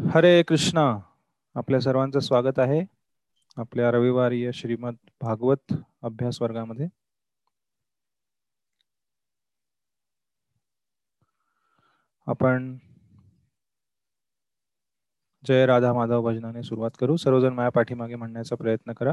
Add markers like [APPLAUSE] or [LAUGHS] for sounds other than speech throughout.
हरे कृष्णा. आपल्या सर्वांचं स्वागत आहे. आपल्या रविवारी श्रीमद भागवत अभ्यास वर्गामध्ये. आपण जय राधा माधव भजनाने सुरुवात करू. सर्वजण माझ्या पाठीमागे म्हणण्याचा प्रयत्न करा.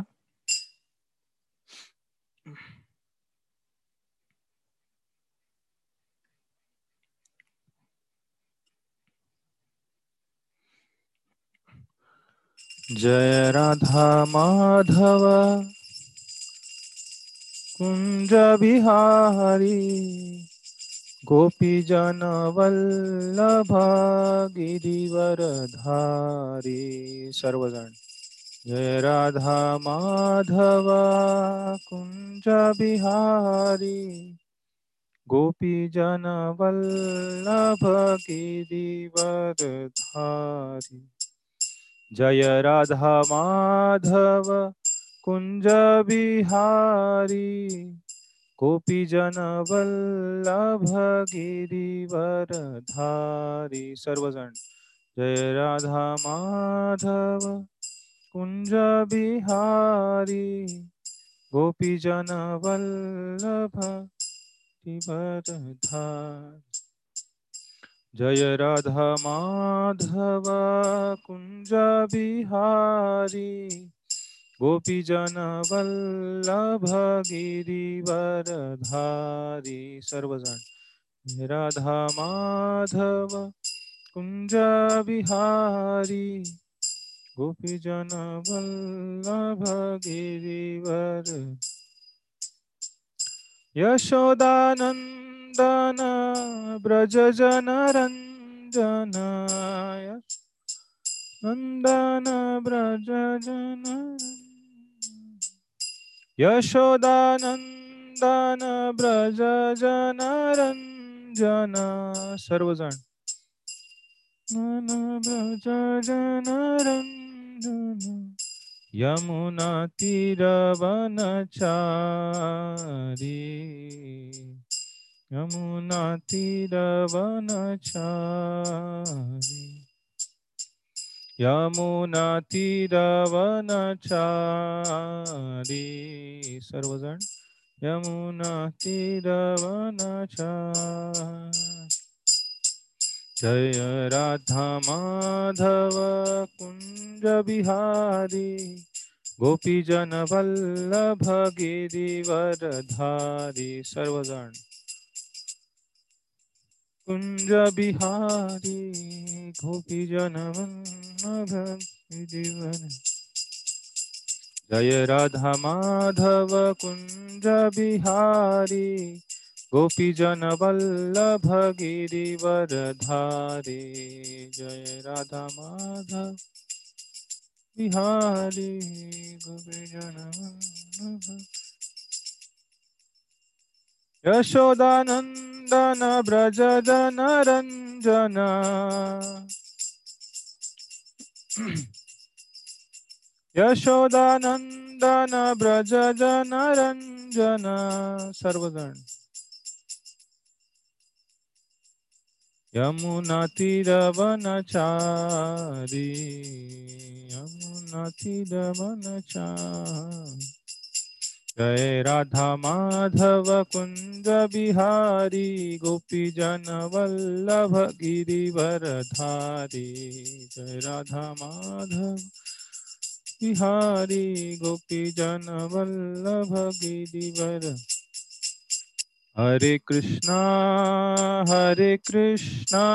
जय राधा माधव। कुंज बिहारी। गोपी जन वल्लभ सर्वजण। जय राधा माधव। कुंज बिहारी। गोपी जन वल्लभ गिरिवर धारी जय राधा माधव कुंज बिहारी गोपीजन वल्लभ गिरिवर धारी सर्वजण जय राधा माधव कुंज बिहारी गोपीजन वल्लभ गिरीवर धारी जय राधा माधव कुञ्ज बिहारी गोपी जन वल्लभ धारी सर्वजण राधा माधव कुञ्ज बिहारी गोपी जन वल्लभ ब्रज जन रञ्जन नंदन ब्रज जन यशोदानंदन ब्रज जन रंजन सर्वजण। ब्रज जन रंजन यमुना तीरवनचारी। यमुना तीरवनचारी यमुना तीरवनचारी सर्वजण यमुना तीरवनचारी जय राधा माधव कुञ्ज बिहारी। गोपीजन वल्लभ गिरिवरधारी सर्वजण कुंज बिहारी गोपी जन जय राधा माधव कुंज बिहारी गोपी जन वल्लभ गिरिवर धारी जय राधा माधव बिहारी गोपी जन वल्लभ नंदन ब्रज जन रञ्जन यशोदानन्दन ब्रज जन रञ्जन सर्वजण यमुना तीरवनचारी यमुना तीरवनचारी जय राधा माधव कुंज बिहारी गोपी जन वल्लभ गिरिवर धारी जय राधा माधव बिहारी गोपी जन वल्लभ गिरिवर। हरे कृष्णा हरे कृष्णा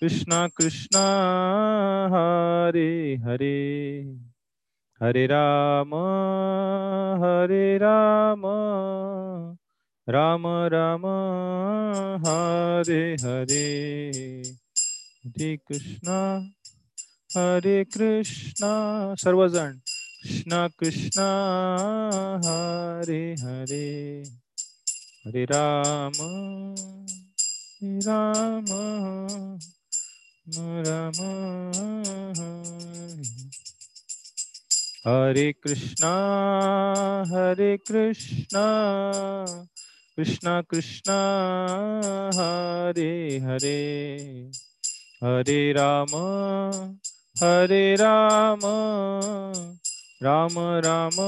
कृष्णा कृष्णा हरे हरे। हरे राम हरे राम राम राम हरे हरे। हरे कृष्णा हरे कृष्णा सर्वजण। कृष्णा कृष्णा हरे हरे। हरे राम राम राम हरे। कृष्णा हरे कृष्णा कृष्णा कृष्णा हरे हरे। हरे राम हरे राम राम राम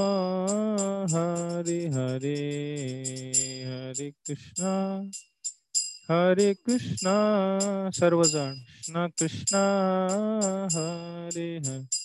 हरे हरे। हरे कृष्णा हरे कृष्णा सर्वजण कृष्ण कृष्ण हरे हरे।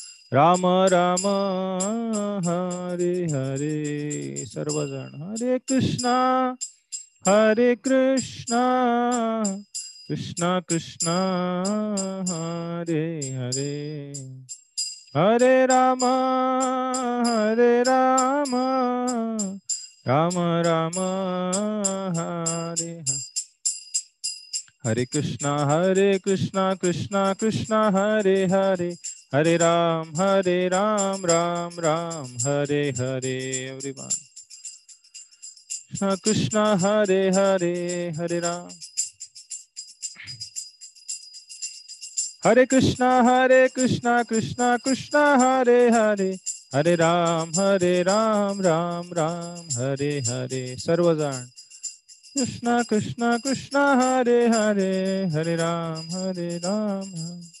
राम राम हरे हरे सर्वजण हरे कृष्णा हरे कृष्णा कृष्णा कृष्णा हरे हरे। हरे राम हरे राम राम राम हरे हरे। हरे कृष्णा हरे कृष्णा कृष्णा कृष्णा हरे हरे। हरे राम हरे राम राम राम हरे हरे एवरीवन कृष्णा कृष्णा हरे हरे हरे राम हरे कृष्णा हरे कृष्णा कृष्णा कृष्णा हरे हरे हरे राम हरे राम राम राम हरे हरे सर्वजण कृष्णा कृष्णा कृष्णा हरे हरे हरे राम हरे राम हरे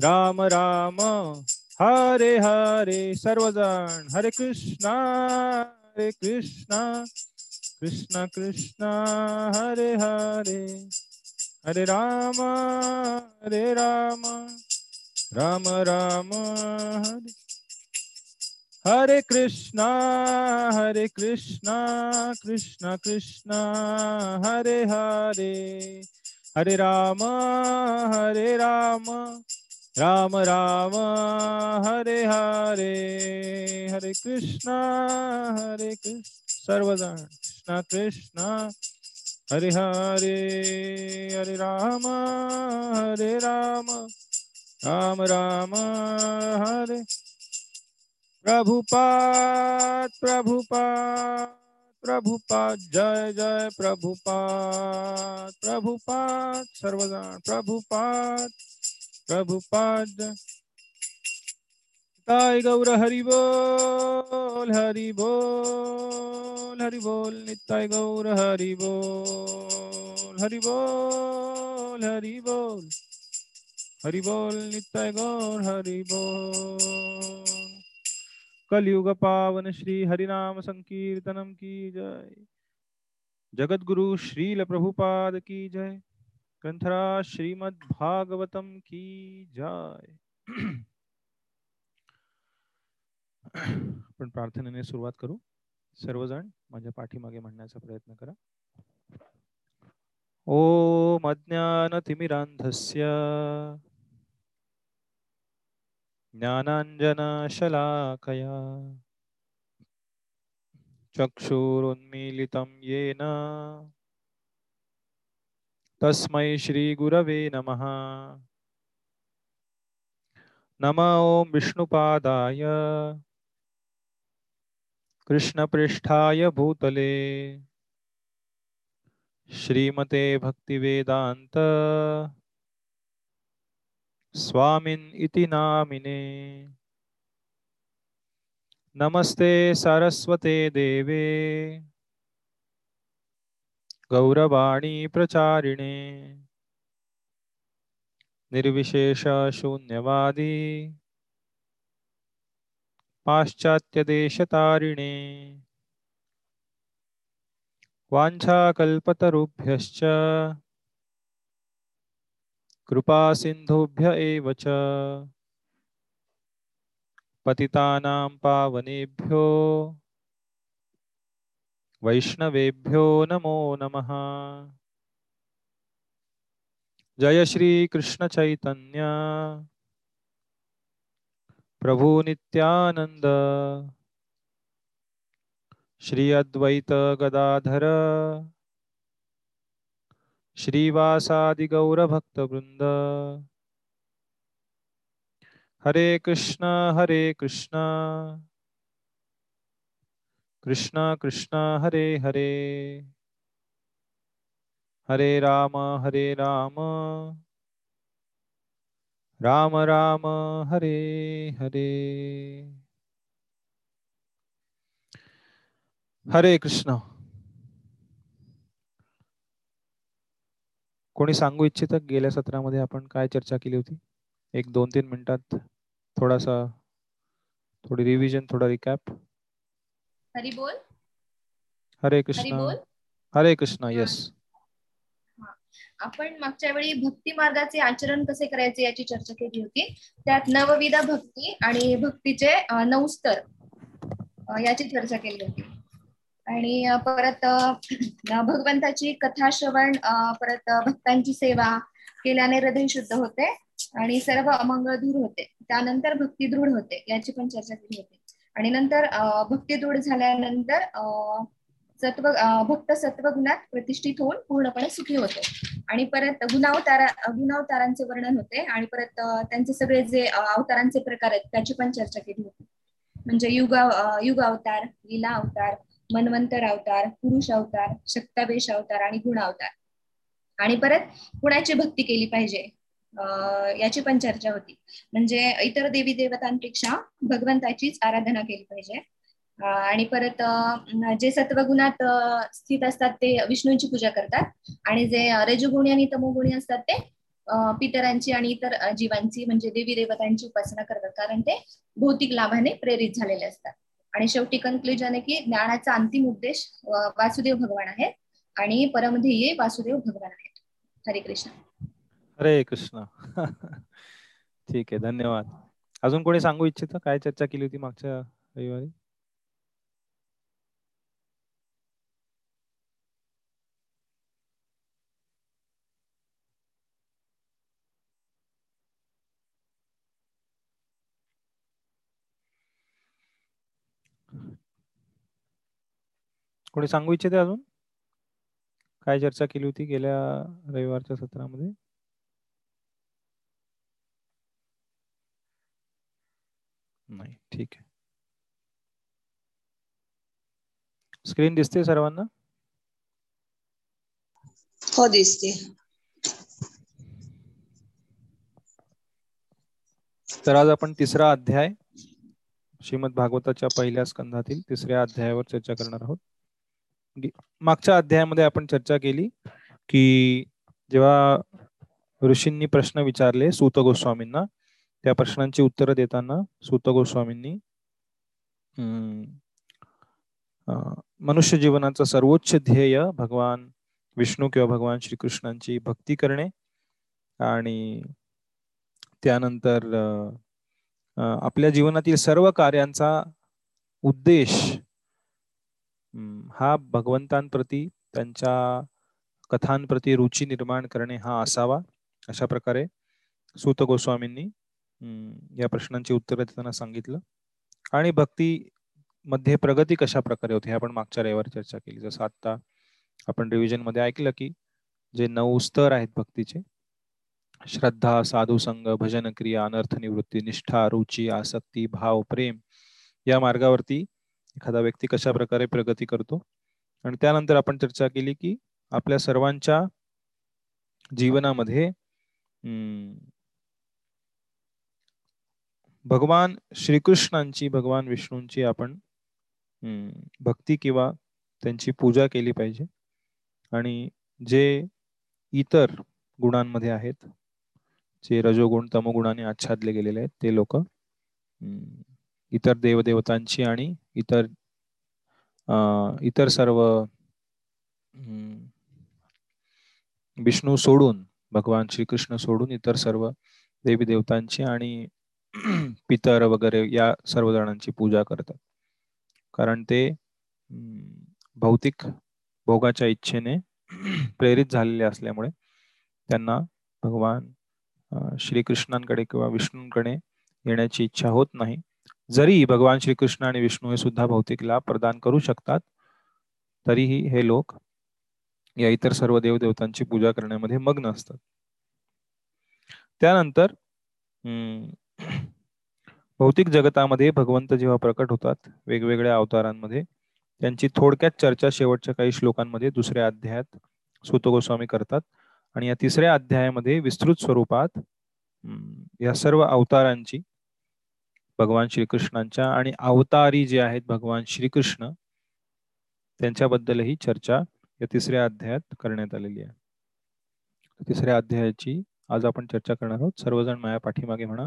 राम राम। हरे हरे सर्वजण हरे कृष्णा हरे कृष्णा। कृष्णा कृष्णा, हरे हरे। हरे राम हरे राम। राम राम, हरे। हरे कृष्णा हरे कृष्णा। कृष्णा कृष्णा, हरे हरे। हरे राम हरे राम। राम राम, हरे हरे हरे कृष्णा, हरे कृष्ण सर्वजण कृष्णा कृष्णा, हरे हरे हरे राम हरे राम राम राम, हरे। प्रभुपाद प्रभुपाद प्रभुपाद, जय जय प्रभुपाद प्रभुपाद सर्वजण प्रभुपाद। प्रभुपाद ताय गौर हरि बोल हरि बोल हरि बोल, निताय गौर हरि बोल हरि बोल हरि बोल हरि बोल, निताय गौर हरि बोल। कलयुग पावन श्री हरिनाम संकीर्तनम की जय। जगत गुरु श्रील प्रभुपाद की जय। कंथरा श्रीमद भागवतम की जाय? आपण प्रार्थनेने सुरुवात करू. सर्वजण माझ्या पाठीमागे म्हणण्याचा प्रयत्न करा. ओम अज्ञानतिमिरान्धस्य ज्ञानाञ्जनशलाकया चक्षुरुन्मीलितं येन तस्मै श्रीगुरवे नमः। नम ॐ विष्णुपादाय। कृष्णपृष्ठाय भूतले। श्रीमते भक्तिवेदान्त। स्वामिन् इति नामिने। नमस्ते सरस्वते देवे। गौरवाणी प्रचारिणे। निर्विशेष शून्यवादी। पाश्चात्य देशतारिणे। वाञ्छाकल्पतरुभ्यश्च। कृपासिन्धुभ्य एव च। पतितानां पावनेभ्यो। वैष्णवेभ्यो नमो नमः। जय श्री कृष्ण चैतन्य। प्रभु नित्यानंद श्री अद्वैत गदाधर। श्रीवासादि गौर हरे कृष्ण हरे कृष्ण। कृष्ण कृष्ण हरे हरे। हरे राम हरे राम। राम राम हरे हरे। हरे कृष्ण। कोणी सांगू इच्छित? गेल्या सत्रामध्ये आपण काय चर्चा केली होती? एक दोन तीन मिनिटात थोडासा थोडी रिव्हिजन थोडा रिकॅप हरी बोल. हरे कृष्ण. हरे कृष्ण येस आपण मागच्या वेळी भक्ती मार्गाचे आचरण कसे करायचे याची चर्चा केली होती. त्यात नवविधा भक्ती आणि भक्तीचे नऊ स्तर याची चर्चा केली होती. आणि परत भगवंताची कथा श्रवण परत भक्तांची सेवा केल्याने हृदय शुद्ध होते आणि सर्व अमंगळ दूर होते. त्यानंतर भक्ती दृढ होते याची पण चर्चा केली होती. आणि नंतर भक्ती दृढ झाल्यानंतर सत्व भक्त सत्वगुणात प्रतिष्ठित होऊन पूर्णपणे सुखी होते. आणि परत गुणावतारा गुणावतारांचे वर्णन होते आणि परत त्यांचे सगळे जे अवतारांचे प्रकार आहेत त्याची पण चर्चा केली होती. म्हणजे युग युग अवतार लीला अवतार मनवंतर अवतार पुरुष अवतार शक्तावेश अवतार आणि गुण अवतार. आणि परत कुणाची भक्ती केली पाहिजे? याची पण चर्चा होती. म्हणजे इतर देवी देवतांपेक्षा भगवंताचीच आराधना केली पाहिजे. आणि परत जे सत्वगुणात स्थित असतात ते विष्णूंची पूजा करतात. आणि जे अं, रजोगुणी आणि तमोगुणी असतात ते पितरांची आणि इतर जीवांची म्हणजे देवी देवतांची उपासना करतात. कारण ते भौतिक लाभाने प्रेरित झालेले असतात. आणि शेवटी कन्क्लुजन आहे की ज्ञानाचा अंतिम उद्देश वासुदेव भगवान आहेत. आणि परमध्येय वासुदेव भगवान आहेत. हरे कृष्ण. हरे कृष्ण. [LAUGHS] ठीक आहे धन्यवाद. अजून कोणी सांगू इच्छित? काय चर्चा केली होती मागच्या रविवारी? कोणी सांगू इच्छिते अजून? काय चर्चा केली होती गेल्या रविवारच्या सत्रामध्ये? नाही. ठीक आहे. स्क्रीन दिसते सर्वांना? हो दिसते. तर आज आपण तिसरा अध्याय श्रीमद भागवताच्या पहिल्या स्कंधातील तिसऱ्या अध्यायावर चर्चा करणार आहोत. मागच्या अध्यायामध्ये आपण चर्चा केली की जेव्हा ऋषींनी प्रश्न विचारले सूत गोस्वामींना त्या प्रश्नांची उत्तरं देताना सुत गोस्वामींनी हम्म, अं, मनुष्य जीवनाचं सर्वोच्च ध्येय भगवान विष्णू किंवा भगवान श्रीकृष्णांची भक्ती करणे आणि त्यानंतर अं, आपल्या जीवनातील सर्व कार्यांचा उद्देश हम्म, हा भगवंतांप्रती त्यांच्या कथांप्रती रुची निर्माण करणे हा असावा अशा प्रकारे सूत गोस्वामींनी या प्रश्नांची उत्तरं देताना सांगितलं. आणि भक्ती मध्ये प्रगती कशा प्रकारे होते हे आपण मागच्या रविवारी चर्चा केली. जसं आता आपण रिव्हिजनमध्ये ऐकलं की जे नऊ स्तर आहेत भक्तीचे श्रद्धा साधू संघ भजन क्रिया अनर्थ निवृत्ती निष्ठा रुची आसक्ती भाव प्रेम या मार्गावरती एखादा व्यक्ती कशा प्रकारे प्रगती करतो. आणि त्यानंतर आपण चर्चा केली की आपल्या सर्वांच्या जीवनामध्ये हम्म, भगवान श्रीकृष्णांची भगवान विष्णूंची आपण भक्ती किंवा त्यांची पूजा केली पाहिजे. आणि जे इतर गुणांमध्ये आहेत जे रजोगुण तमोगुणाने आच्छादले गेलेले आहेत ते लोक इतर देवदेवतांची आणि इतर इतर सर्व विष्णू सोडून भगवान श्रीकृष्ण सोडून इतर सर्व देवी देवतांची आणि [CLEARS THROAT] पितर वगैरे या सर्व जणांची पूजा करतात. कारण ते भौतिक भोगाच्या इच्छेने [CLEARS THROAT] प्रेरित झालेले असल्यामुळे त्यांना भगवान श्रीकृष्णांकडे किंवा विष्णूंकडे येण्याची इच्छा होत नाही. जरी भगवान श्रीकृष्ण आणि विष्णू हे सुद्धा भौतिक लाभ प्रदान करू शकतात तरीही हे लोक या इतर सर्व देवदेवतांची पूजा करण्यामध्ये मग्न असतात. त्यानंतर भौतिक जगतामध्ये भगवंत जेव्हा प्रकट होतात वेगवेगळ्या अवतारांमध्ये त्यांची थोडक्यात चर्चा शेवटच्या काही श्लोकांमध्ये दुसऱ्या अध्यायात सुत गोस्वामी करतात. आणि या तिसऱ्या अध्यायामध्ये विस्तृत स्वरूपात या सर्व अवतारांची भगवान श्रीकृष्णांच्या आणि अवतारी जे आहेत भगवान श्रीकृष्ण त्यांच्याबद्दलही चर्चा या तिसऱ्या अध्यायात करण्यात आलेली आहे. तिसऱ्या अध्यायाची आज आपण चर्चा करणार आहोत. सर्वजण माया पाठीमागे म्हणा.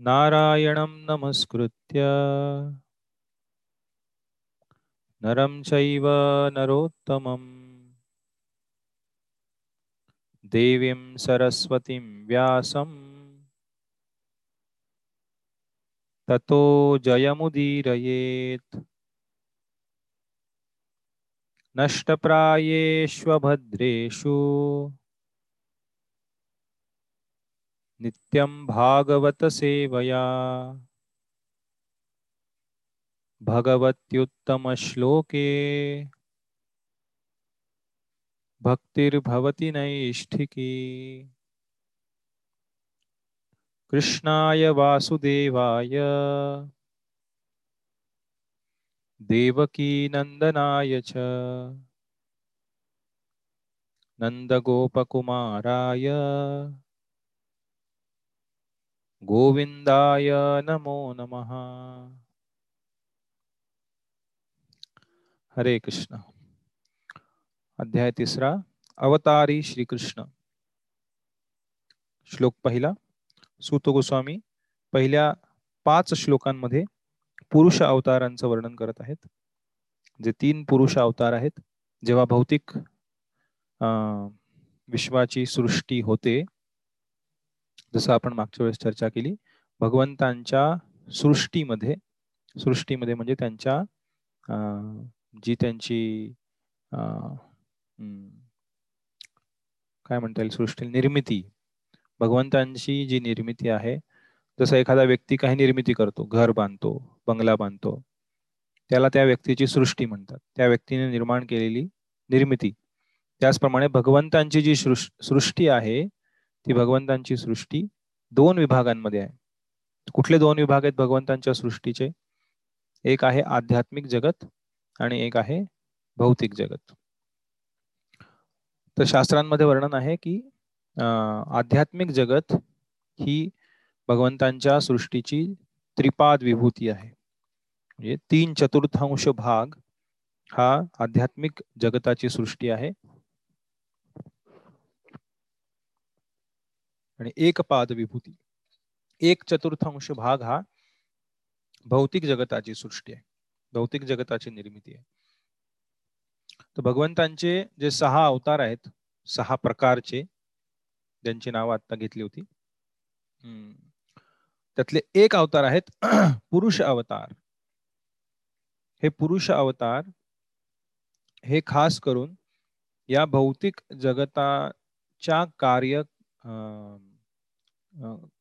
नारायणं नमस्कृत्य। नरं चैव नरोत्तमम्। देवीं सरस्वतीं व्यासं ततो जयमुदीरयेत्। नष्टप्रायेष्वभद्रेषु। नित्यं भागवतसेवया भगवत्युत्तमश्लोके। भक्तिर्भवति नैष्ठिकी। कृष्णाय वासुदेवाय। देवकीनन्दनाय च। नन्दगोपकुमाराय। गोविंदाय नमो नमः। हरे कृष्ण। अध्याय तिसरा अवतारी श्रीकृष्ण। श्लोक पहिला सुत गोस्वामी पहिल्या पाच श्लोकांमध्ये पुरुष अवतारांचं वर्णन करत आहेत. जे तीन पुरुष अवतार आहेत जेव्हा भौतिक विश्वाची सृष्टी होते जसं आपण मागच्या वेळेस चर्चा केली भगवंतांच्या सृष्टीमध्ये सृष्टीमध्ये म्हणजे त्यांच्या जी त्यांची काय म्हणता येईल सृष्टी निर्मिती भगवंतांची जी निर्मिती आहे जसं एखादा व्यक्ती काही निर्मिती करतो घर बांधतो बंगला बांधतो त्याला त्या व्यक्तीची सृष्टी म्हणतात. त्या व्यक्तीने निर्माण केलेली निर्मिती. त्याचप्रमाणे भगवंतांची जी सृष्टी आहे ती भगवंतांची सृष्टी दोन विभागांमध्ये आहे. कुठले दोन विभाग आहेत भगवंतांच्या सृष्टीचे? एक आहे आध्यात्मिक जगत आणि एक आहे भौतिक जगत. तर शास्त्रांमध्ये वर्णन आहे की आध्यात्मिक जगत ही भगवंतांच्या सृष्टीची त्रिपाद विभूती आहे. म्हणजे तीन चतुर्थांश भाग हा आध्यात्मिक जगताची सृष्टी आहे. आणि एक पाद विभूती. एक चतुर्थांश भाग हा भौतिक जगताची सृष्टी आहे. भौतिक जगताची निर्मिती आहे. तर भगवंतांचे जे सहा अवतार आहेत सहा प्रकारचे ज्यांची नावं आता घेतली होती. त्यातले एक अवतार आहेत [CLEARS THROAT] पुरुष अवतार. हे पुरुष अवतार हे खास करून या भौतिक जगताच्या कार्य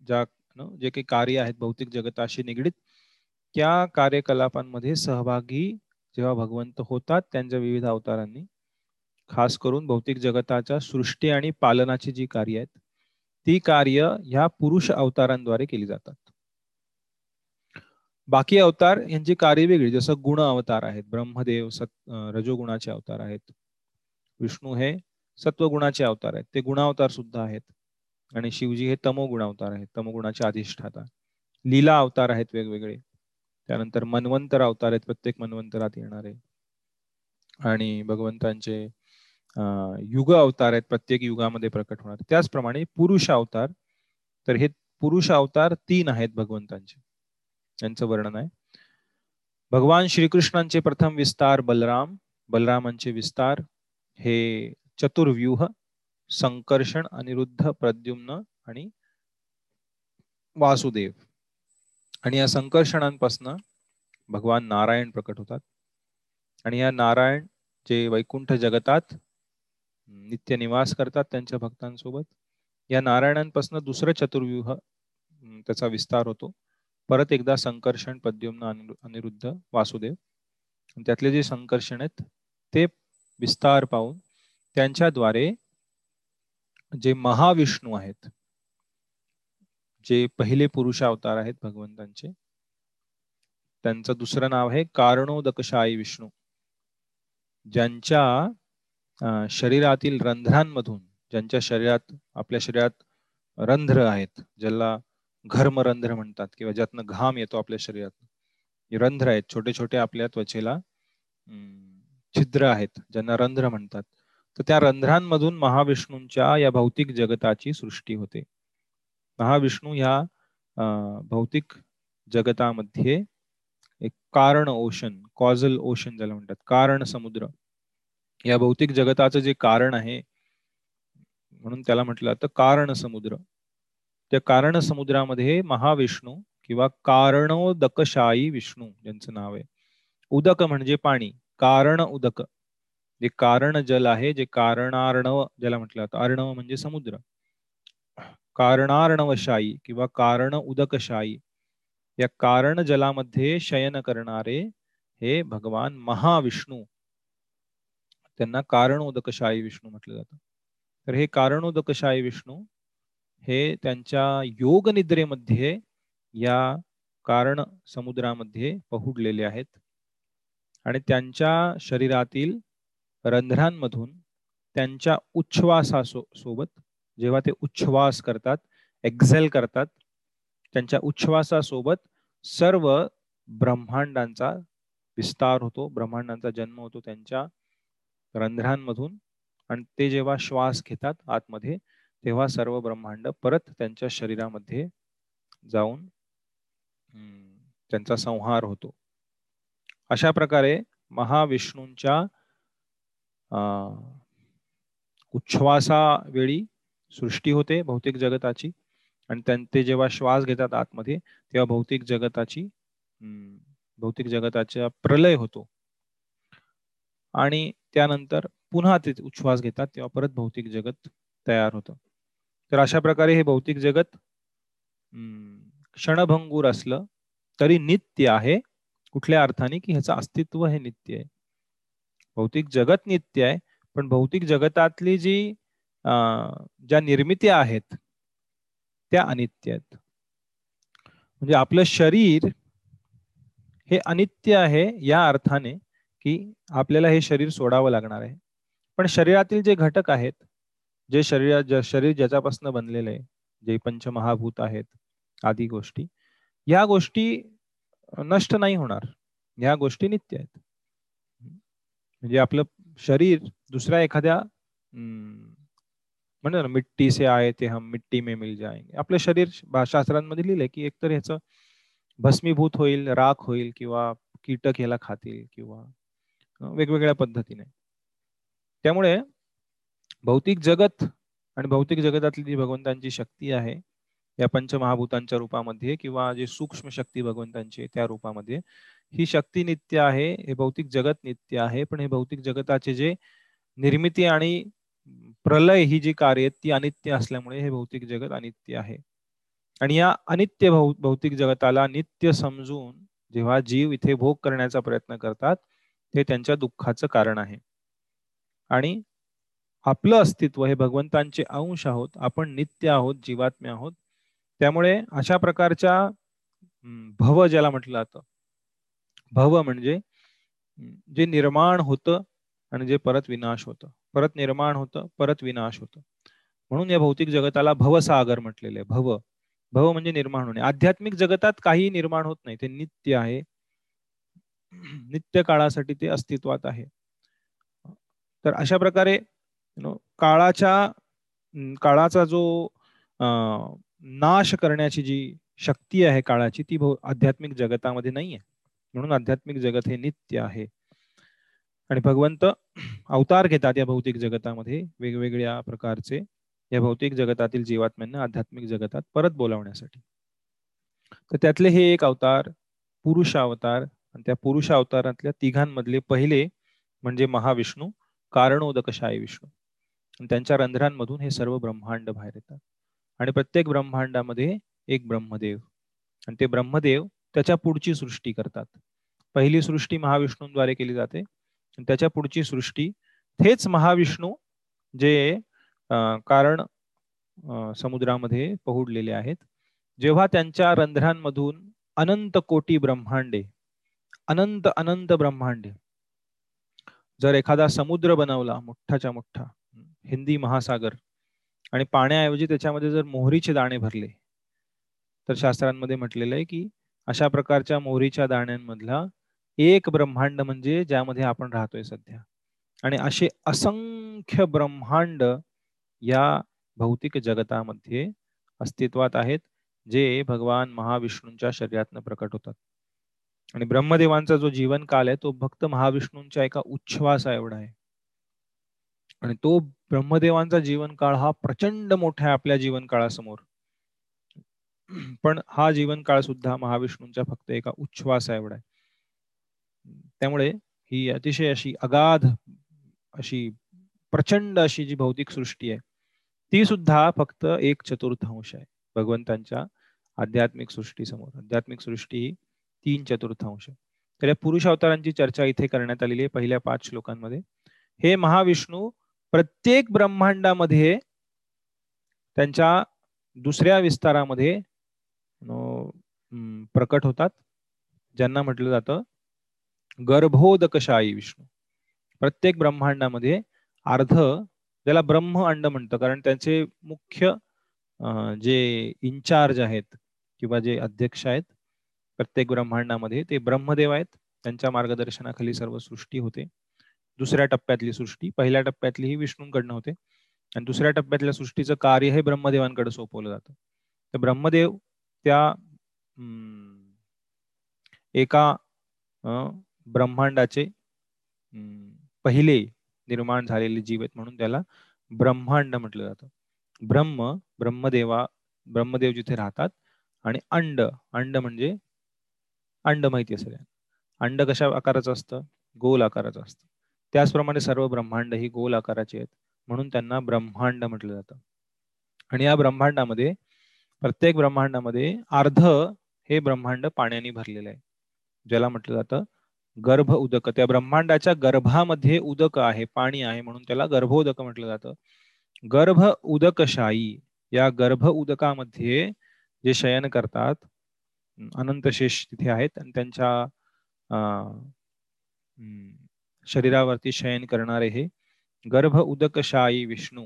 ज्या जे काही कार्य आहेत भौतिक जगताशी निगडीत त्या कार्यकलापांमध्ये सहभागी जेव्हा भगवंत होतात त्यांच्या विविध अवतारांनी खास करून भौतिक जगताच्या सृष्टी आणि पालनाची जी कार्य आहेत ती कार्य ह्या पुरुष अवतारांद्वारे केली जातात. बाकी अवतार यांची कार्य वेगळी जसं गुण अवतार आहेत ब्रह्मदेव सत रजोगुणाचे अवतार आहेत विष्णू हे सत्वगुणाचे अवतार आहेत ते गुणावतार सुद्धा आहेत. आणि शिवजी हे तमोगुण अवतार आहेत. तमोगुणाचे अधिष्ठाता. लीला अवतार आहेत वेगवेगळे. त्यानंतर मनवंतर अवतार आहेत. प्रत्येक मनवंतरात येणारे. आणि भगवंतांचे युग अवतार आहेत. प्रत्येक युगामध्ये प्रकट होणार. त्याचप्रमाणे पुरुष अवतार. तर हे पुरुष अवतार तीन आहेत भगवंतांचे. यांचं वर्णन आहे. भगवान श्रीकृष्णांचे प्रथम विस्तार बलराम. बलरामांचे विस्तार हे चतुर्व्यूह. संकर्षण अनिरुद्ध प्रद्युम्न आणि वासुदेव. आणि या संकर्षणांपासून भगवान नारायण प्रकट होतात. आणि या नारायण जे वैकुंठ जगतात नित्य निवास करतात त्यांच्या भक्तांसोबत या नारायणांपासून दुसरं चतुर्व्यूह त्याचा विस्तार होतो. परत एकदा संकर्षण पद्युम्न अनिरुद्ध वासुदेव. त्यातले जे संकर्षण आहेत ते विस्तार पाहून त्यांच्याद्वारे जे महाविष्णू आहेत जे पहिले पुरुष अवतार आहेत भगवंतांचे त्यांचं दुसरं नाव आहे कारणोदकशाई विष्णू. ज्यांच्या शरीरातील रंध्रांमधून ज्यांच्या शरीरात आपल्या शरीरात रंध्र आहेत ज्याला घर्मरंध्र म्हणतात किंवा ज्यातनं घाम येतो आपल्या शरीरात रंध्र आहेत. छोटे छोटे आपल्या त्वचेला छिद्र आहेत ज्यांना रंध्र म्हणतात. तर त्या रंध्रांमधून महाविष्णूंच्या या भौतिक जगताची सृष्टी होते. महाविष्णू ह्या भौतिक जगतामध्ये एक कारण ओशन कॉझल ओशन ज्याला म्हणतात कारण समुद्र. या भौतिक जगताचं जे कारण आहे म्हणून त्याला म्हटलं जातं कारण समुद्र. त्या कारण समुद्रामध्ये महाविष्णू किंवा कारणोदकशाई विष्णू यांचं नाव आहे. उदक म्हणजे पाणी कारण उदक. जे कारण जल आहे जे कारणार्णव ज्याला म्हटलं जातं अर्णव म्हणजे समुद्र. कारणार्णवशाही किंवा कारण उदकशाही या कारण जलामध्ये शयन करणारे हे भगवान महाविष्णू. त्यांना कारणोदकशाही विष्णू म्हटलं जातं. तर हे कारणोदकशाही विष्णू हे त्यांच्या योग निद्रेमध्ये या कारण समुद्रामध्ये पहुडलेले आहेत. आणि त्यांच्या शरीरातील रंध्रांमधून त्यांच्या उच्छ्वासासो सोबत जेव्हा ते उच्छ्वास करतात एक्झेल करतात त्यांच्या उच्छ्वासासोबत सर्व ब्रह्मांडांचा विस्तार होतो ब्रह्मांडांचा जन्म होतो त्यांच्या रंध्रांमधून आणि ते जेव्हा श्वास घेतात आतमध्ये तेव्हा सर्व ब्रह्मांड परत त्यांच्या शरीरामध्ये जाऊन त्यांचा संहार होतो. अशा प्रकारे महाविष्णूंच्या उच्छ्वासावेळी सृष्टी होते भौतिक जगताची आणि त्यांचे जेव्हा श्वास घेतात आतमध्ये तेव्हा भौतिक जगताची भौतिक जगताचा प्रलय होतो. आणि त्यानंतर पुन्हा ते उच्छ्वास घेतात तेव्हा परत भौतिक जगत तयार होतं. तर अशा प्रकारे हे भौतिक जगत क्षणभंगूर असलं तरी नित्य आहे कुठल्या अर्थाने की ह्याचं अस्तित्व हे नित्य आहे. भौतिक जगत नित्य आहे पण भौतिक जगतातली जी ज्या निर्मिती आहेत त्या अनित्य आहेत. म्हणजे आपलं शरीर हे अनित्य आहे या अर्थाने की आपल्याला हे शरीर सोडावं लागणार आहे. पण शरीरातील जे घटक आहेत जे शरीर शरीर ज्याच्यापासून बनलेलं आहे जे पंचमहाभूत आहेत आदी गोष्टी या गोष्टी नष्ट नाही होणार. ह्या गोष्टी नित्य आहेत. म्हणजे आपलं शरीर दुसऱ्या एखाद्या म्हणजे ना मिट्टी से आए ते हम मिट्टी में मिल जाएंगे. आपलं शरीर शास्त्रांमध्ये लिहिलंय की एकतर ह्याचं भस्मीभूत होईल राख होईल किंवा कीटक ह्याला खातील किंवा वेगवेगळ्या पद्धतीने. त्यामुळे भौतिक जगत आणि भौतिक जगतातली जी भगवंतांची शक्ती आहे या पंचमहाभूतांच्या रूपामध्ये किंवा जे सूक्ष्म शक्ती भगवंतांची त्या रूपामध्ये ही शक्ती नित्य आहे हे भौतिक जगत नित्य आहे पण हे भौतिक जगताचे जे निर्मिती आणि प्रलय ही जी कार्य ती अनित्य असल्यामुळे हे भौतिक जगत अनित्य आहे. आणि या अनित्य भौतिक जगताला नित्य समजून जेव्हा जीव इथे भोग करण्याचा प्रयत्न करतात ते त्यांच्या दुःखाचं कारण आहे. आणि आपलं अस्तित्व हे भगवंतांचे अंश आहोत आपण नित्य आहोत जीवात्म्य आहोत त्यामुळे अशा प्रकारच्या भव ज्याला म्हटलं जातं भव म्हणजे जे निर्माण होतं आणि जे परत विनाश होतं. परत निर्माण होतं परत विनाश होतं. म्हणून या भौतिक जगताला भवसागर म्हटलेले भव. भव म्हणजे निर्माण होणे. आध्यात्मिक जगतात काही निर्माण होत नाही. ते नित्य आहे. नित्य काळासाठी ते अस्तित्वात आहे. तर अशा प्रकारे काळाच्या काळाचा जो नाश करण्याची जी शक्ती आहे काळाची ती आध्यात्मिक जगतामध्ये नाहीये. म्हणून आध्यात्मिक जगत हे नित्य आहे. आणि भगवंत अवतार घेतात या भौतिक जगतामध्ये वेगवेगळ्या प्रकारचे या भौतिक जगतातील जीवात्म्यांना आध्यात्मिक जगतात परत बोलावण्यासाठी. तर त्यातले हे एक अवतार पुरुष अवतार आणि त्या पुरुष अवतारातल्या तिघांमधले पहिले म्हणजे महाविष्णू कारणोदकशाही विष्णू. आणि त्यांच्या रंध्रांमधून हे सर्व ब्रह्मांड बाहेर येतात. आणि प्रत्येक ब्रह्मांडामध्ये एक ब्रह्मदेव. आणि ते ब्रह्मदेव त्याच्या पुढची सृष्टी करतात. पहिली सृष्टी महाविष्णूंद्वारे केली जाते. त्याच्या पुढची सृष्टी हेच महाविष्णू जे कारण समुद्रामध्ये पहुडलेले आहेत. जेव्हा त्यांच्या रंध्रांमधून अनंत कोटी ब्रह्मांडे अनंत अनंत ब्रह्मांडे जर एखादा समुद्र बनवला मोठाच्या मोठा हिंदी महासागर आणि पाण्याऐवजी त्याच्यामध्ये जर मोहरीचे दाणे भरले तर शास्त्रांमध्ये म्हटलेलं आहे की अशा प्रकारच्या मोहरीच्या दाण्यांमधला एक ब्रह्मांड म्हणजे ज्यामध्ये आपण राहतोय सध्या. आणि असे असंख्य ब्रह्मांड या भौतिक जगतामध्ये अस्तित्वात आहेत जे भगवान महाविष्णूंच्या शरीरातनं प्रकट होतात. आणि ब्रह्मदेवांचा जो जीवन काल आहे तो भक्त महाविष्णूंच्या एका उच्छ्वासा एवढा आहे. आणि तो ब्रह्मदेवांचा जीवन काळ हा प्रचंड मोठा आहे आपल्या जीवन काळासमोर पण हा जीवन काळ सुद्धा महाविष्णूंच्या फक्त एका उच्छ्वासा एवढा आहे. त्यामुळे ही अतिशय अशी अगाध अशी प्रचंड अशी जी भौतिक सृष्टी आहे ती सुद्धा फक्त एक चतुर्थांश आहे भगवंतांच्या आध्यात्मिक सृष्टी समोर आध्यात्मिक सृष्टी ही तीन चतुर्थांश आहे. तर या पुरुष अवतारांची चर्चा इथे करण्यात आलेली आहे पहिल्या पाच श्लोकांमध्ये. हे महाविष्णू प्रत्येक ब्रह्मांडामध्ये त्यांच्या दुसऱ्या विस्तारामध्ये प्रकट होतात ज्यांना म्हटलं जातं गर्भोदकशाही विष्णू. प्रत्येक ब्रह्मांडामध्ये अर्ध ज्याला ब्रह्म अंड म्हणतं कारण त्यांचे मुख्य जे इन्चार्ज आहेत किंवा जे अध्यक्ष आहेत प्रत्येक ब्रह्मांडामध्ये ते ब्रह्मदेव आहेत. त्यांच्या मार्गदर्शनाखाली सर्व सृष्टी होते. दुसऱ्या टप्प्यातली सृष्टी पहिल्या टप्प्यातली ही विष्णूंकडनं होते. आणि दुसऱ्या टप्प्यातल्या सृष्टीचं कार्य हे ब्रह्मदेवांकडे सोपवलं जातं. तर ब्रह्मदेव त्या एका ब्रह्मांडाचे पहिले निर्माण झालेले जीव आहेत म्हणून त्याला ब्रह्मांड म्हटलं जातं. ब्रह्म ब्रह्मदेवा ब्रह्मदेव जिथे राहतात आणि अंड अंड म्हणजे अंड माहिती असेल अंड कशा आकाराचं असतं? गोल आकाराचं असतं. त्याचप्रमाणे सर्व ब्रह्मांड ही गोल आकाराचे आहेत म्हणून त्यांना ब्रह्मांड म्हटलं जातं. आणि या ब्रह्मांडामध्ये प्रत्येक ब्रह्मांडामध्ये अर्ध हे ब्रह्मांड पाण्याने भरलेलं आहे. ज्याला म्हटलं जातं गर्भ उदक. त्या ब्रह्मांडाच्या गर्भामध्ये उदक आहे पाणी आहे म्हणून त्याला गर्भोदक म्हटलं जातं. गर्भ उदकशाही या गर्भ उदकामध्ये जे शयन करतात अनंतशेष तिथे आहेत आणि त्यांच्या शरीरावरती शयन करणारे हे गर्भ उदकशाही विष्णू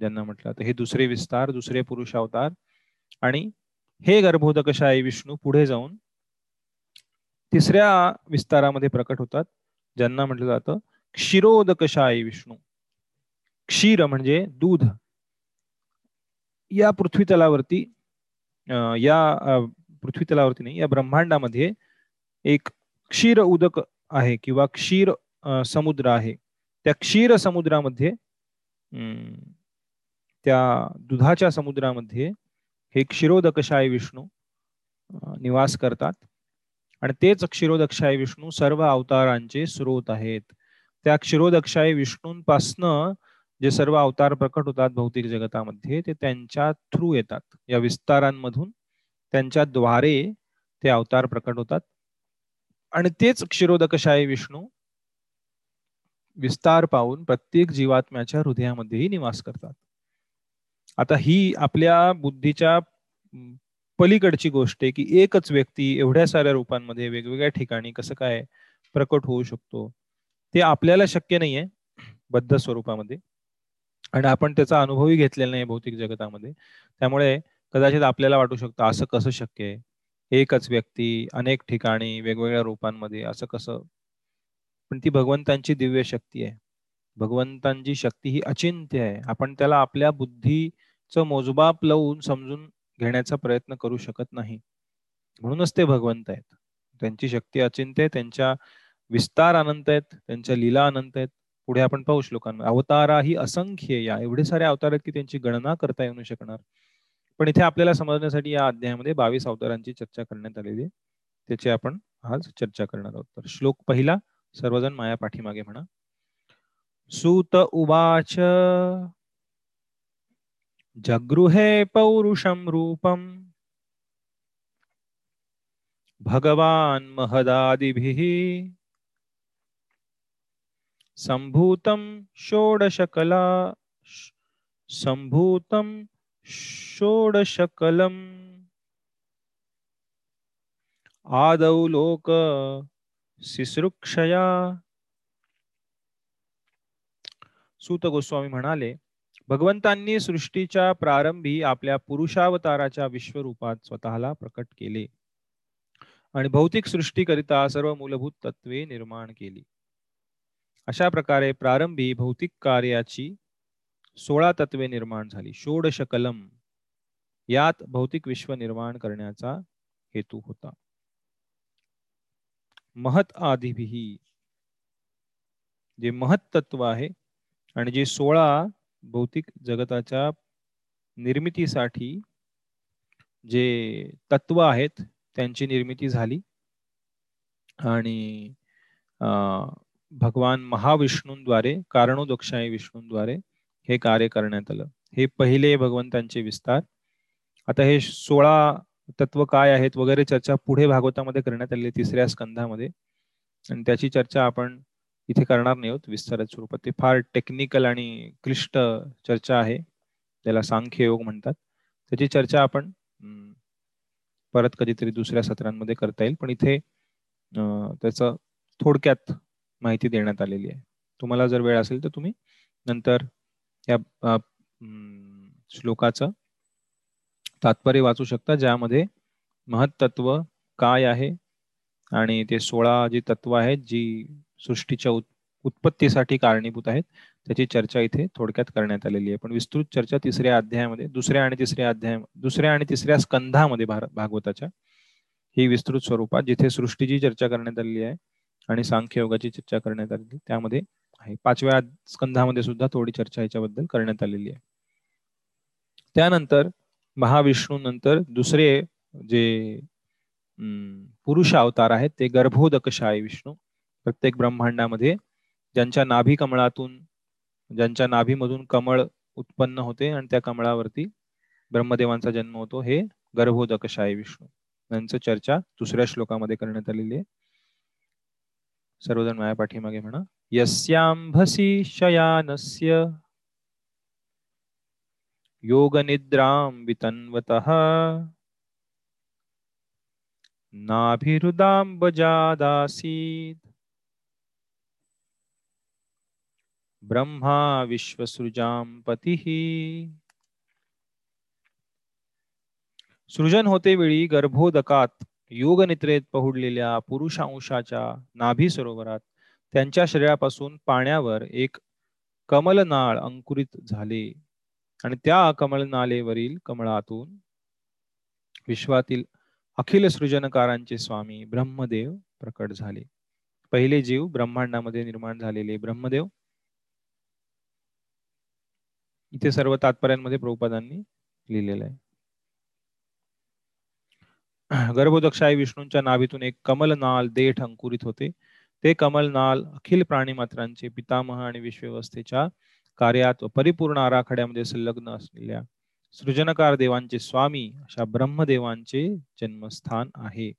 ज्यांना म्हटलं तर हे दुसरे विस्तार दुसरे पुरुष अवतार आणि हे गर्भोदकशाही विष्णू पुढे जाऊन तिसऱ्या विस्तारामध्ये प्रकट होतात ज्यांना म्हटलं जातं क्षीरोदकशाही विष्णू. क्षीर म्हणजे दूध. या पृथ्वी तलावरती या पृथ्वी तलावरती नाही या ब्रह्मांडामध्ये एक क्षीर उदक आहे किंवा क्षीर समुद्र आहे. त्या क्षीर समुद्रामध्ये त्या दुधाच्या समुद्रामध्ये हे क्षीरोदकशाय विष्णू निवास करतात. आणि तेच क्षीरोदक्षाय विष्णू सर्व अवतारांचे स्रोत आहेत. त्या क्षीरोदक्षाय विष्णूंपासनं जे सर्व अवतार प्रकट होतात भौतिक जगतामध्ये ते त्यांच्या थ्रू येतात. या विस्तारांमधून त्यांच्या द्वारे ते अवतार प्रकट होतात. आणि तेच क्षीरोदकशाही विष्णू विस्तार पाहून प्रत्येक जीवात्म्याच्या हृदयामध्येही निवास करतात. आता ही आपल्या बुद्धीच्या पलीकडची गोष्ट आहे की एकच व्यक्ती एवढ्या साऱ्या रूपांमध्ये वेगवेगळ्या ठिकाणी कसं काय प्रकट होऊ शकतो ते आपल्याला शक्य नाहीये बद्ध स्वरूपामध्ये. आणि आपण त्याचा अनुभवही घेतलेला नाही भौतिक जगतामध्ये. त्यामुळे कदाचित आपल्याला वाटू शकतं असं कसं शक्य आहे? एकच व्यक्ती अनेक ठिकाणी वेगवेगळ्या रूपांमध्ये असं कसं? पण ती भगवंतांची दिव्य शक्ती आहे. भगवंतांची शक्ती ही अचिंत्य आहे. आपण त्याला आपल्या बुद्धीचं मोजबाप लावून समजून घेण्याचा प्रयत्न करू शकत नाही. म्हणूनच ते भगवंत आहेत. त्यांची शक्ती अचिंत्य त्यांच्या विस्तार अनंत आहेत त्यांच्या लीला अनंत आहेत. पुढे आपण पाहू श्लोकांना अवतारा ही असंख्य या. एवढे सारे अवतार आहेत की त्यांची गणना करता येऊ शकणार. पण इथे आपल्याला समजण्यासाठी या अध्यायामध्ये बावीस अवतारांची चर्चा करण्यात आलेली आहे. त्याची आपण आज चर्चा करणार आहोत. तर श्लोक पहिला सर्वजण माया पाठीमागे म्हणा. सूत उवाच। जगृहे पौरुषम रूपम। भगवान महदादिभिः। सम्भूतं षोडशकला सम्भूतं षोडशकलम्। आदौ लोक शिसृक्षया सूत गोस्वामी म्हणाले भगवंतांनी सृष्टीच्या प्रारंभी आपल्या पुरुषावताराच्या विश्वरूपात स्वतःला प्रकट केले आणि भौतिक सृष्टीकरिता सर्व मूलभूत तत्वे निर्माण केली. अशा प्रकारे प्रारंभी भौतिक कार्याची सोळा तत्वे निर्माण झाली. षोडश कलम यात भौतिक विश्व निर्माण करण्याचा हेतू होता. महत आदिभी जे महत तत्व आहे आणि जे सोळा भौतिक जगताच्या निर्मितीसाठी जे तत्व आहेत त्यांची निर्मिती झाली. आणि भगवान महाविष्णूंद्वारे कारणोदक्षाय विष्णूंद्वारे हे कार्य करण्यात आलं. हे पहिले भगवंतांचे विस्तार. आता हे सोळा तत्व काय आहेत वगैरे चर्चा पुढे भागवतामध्ये करण्यात आली तिसऱ्या स्कंधामध्ये. आणि त्याची चर्चा आपण इथे करणार नाही होत. विस्तारित स्वरूपात ते फार टेक्निकल आणि क्लिष्ट चर्चा आहे. त्याला सांख्य योग म्हणतात. त्याची चर्चा आपण परत कधीतरी दुसऱ्या सत्रांमध्ये करता येईल. पण इथे त्याचं थोडक्यात माहिती देण्यात आलेली आहे. तुम्हाला जर वेळ असेल तर तुम्ही नंतर या श्लोकाचं तात्पर्य वाचू शकता ज्यामध्ये महत्त्व काय आहे आणि ते सोळा जी तत्व आहेत जी सृष्टीच्या उत्पत्तीसाठी कारणीभूत आहेत. त्याची चर्चा इथे थोडक्यात करण्यात आलेली आहे. पण विस्तृत चर्चा तिसऱ्या अध्यायामध्ये दुसऱ्या आणि तिसऱ्या अध्याय दुसऱ्या आणि तिसऱ्या स्कंधामध्ये भागवताच्या ही विस्तृत स्वरूपात जिथे सृष्टीची चर्चा करण्यात आलेली आहे आणि सांख्य योगाची चर्चा करण्यात आलेली त्यामध्ये आहे. पाचव्या स्कंधामध्ये सुद्धा थोडी चर्चा याच्याबद्दल करण्यात आलेली आहे. त्यानंतर महाविष्णू नंतर दुसरे जे पुरुष अवतार आहेत ते गर्भोदकशाही विष्णू प्रत्येक ब्रह्मांडामध्ये ज्यांच्या नाभी कमळातून ज्यांच्या नाभीमधून कमळ उत्पन्न होते आणि त्या कमळावरती ब्रह्मदेवांचा जन्म होतो हे गर्भोदकशाही विष्णू. यांचं चर्चा दुसऱ्या श्लोकामध्ये करण्यात आलेली आहे. सर्वजण माया पाठीमागे म्हणा. यस्यांभसी शयानस्य योग निद्राम वितन्वत नाभिरुदांबजादासीत ब्रह्मा विश्वसृजाम पती। सृजन होते वेळी गर्भोदकात योगनित्रेत पहुडलेल्या पुरुषांशाच्या नाभी सरोवरात त्यांच्या शरीरापासून पाण्यावर एक कमलनाळ अंकुरित झाले आणि त्या कमलनालेवरील कमळातून विश्वातील अखिल सृजनकारांचे स्वामी ब्रह्मदेव प्रकट झाले. पहिले जीव ब्रह्मांडामध्ये निर्माण झालेले ब्रह्मदेव इथे सर्व तात्पर्यांमध्ये प्रभुपादांनी लिहिलेलं आहे. गर्भोदक्षाय विष्णूंच्या नाभीतून एक कमलनाल देठ अंकुरित होते. ते कमलनाल अखिल प्राणी मात्रांचे पितामह आणि विश्वव्यवस्थेच्या कार्यात व परिपूर्ण आराखड्यामध्ये संलग्न असलेल्या सृजनकार देवांचे स्वामी अशा ब्रह्मदेवांचे जन्मस्थान आहे.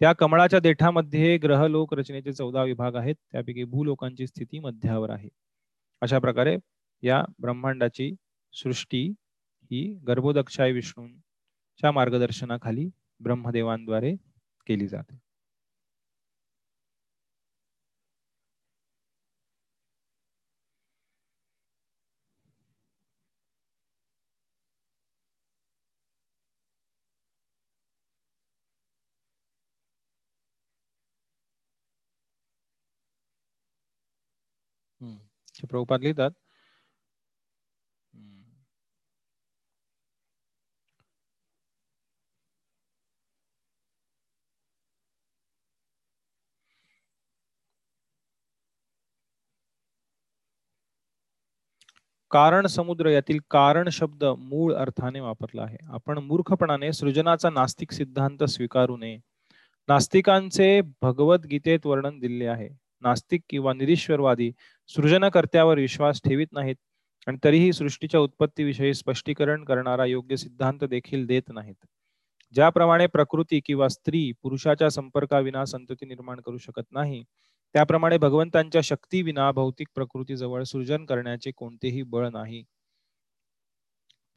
त्या कमळाच्या देठामध्ये ग्रहलोक रचनेचे चौदा विभाग आहेत. त्यापैकी भूलोकांची स्थिती मध्यावर आहे. अशा प्रकारे या ब्रह्मांडाची सृष्टी ही गर्भोदक्षाय विष्णूंच्या मार्गदर्शनाखाली ब्रह्मदेवांद्वारे केली जाते. प्रभुपाद लिहितात कारण समुद्र यातील कारण शब्द मूळ अर्थाने वापरला आहे. आपण मूर्खपणाने सृजनाचा नास्तिक सिद्धांत स्वीकारू नये. नास्तिकांचे भगवद्गीतेत वर्णन दिले आहे. नास्तिक किंवा निरीश्वरवादी सृजनकर्त्यावर विश्वास ठेवित नाहीत आणि तरीही सृष्टीच्या उत्पत्तीविषयी स्पष्टीकरण करणारा योग्य सिद्धांत देखील देत नाहीत. ज्याप्रमाणे प्रकृती किंवा स्त्री पुरुषाच्या संपर्काविना संतती निर्माण करू शकत नाही त्याप्रमाणे भगवंतांच्या शक्तीविना भौतिक प्रकृतीजवळ सृजन करण्याचे कोणतेही बळ नाही.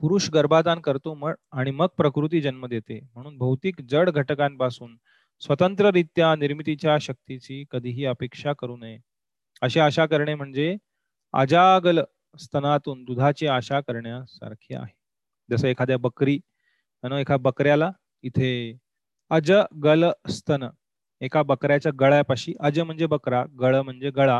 पुरुष गर्भाधान करतो आणि मग प्रकृती जन्म देते. म्हणून भौतिक जड घटकांपासून स्वतंत्ररित्या निर्मितीच्या शक्तीची कधीही अपेक्षा करू नये. अशी आशा करणे म्हणजे अजागल स्तनातून दुधाची आशा करण्यासारखी आहे. जसं एखाद्या बकरी एका बकऱ्याला इथे अजगल स्तन एका बकऱ्याच्या गळ्यापाशी अज म्हणजे बकरा गळ म्हणजे गळा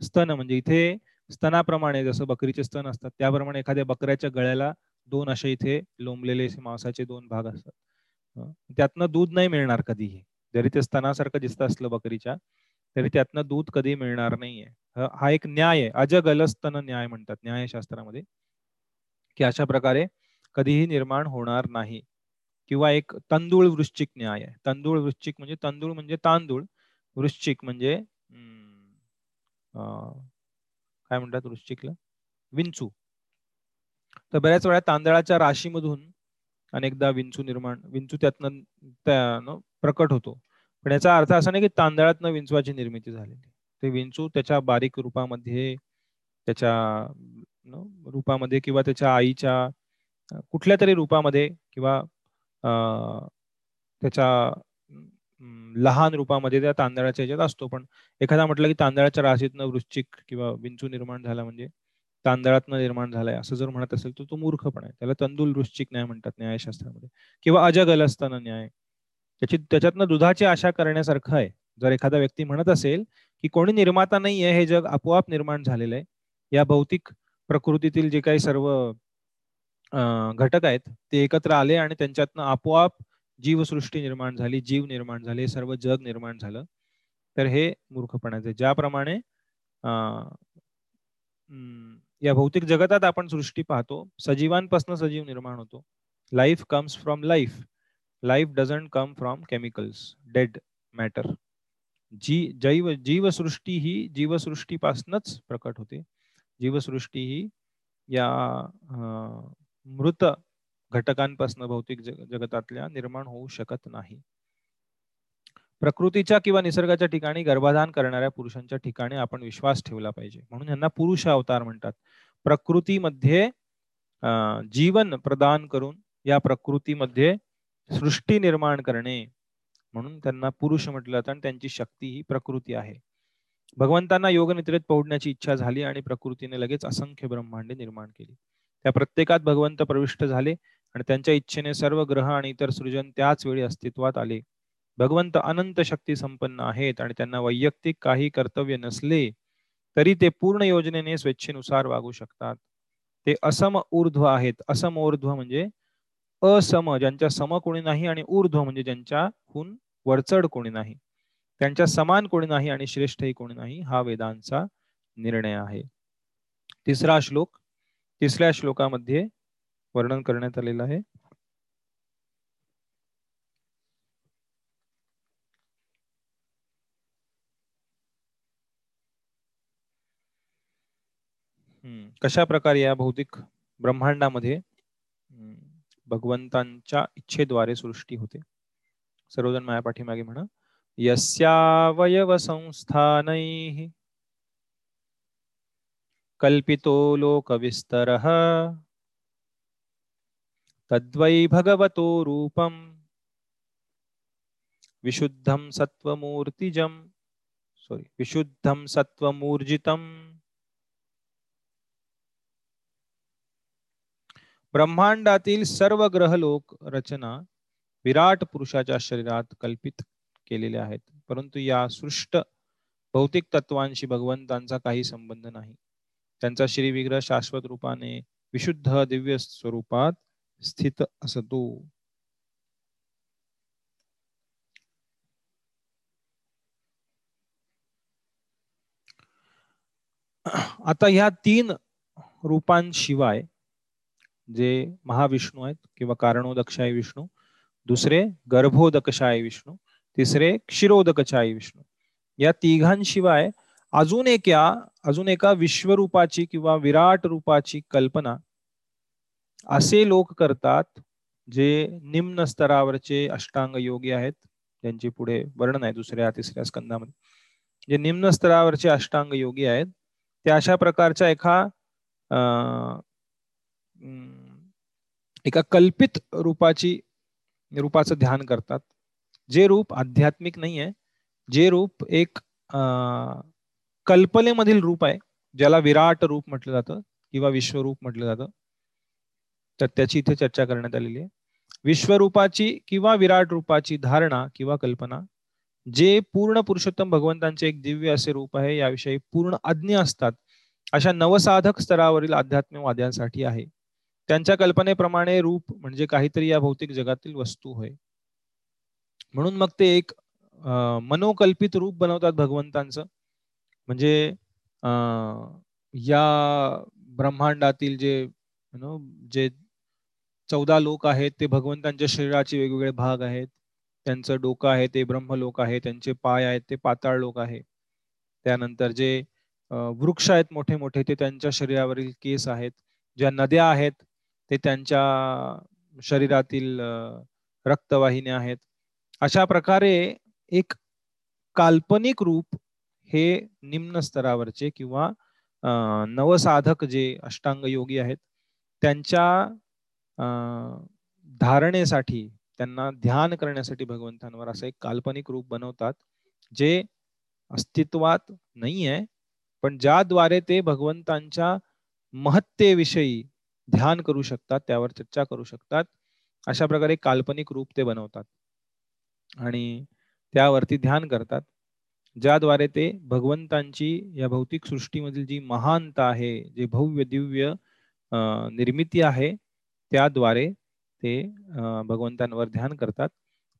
स्तन म्हणजे इथे स्तनाप्रमाणे जसं बकरीचे स्तन असतात त्याप्रमाणे एखाद्या बकऱ्याच्या गळ्याला दोन असे इथे लोंबलेले मांसाचे दोन भाग असतात. त्यातनं दूध नाही मिळणार कधीही. जरी ते स्तनासारखं दिसत असलं बकरीच्या तरी त्यातनं दूध कधी मिळणार नाहीये. हा एक न्याय आहे. अजगलस्तन न्याय म्हणतात न्यायशास्त्रामध्ये की अशा प्रकारे कधीही निर्माण होणार नाही. किंवा एक तंदूळ वृश्चिक न्याय आहे. तंदूळ वृश्चिक म्हणजे तांदूळ म्हणजे तांदूळ वृश्चिक म्हणजे काय म्हणतात वृश्चिकला? विंचू. तर बऱ्याच वेळा तांदळाच्या राशीमधून अनेकदा विंचू निर्माण विंचू त्यातनं प्रकट होतो. पण याचा अर्थ असा नाही की तांदळातनं विंचवाची निर्मिती झालेली. ते विंचू त्याच्या बारीक रूपामध्ये त्याच्या रूपामध्ये किंवा त्याच्या आईच्या कुठल्या तरी रूपामध्ये किंवा त्याच्या लहान रूपामध्ये त्या तांदळाच्या ह्याच्यात असतो. पण एखादा म्हटलं की तांदळाच्या राशीतनं वृश्चिक किंवा विंचू निर्माण झाला म्हणजे तांदळातनं निर्माण झालाय असं जर म्हणत असेल तर तो मूर्खपण आहे. त्याला तंदूल वृश्चिक न्याय म्हणतात न्यायशास्त्रामध्ये. किंवा अजगल असताना न्याय. त्याची त्याच्यातनं दुधाची आशा करण्यासारखं आहे. जर एखादा व्यक्ती म्हणत असेल की कोणी निर्माता नाही आहे हे जग आपोआप निर्माण झालेलं आहे. या भौतिक प्रकृतीतील जे काही सर्व घटक आहेत. ते एकत्र आले आणि त्यांच्यातनं आपोआप जीवसृष्टी निर्माण झाली जीव निर्माण झाले सर्व जग निर्माण झालं. तर हे मूर्खपणाचे ज्याप्रमाणे या भौतिक जगतात आपण सृष्टी पाहतो सजीवांपासून सजीव निर्माण होतो. Life comes from life life doesn't come from chemicals dead matter जी जैव जीवसृष्टी ही जीवसृष्टीपासूनच प्रकट होते. जीवसृष्टी ही या मृत घटकांपासून भौतिक जगतातल्या निर्माण होऊ शकत नाही. प्रकृतीच्या किंवा निसर्गाच्या ठिकाणी गर्भाधान करणाऱ्या पुरुषांच्या ठिकाणी आपण विश्वास ठेवला पाहिजे. म्हणून यांना पुरुष अवतार म्हणतात. प्रकृतीमध्ये जीवन प्रदान करून या प्रकृतीमध्ये सृष्टी निर्माण करणे. म्हणून त्यांना पुरुष म्हटलं जातं आणि त्यांची शक्ती ही प्रकृती आहे. भगवंतांना योगनिद्रेत पोहोडण्याची इच्छा झाली आणि प्रकृतीने लगेच असंख्य ब्रह्मांडे निर्माण केली. त्या प्रत्येकात भगवंत प्रविष्ट झाले आणि त्यांच्या इच्छेने सर्व ग्रह आणि इतर सृजन त्याच वेळी अस्तित्वात आले. भगवंत अनंत शक्ती संपन्न आहेत आणि त्यांना वैयक्तिक काही कर्तव्य नसले तरी ते पूर्ण योजनेने स्वेच्छेनुसार वागू शकतात. ते असम ऊर्ध्व आहेत. असम ऊर्ध्व म्हणजे असम ज्यांच्या सम कोणी नाही आणि ऊर्ध्व म्हणजे ज्यांच्याहून वरचढ कोणी नाही. त्यांच्या समान कोणी नाही आणि श्रेष्ठही कोणी नाही हा वेदांचा निर्णय आहे. तिसरा श्लोक तिसऱ्या श्लोकामध्ये वर्णन करण्यात आलेलं आहे. कशा प्रकारे या भौतिक ब्रह्मांडामध्ये भगवंतांच्या इच्छेद्वारे सृष्टी होते? सर्वजण माया पाठीमागे म्हणा. यस्यावयव संस्थानैः कल्पितो लोकविस्तरः तद्वै भगवतो रूपं विशुद्धं सत्त्वमूर्तिजं सॉरी विशुद्धं सत्त्वमूर्जितम्। ब्रह्मांडातील सर्व ग्रह लोक रचना विराट पुरुषाच्या शरीरात कल्पित केलेल्या आहेत परंतु या सृष्ट भौतिक तत्वांशी भगवंतांचा काही संबंध नाही. त्यांचा श्रीविग्रह शाश्वत रूपाने विशुद्ध दिव्य स्वरूपात स्थित असतो. आता ह्या तीन रूपांशिवाय जे महाविष्णू आहेत किंवा कारणोदक्षाय विष्णू दुसरे गर्भोदकशाय विष्णू तिसरे क्षीरोदकशाय विष्णू. या तिघांशिवाय अजून एक या अजून एका विश्वरूपाची किंवा विराट रूपाची कल्पना असे लोक करतात जे निम्न स्तरावरचे अष्टांग योगी आहेत. त्यांचे पुढे वर्णन आहे दुसऱ्या तिसऱ्या स्कंदामध्ये. जे निम्न स्तरावरचे अष्टांग योगी आहेत ते अशा प्रकारच्या एका एका कल्पित रूपाची रूपाचं ध्यान करतात. जे रूप आध्यात्मिक नाही आहे जे रूप एक कल्पनेमधील रूप आहे ज्याला विराट रूप म्हटलं जातं किंवा विश्वरूप म्हटलं जातं. तर त्याची इथे चर्चा करण्यात आलेली आहे. विश्वरूपाची किंवा विराट रूपाची धारणा किंवा कल्पना जे पूर्ण पुरुषोत्तम भगवंतांचे एक दिव्य असे रूप आहे याविषयी पूर्ण अज्ञ असतात अशा नवसाधक स्तरावरील अध्यात्मवाद्यांसाठी आहे. त्यांच्या कल्पनेप्रमाणे रूप म्हणजे काहीतरी या भौतिक जगातील वस्तू होय. म्हणून मग ते एक मनोकल्पित रूप बनवतात भगवंतांचं. म्हणजे या ब्रह्मांडातील जे जे चौदा लोक आहेत ते भगवंतांच्या शरीराचे वेगवेगळे भाग आहेत. त्यांचं डोकं आहे ते ब्रह्मलोक आहे त्यांचे पाय आहेत ते पाताळ लोक आहे. त्यानंतर जे वृक्ष आहेत मोठे मोठे ते त्यांच्या शरीरावरील केस आहेत. ज्या नद्या आहेत ते त्यांच्या शरीरातील रक्तवाहिन्या आहेत. अशा प्रकारे एक काल्पनिक रूप हे निम्न स्तरावरचे किंवा नवसाधक जे अष्टांग योगी आहेत त्यांच्या धारणेसाठी त्यांना ध्यान करण्यासाठी भगवंतांवर असं एक काल्पनिक रूप बनवतात जे अस्तित्वात नाही आहे पण ज्याद्वारे ते भगवंतांच्या महत्तेविषयी ध्यान करू शकतात त्यावर चर्चा करू शकतात अशा प्रकारे काल्पनिक रूप ते बनवतात. आणि त्यावरती ध्यान करतात. ज्याद्वारे ते भगवंतांची या भौतिक सृष्टीमधील जी महानता आहे जे भव्य दिव्य निर्मिती आहे त्याद्वारे ते भगवंतांवर ध्यान करतात.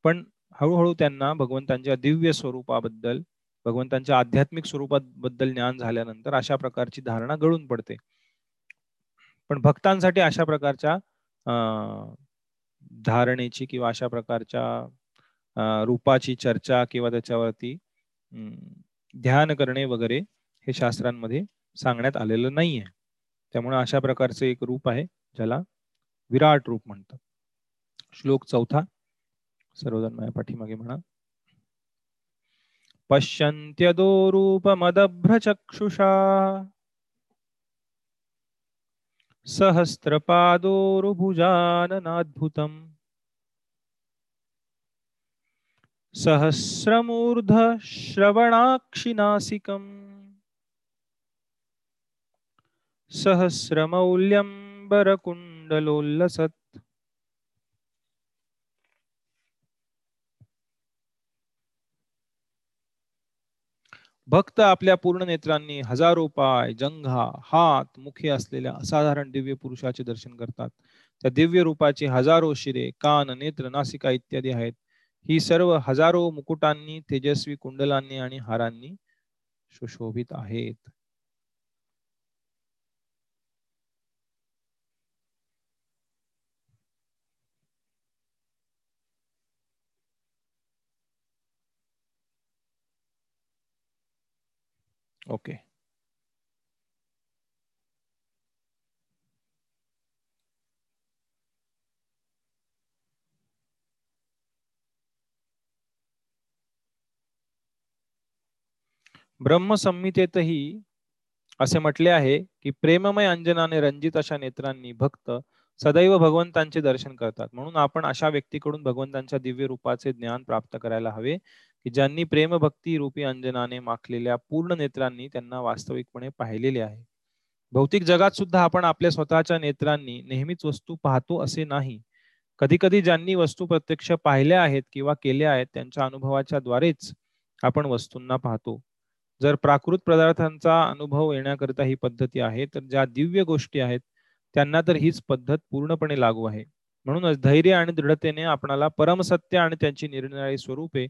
पण हळूहळू त्यांना भगवंतांच्या दिव्य स्वरूपाबद्दल भगवंतांच्या आध्यात्मिक स्वरूपाबद्दल ज्ञान झाल्यानंतर अशा प्रकारची धारणा गळून पडते. पण भक्तांसाठी अशा प्रकारच्या धारणेची किंवा अशा प्रकारच्या रूपाची चर्चा किंवा त्याच्यावरती ध्यान करणे वगैरे हे शास्त्रांमध्ये सांगण्यात आलेलं नाहीये. त्यामुळे अशा प्रकारचे एक रूप आहे ज्याला विराट रूप म्हणतात. श्लोक चौथा. सर्वजण माझ्या पाठीमागे म्हणा. पश्यन्त्यदो रूपमदभ्रचक्षुषा सहस्रपादोरुभुजाननाद्भुतम्। सहस्रमूर्ध श्रवणाक्षिनासिकम् सहस्रमौल्यम्बरकुण्डलोल्लसत्। भक्त आपल्या पूर्ण नेत्रांनी हजारो पाय जंघा हात मुखे असलेल्या असाधारण दिव्य पुरुषाचे दर्शन करतात. त्या दिव्य रूपाचे हजारो शिरे कान नेत्र नासिका इत्यादी आहेत. ही सर्व हजारो मुकुटांनी तेजस्वी कुंडलांनी आणि हारांनी सुशोभित आहेत. ओके ब्रह्मसंहितेतही असे म्हटले आहे की प्रेममय अंजनाने रंजित अशा नेत्रांनी भक्त सदैव भगवंतांचे दर्शन करतात. म्हणून आपण अशा व्यक्तीकडून भगवंतांच्या दिव्य रूपाचे ज्ञान प्राप्त करायला हवे की ज्यांनी प्रेमभक्ती रूपी अंजनाने माखलेल्या पूर्ण नेत्रांनी त्यांना वास्तविकपणे पाहिलेले आहे. भौतिक जगात सुद्धा आपण आपल्या स्वतःच्या नेत्रांनी नेहमीच वस्तू पाहतो असे नाही. कधी कधी ज्यांनी वस्तू प्रत्यक्ष पाहिल्या आहेत किंवा केल्या आहेत त्यांच्या अनुभवाच्या द्वारेच आपण वस्तूंना पाहतो. जर प्राकृत पदार्थांचा अनुभव येण्याकरिता ही पद्धती आहे तर ज्या दिव्य गोष्टी आहेत त्यांना तर हीच पद्धत पूर्णपणे लागू आहे. म्हणूनच धैर्य आणि दृढतेने आपणाला परमसत्य आणि त्यांची निरनिराळी स्वरूपे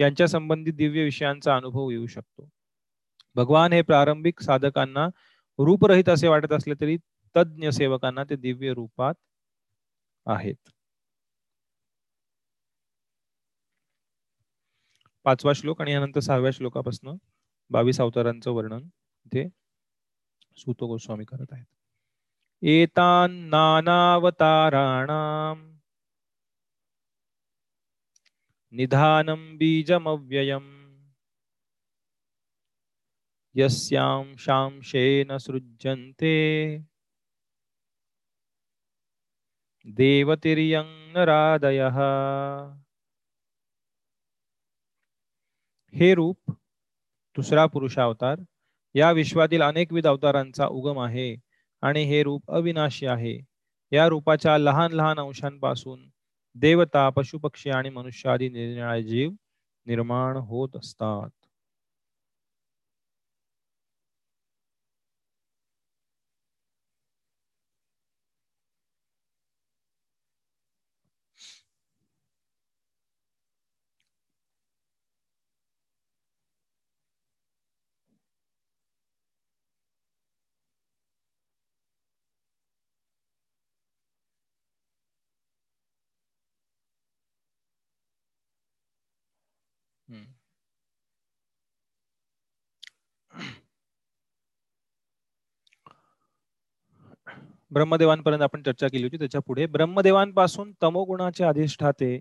यांच्या संबंधित दिव्य विषयांचा अनुभव येऊ शकतो. भगवान हे प्रारंभिक साधकांना रूपरहित असे वाटत असले तरी तज्ज्ञ सेवकांना ते दिव्य रूपात आहेत. पाचवा श्लोक आणि यानंतर सहाव्या श्लोकापासून बावीस अवतारांचं वर्णन इथे सुतो गोस्वामी करत आहेत. एतान नानावताराणाम निधानं बीजमव्ययम् यस्यां शांशेन सृज्यन्ते देवतिर्यं नरादयः। हे रूप दुसरा पुरुषावतार या विश्वातील अनेकविध अवतारांचा उगम आहे आणि हे रूप अविनाशी आहे. या रूपाच्या लहान लहान अंशांपासून देवता पशुपक्षी आणि मनुष्य आदी निरनिराळे जीव निर्माण होत असतात. ब्रह्मदेवांपर्यंत आपण चर्चा केली होती त्याच्या पुढे. ब्रह्मदेवांपासून तमोगुणाचे अधिष्ठाते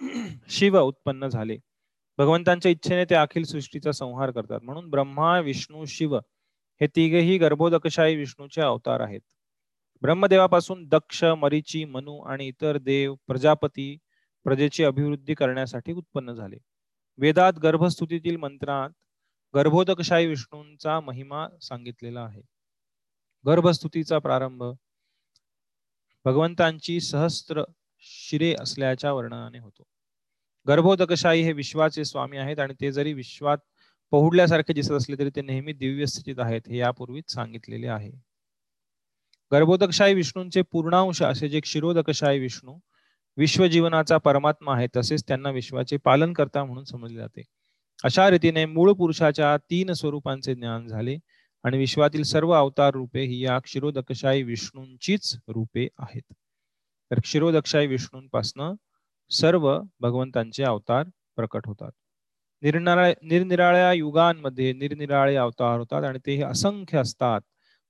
[CLEARS THROAT] शिव उत्पन्न झाले. भगवंतांच्या इच्छेने ते अखिल सृष्टीचा संहार करतात. म्हणून ब्रह्मा विष्णू शिव हे तिघेही गर्भोदकशाही विष्णूचे अवतार आहेत. ब्रह्मदेवापासून दक्ष मरीची मनु आणि इतर देव प्रजापती प्रजेची अभिवृद्धी करण्यासाठी उत्पन्न झाले. वेदात गर्भस्तुतीतील मंत्रात गर्भोदकशाही विष्णूंचा महिमा सांगितलेला आहे. गर्भस्तुतीचा प्रारंभ भगवंतांची सहस्त्र शिरे असल्याच्या वर्णनाने होतो. गर्भोदकशाही हे विश्वाचे स्वामी आहेत आणि ते जरी विश्वात पहुडल्यासारखे दिसत असले तरी ते नेहमी दिव्य स्थितीत आहेत हे यापूर्वीच सांगितलेले आहे. गर्भोदकशाही विष्णूंचे पूर्णांश असे जे क्षीरोदकशाही विष्णू विश्वजीवनाचा परमात्मा आहे तसेच त्यांना विश्वाचे पालन करता म्हणून समजले जाते. अशा रीतीने मूळ पुरुषाच्या तीन स्वरूपांचे ज्ञान झाले. आणि विश्वातील सर्व अवतार रूपे ही या क्षीरोदकशाही विष्णूंचीच रूपे आहेत. तर क्षीरोदकशाही विष्णूंपासनं सर्व भगवंतांचे अवतार प्रकट होतात. निरनिराळ्या निरनिराळ्या युगांमध्ये निरनिराळे अवतार होतात आणि ते असंख्य असतात.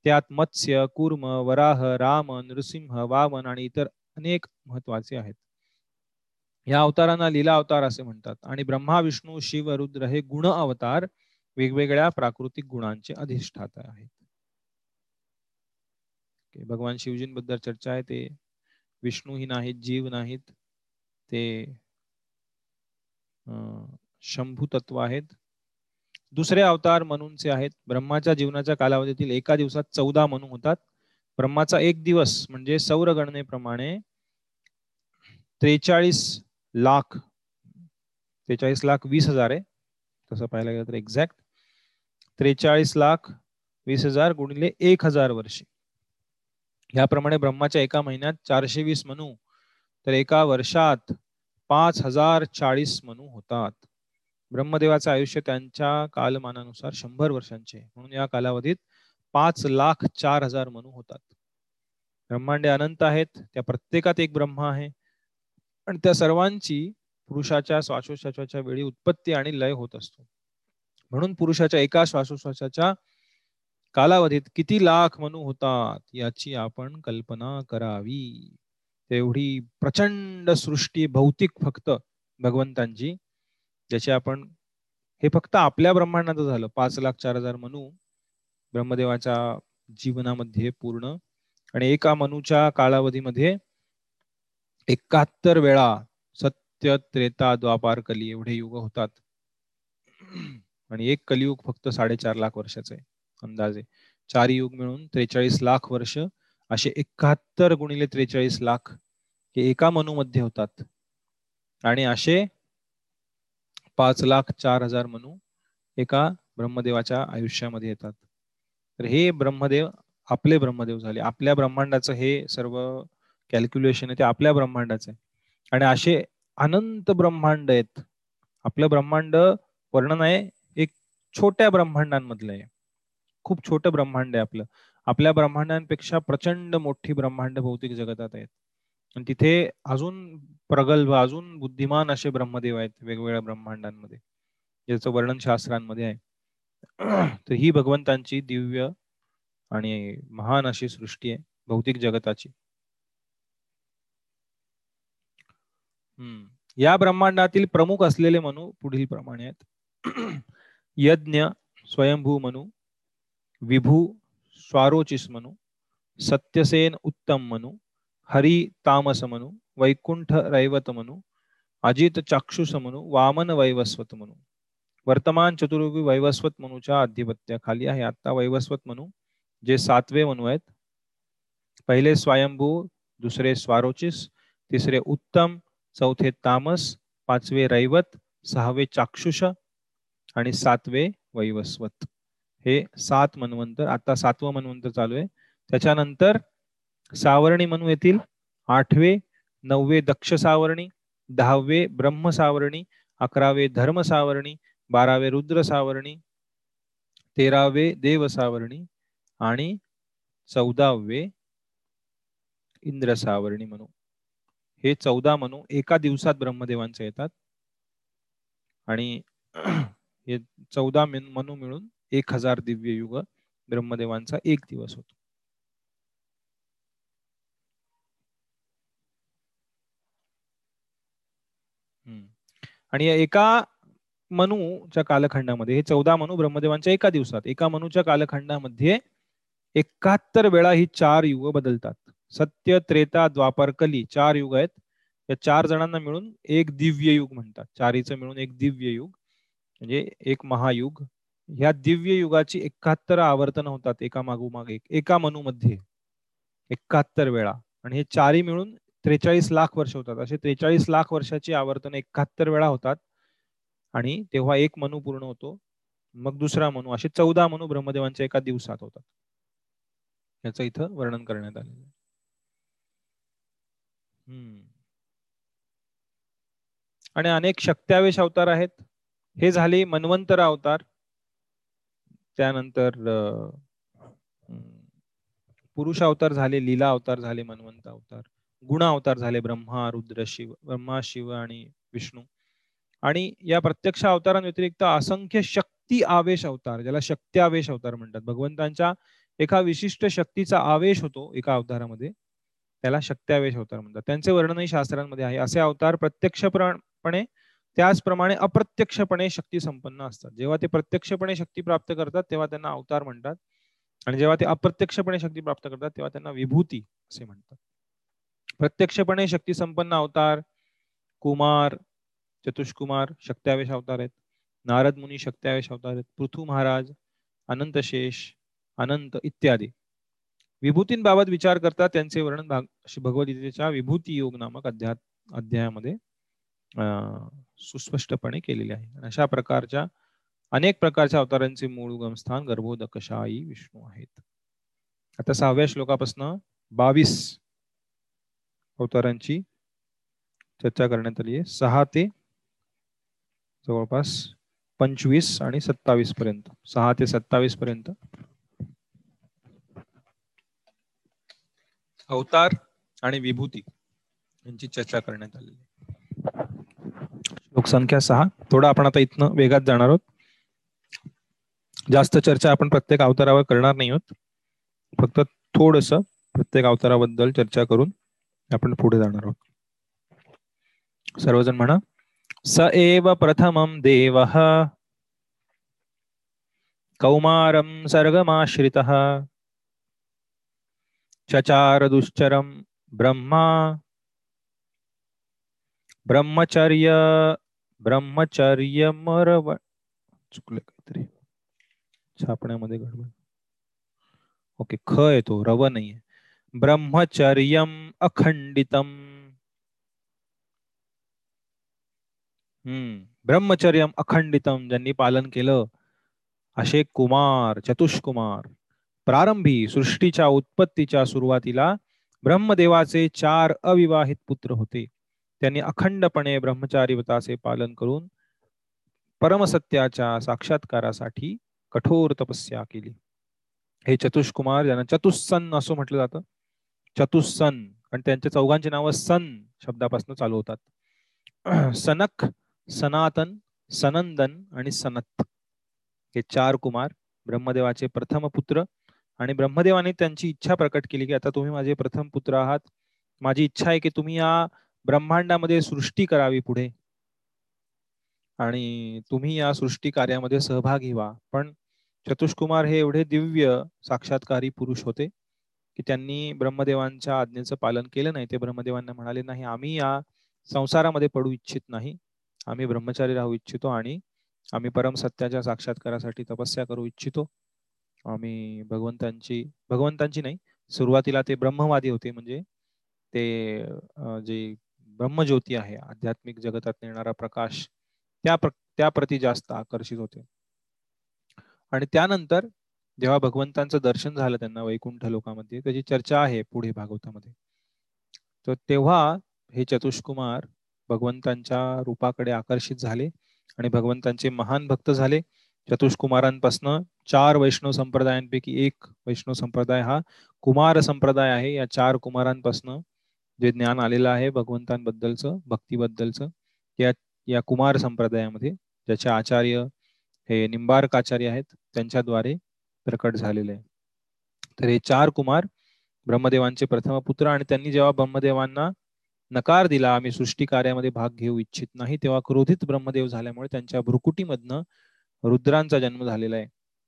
त्यात मत्स्य कुर्म वराह राम नृसिंह वामन आणि इतर अनेक महत्त्वाचे आहेत. या अवतारांना लीला अवतार असे म्हणतात आणि ब्रह्मा विष्णू शिव रुद्र हे गुण अवतार वेगवेगळ्या प्राकृतिक गुणांचे अधिष्ठाता आहेत. भगवान शिवजींबद्दल चर्चा आहे ते विष्णूही नाहीत जीव नाहीत ते शंभू तत्व आहेत. दुसरे अवतार मनूंचे आहेत. ब्रह्माच्या जीवनाच्या कालावधीतील एका दिवसात चौदा मनू होतात. ब्रह्माचा एक दिवस म्हणजे सौर गणनेप्रमाणे त्रेचाळीस लाख त्रेचाळीस लाख वीस हजार आहे. तसं पाहायला गेलं तर एक्झॅक्ट त्रेचाळीस लाख वीस हजार गुणिले एक हजार वर्षे. याप्रमाणे ब्रह्माच्या एका महिन्यात चारशे वीस मनू तर एका वर्षात पाच हजार चाळीस मनू होतात. ब्रह्मदेवाचं आयुष्य त्यांच्या कालमानानुसार शंभर वर्षांचे म्हणून या कालावधीत पाच लाख चार हजार मनू होतात. ब्रह्मांडे अनंत आहेत त्या प्रत्येकात एक ब्रह्मा आहे आणि त्या सर्वांची पुरुषाच्या श्वासोश्वासाच्या वेळी उत्पत्ती आणि लय होत असतो. म्हणून पुरुषाच्या एका श्वासोश्वासाच्या कालावधीत किती लाख मनू होतात याची आपण कल्पना करावी. तेवढी प्रचंड सृष्टी भौतिक फक्त भगवंतांची ज्याची आपण हे फक्त आपल्या ब्रह्मांडाचं झालं. पाच लाख चार हजार मनू ब्रह्मदेवाच्या जीवनामध्ये पूर्ण आणि एका मनूच्या कालावधीमध्ये एकाहत्तर वेळा सत्य त्रेता द्वापार कली एवढे युग होतात. आणि एक कलियुग फक्त साडेचार लाख वर्षाचं आहे अंदाजे. चार युग मिळून त्रेचाळीस लाख वर्ष असे एकाहत्तर गुणिले त्रेचाळीस लाख हे एका मनूमध्ये होतात. आणि असे पाच लाख चार हजार मनू एका ब्रह्मदेवाच्या आयुष्यामध्ये येतात. तर हे ब्रह्मदेव आपले ब्रह्मदेव झाले. आपल्या ब्रह्मांडाचं हे सर्व कॅल्क्युलेशन आहे ते आपल्या ब्रह्मांडाचं आहे. आणि असे अनंत ब्रह्मांड आहेत. आपलं ब्रह्मांड वर्णन आहे छोट्या ब्रह्मांडांमधलं आहे. खूप छोटं ब्रह्मांड आहे आपलं. आपल्या ब्रह्मांडांपेक्षा प्रचंड मोठी ब्रह्मांड भौतिक जगतात आहेत. आणि तिथे अजून प्रगल्भ अजून बुद्धिमान असे ब्रह्मदेव आहेत वेगवेगळ्या ब्रह्मांडांमध्ये. ज्याचं वर्णन शास्त्रांमध्ये आहे. [CLEARS THROAT] तर ही भगवंतांची दिव्य आणि महान अशी सृष्टी आहे भौतिक जगताची. हम्म. या ब्रह्मांडातील प्रमुख असलेले मनू पुढील प्रमाणे आहेत. [CLEARS THROAT] यज्ञ स्वयंभू मनु विभू स्वारोचिस मनु सत्यसेन उत्तम मनु हरी तामस मनु वैकुंठ रैवत मनु अजित चाक्षुष मनु वामन वैवस्वत मनु वर्तमान चतुर्युगी वैवस्वत मनुच्या अधिपत्याखाली आहे. आता वैवस्वत मनु जे सातवे मनु आहेत. पहिले स्वयंभू दुसरे स्वारोचिस तिसरे उत्तम चौथे तामस पाचवे रैवत सहावे चाक्षुष आणि सातवे वैवस्वत. हे सात मन्वंतर आता सातवं मन्वंतर चालू आहे. त्याच्यानंतर सावरणी मनू येतील. आठवे नववे दक्ष सावरणी दहावे ब्रह्म सावरणी अकरावे धर्म सावरणी बारावे रुद्र सावरणी तेरावे देव सावरणी आणि चौदावे इंद्र सावरणी म्हणू. हे चौदा म्हणू एका दिवसात ब्रह्मदेवांचे येतात. आणि हे चौदा मनू मिळून एक हजार दिव्य युग ब्रह्मदेवांचा एक दिवस होतो. आणि एका मनूच्या कालखंडामध्ये हे चौदा मनू ब्रह्मदेवांच्या एका दिवसात एका मनूच्या कालखंडामध्ये एकाहत्तर वेळा ही चार युग बदलतात. सत्य त्रेता द्वापर कली चार युग आहेत. या चार जणांना मिळून एक दिव्य युग म्हणतात. चारीचं मिळून एक दिव्य युग. म्हणजे एक महायुग. ह्या दिव्य युगाची एकाहत्तर आवर्तन होतात एका मागोमाग एक एका मनूमध्ये. एकाहत्तर वेळा. आणि हे चारी मिळून त्रेचाळीस लाख वर्ष होतात. असे त्रेचाळीस लाख वर्षाची आवर्तन एकाहत्तर वेळा होतात. आणि तेव्हा एक मनू पूर्ण होतो. मग दुसरा मनू असे चौदा मनू ब्रह्मदेवांच्या एका दिवसात होतात. याचं इथं वर्णन करण्यात आलेलं हम्म. आणि अनेक शक्त्यावेश अवतार आहेत. हे झाले मनवंतर अवतार. त्यानंतर पुरुष अवतार झाले लीला अवतार झाले मनवंत अवतार. गुण अवतार झाले ब्रह्मा रुद्र शिव ब्रह्मा शिव आणि विष्णू. आणि या प्रत्यक्ष अवतारांव्यतिरिक्त असंख्य शक्ती आवेश अवतार ज्याला शक्ती आवेश अवतार म्हणतात. भगवंतांच्या एका विशिष्ट शक्तीचा आवेश होतो एका अवतारामध्ये. त्याला शक्त्यावेश अवतार म्हणतात. त्यांचे वर्णनही शास्त्रांमध्ये आहे. असे अवतार प्रत्यक्षपणे त्याचप्रमाणे अप्रत्यक्षपणे शक्ती संपन्न असतात. जेव्हा ते प्रत्यक्षपणे शक्ती प्राप्त करतात तेव्हा त्यांना अवतार म्हणतात. आणि जेव्हा ते अप्रत्यक्षपणे शक्ती प्राप्त करतात तेव्हा त्यांना विभूती असे म्हणतात. प्रत्यक्षपणे शक्ती संपन्न अवतार कुमार चतुष्कुमार शक्त्यावेश अवतार आहेत. नारद मुनी शक्त्यावेश अवतार आहेत. पृथू महाराज अनंत शेष अनंत इत्यादी. विभूतींबाबत विचार करता त्यांचे वर्णन भाग भगवद्गीतेच्या विभूती योग नामक अध्या अध्यायामध्ये सुस्पष्टपणे केलेले आहे. अशा प्रकारच्या अनेक प्रकारच्या अवतारांचे मूळ उगमस्थान गर्भोदकशाही विष्णू आहेत. आता सहाव्या श्लोकापासून बावीस अवतारांची चर्चा करण्यात आली आहे. सहा ते जवळपास पंचवीस आणि सत्तावीस पर्यंत. सहा ते सत्तावीस पर्यंत. अवतार आणि विभूती यांची चर्चा करण्यात आलेली लोकसंख्या सहा. थोडा आपण आता इथनं वेगात जाणार आहोत. जास्त चर्चा आपण प्रत्येक अवतारावर करणार नाही आहोत. फक्त थोडस प्रत्येक अवताराबद्दल चर्चा करून आपण पुढे जाणार आहोत. सर्वजण म्हणा स एव प्रथमं देव कौमारं सर्गमाश्रितः चचार दुश्चरं ब्रह्मा ब्रह्मचर्य ब्रह्मचर्यमरव चुकलं काहीतरी. छापण्यामध्ये गडबड. ओके ख येतो रव नाहीये. ब्रह्मचर्यम अखंडितम. हम्म ब्रह्मचर्यम अखंडितम ज्यांनी पालन केलं असे कुमार चतुष्कुमार. प्रारंभी सृष्टीच्या उत्पत्तीच्या सुरुवातीला ब्रह्मदेवाचे चार अविवाहित पुत्र होते. त्यांनी अखंडपणे ब्रह्मचारी व्रताचे पालन करून परमसत्याच्या साक्षात्कारासाठी कठोर तपस्या केली. हे चतुष्कुमार ज्यांना चतुस्सन असं म्हटलं जातं चतुस्सन आणि त्यांच्या चौघांची नावं सन शब्दापासून चालू होतात. [CLEARS THROAT] सनक सनातन सनंदन आणि सनत. हे चार कुमार ब्रह्मदेवाचे प्रथम पुत्र आणि ब्रह्मदेवाने त्यांची इच्छा प्रकट केली की आता तुम्ही माझे प्रथम पुत्र आहात. माझी इच्छा आहे की तुम्ही या ब्रह्मांडामध्ये सृष्टी करावी पुढे. आणि तुम्ही या सृष्टी कार्यामध्ये सहभागी व्हा. पण चतुष्कुमार हे एवढे दिव्य साक्षात्कारी पुरुष होते की त्यांनी ब्रह्मदेवांच्या आज्ञेचं पालन केलं नाही. ते ब्रह्मदेवांना म्हणाले नाही आम्ही या संसारामध्ये पडू इच्छित नाही. आम्ही ब्रह्मचारी राहू इच्छितो आणि आम्ही परम सत्याच्या साक्षात्कारासाठी तपस्या करू इच्छितो. आम्ही भगवंतांची भगवंतांची नाही सुरुवातीला ते ब्रह्मवादी होते. म्हणजे ते जे ब्रह्मज्योती आहे आध्यात्मिक जगतात नेणारा प्रकाश त्या प्र त्या प्रती जास्त आकर्षित होते. आणि त्यानंतर जेव्हा भगवंतांचं दर्शन झालं त्यांना वैकुंठ लोकामध्ये त्याची चर्चा आहे पुढे भागवतामध्ये. तर तेव्हा हे चतुष्कुमार भगवंतांच्या रूपाकडे आकर्षित झाले आणि भगवंतांचे महान भक्त झाले. चतुष्कुमारांपासनं चार वैष्णव संप्रदायांपैकी एक वैष्णव संप्रदाय हा कुमार संप्रदाय आहे. या चार कुमारांपासनं जे ज्ञान आलेलं आहे भगवंतांबद्दलचं भक्तीबद्दलचं त्या या कुमार संप्रदायामध्ये ज्याचे आचार्य हे निंबार्क आचार्य आहेत त्यांच्याद्वारे प्रकट झालेले आहे. तर हे चार कुमार ब्रह्मदेवांचे प्रथम पुत्र आणि त्यांनी जेव्हा ब्रह्मदेवांना नकार दिला आम्ही सृष्टी कार्यामध्ये भाग घेऊ इच्छित नाही तेव्हा क्रोधित ब्रह्मदेव झाल्यामुळे त्यांच्या भ्रुकुटीमधनं रुद्रांचा जन्म झालेला आहे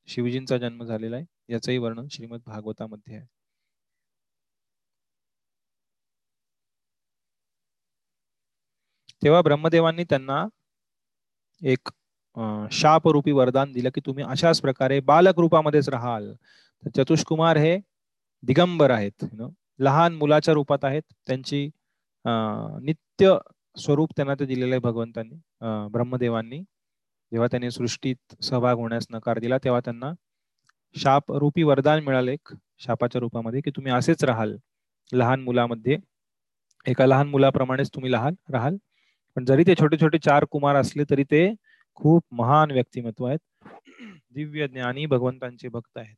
शिवजींचा जन्म झालेला आहे याचंही वर्णन श्रीमद भागवतामध्ये आहे. तेव्हा ब्रह्मदेवांनी त्यांना एक शापरूपी वरदान दिलं की तुम्ही अशाच प्रकारे बालक रूपामध्येच राहाल. तर चतुष्कुमार हे दिगंबर आहेत. लहान मुलाच्या रूपात आहेत. त्यांची नित्य स्वरूप त्यांना ते दिलेलं आहे भगवंतांनी ब्रह्मदेवांनी. जेव्हा त्यांनी सृष्टीत सहभाग होण्यास नकार दिला तेव्हा त्यांना शाप रूपी वरदान मिळाले शापाच्या रूपामध्ये की तुम्ही असेच राहाल. लहान मुलामध्ये एका लहान मुलाप्रमाणेच तुम्ही लहान राहाल. पण जरी ते छोटे छोटे चार कुमार असले तरी ते खूप महान व्यक्तिमत्व आहेत. दिव्य ज्ञानी भगवंतांचे भक्त आहेत.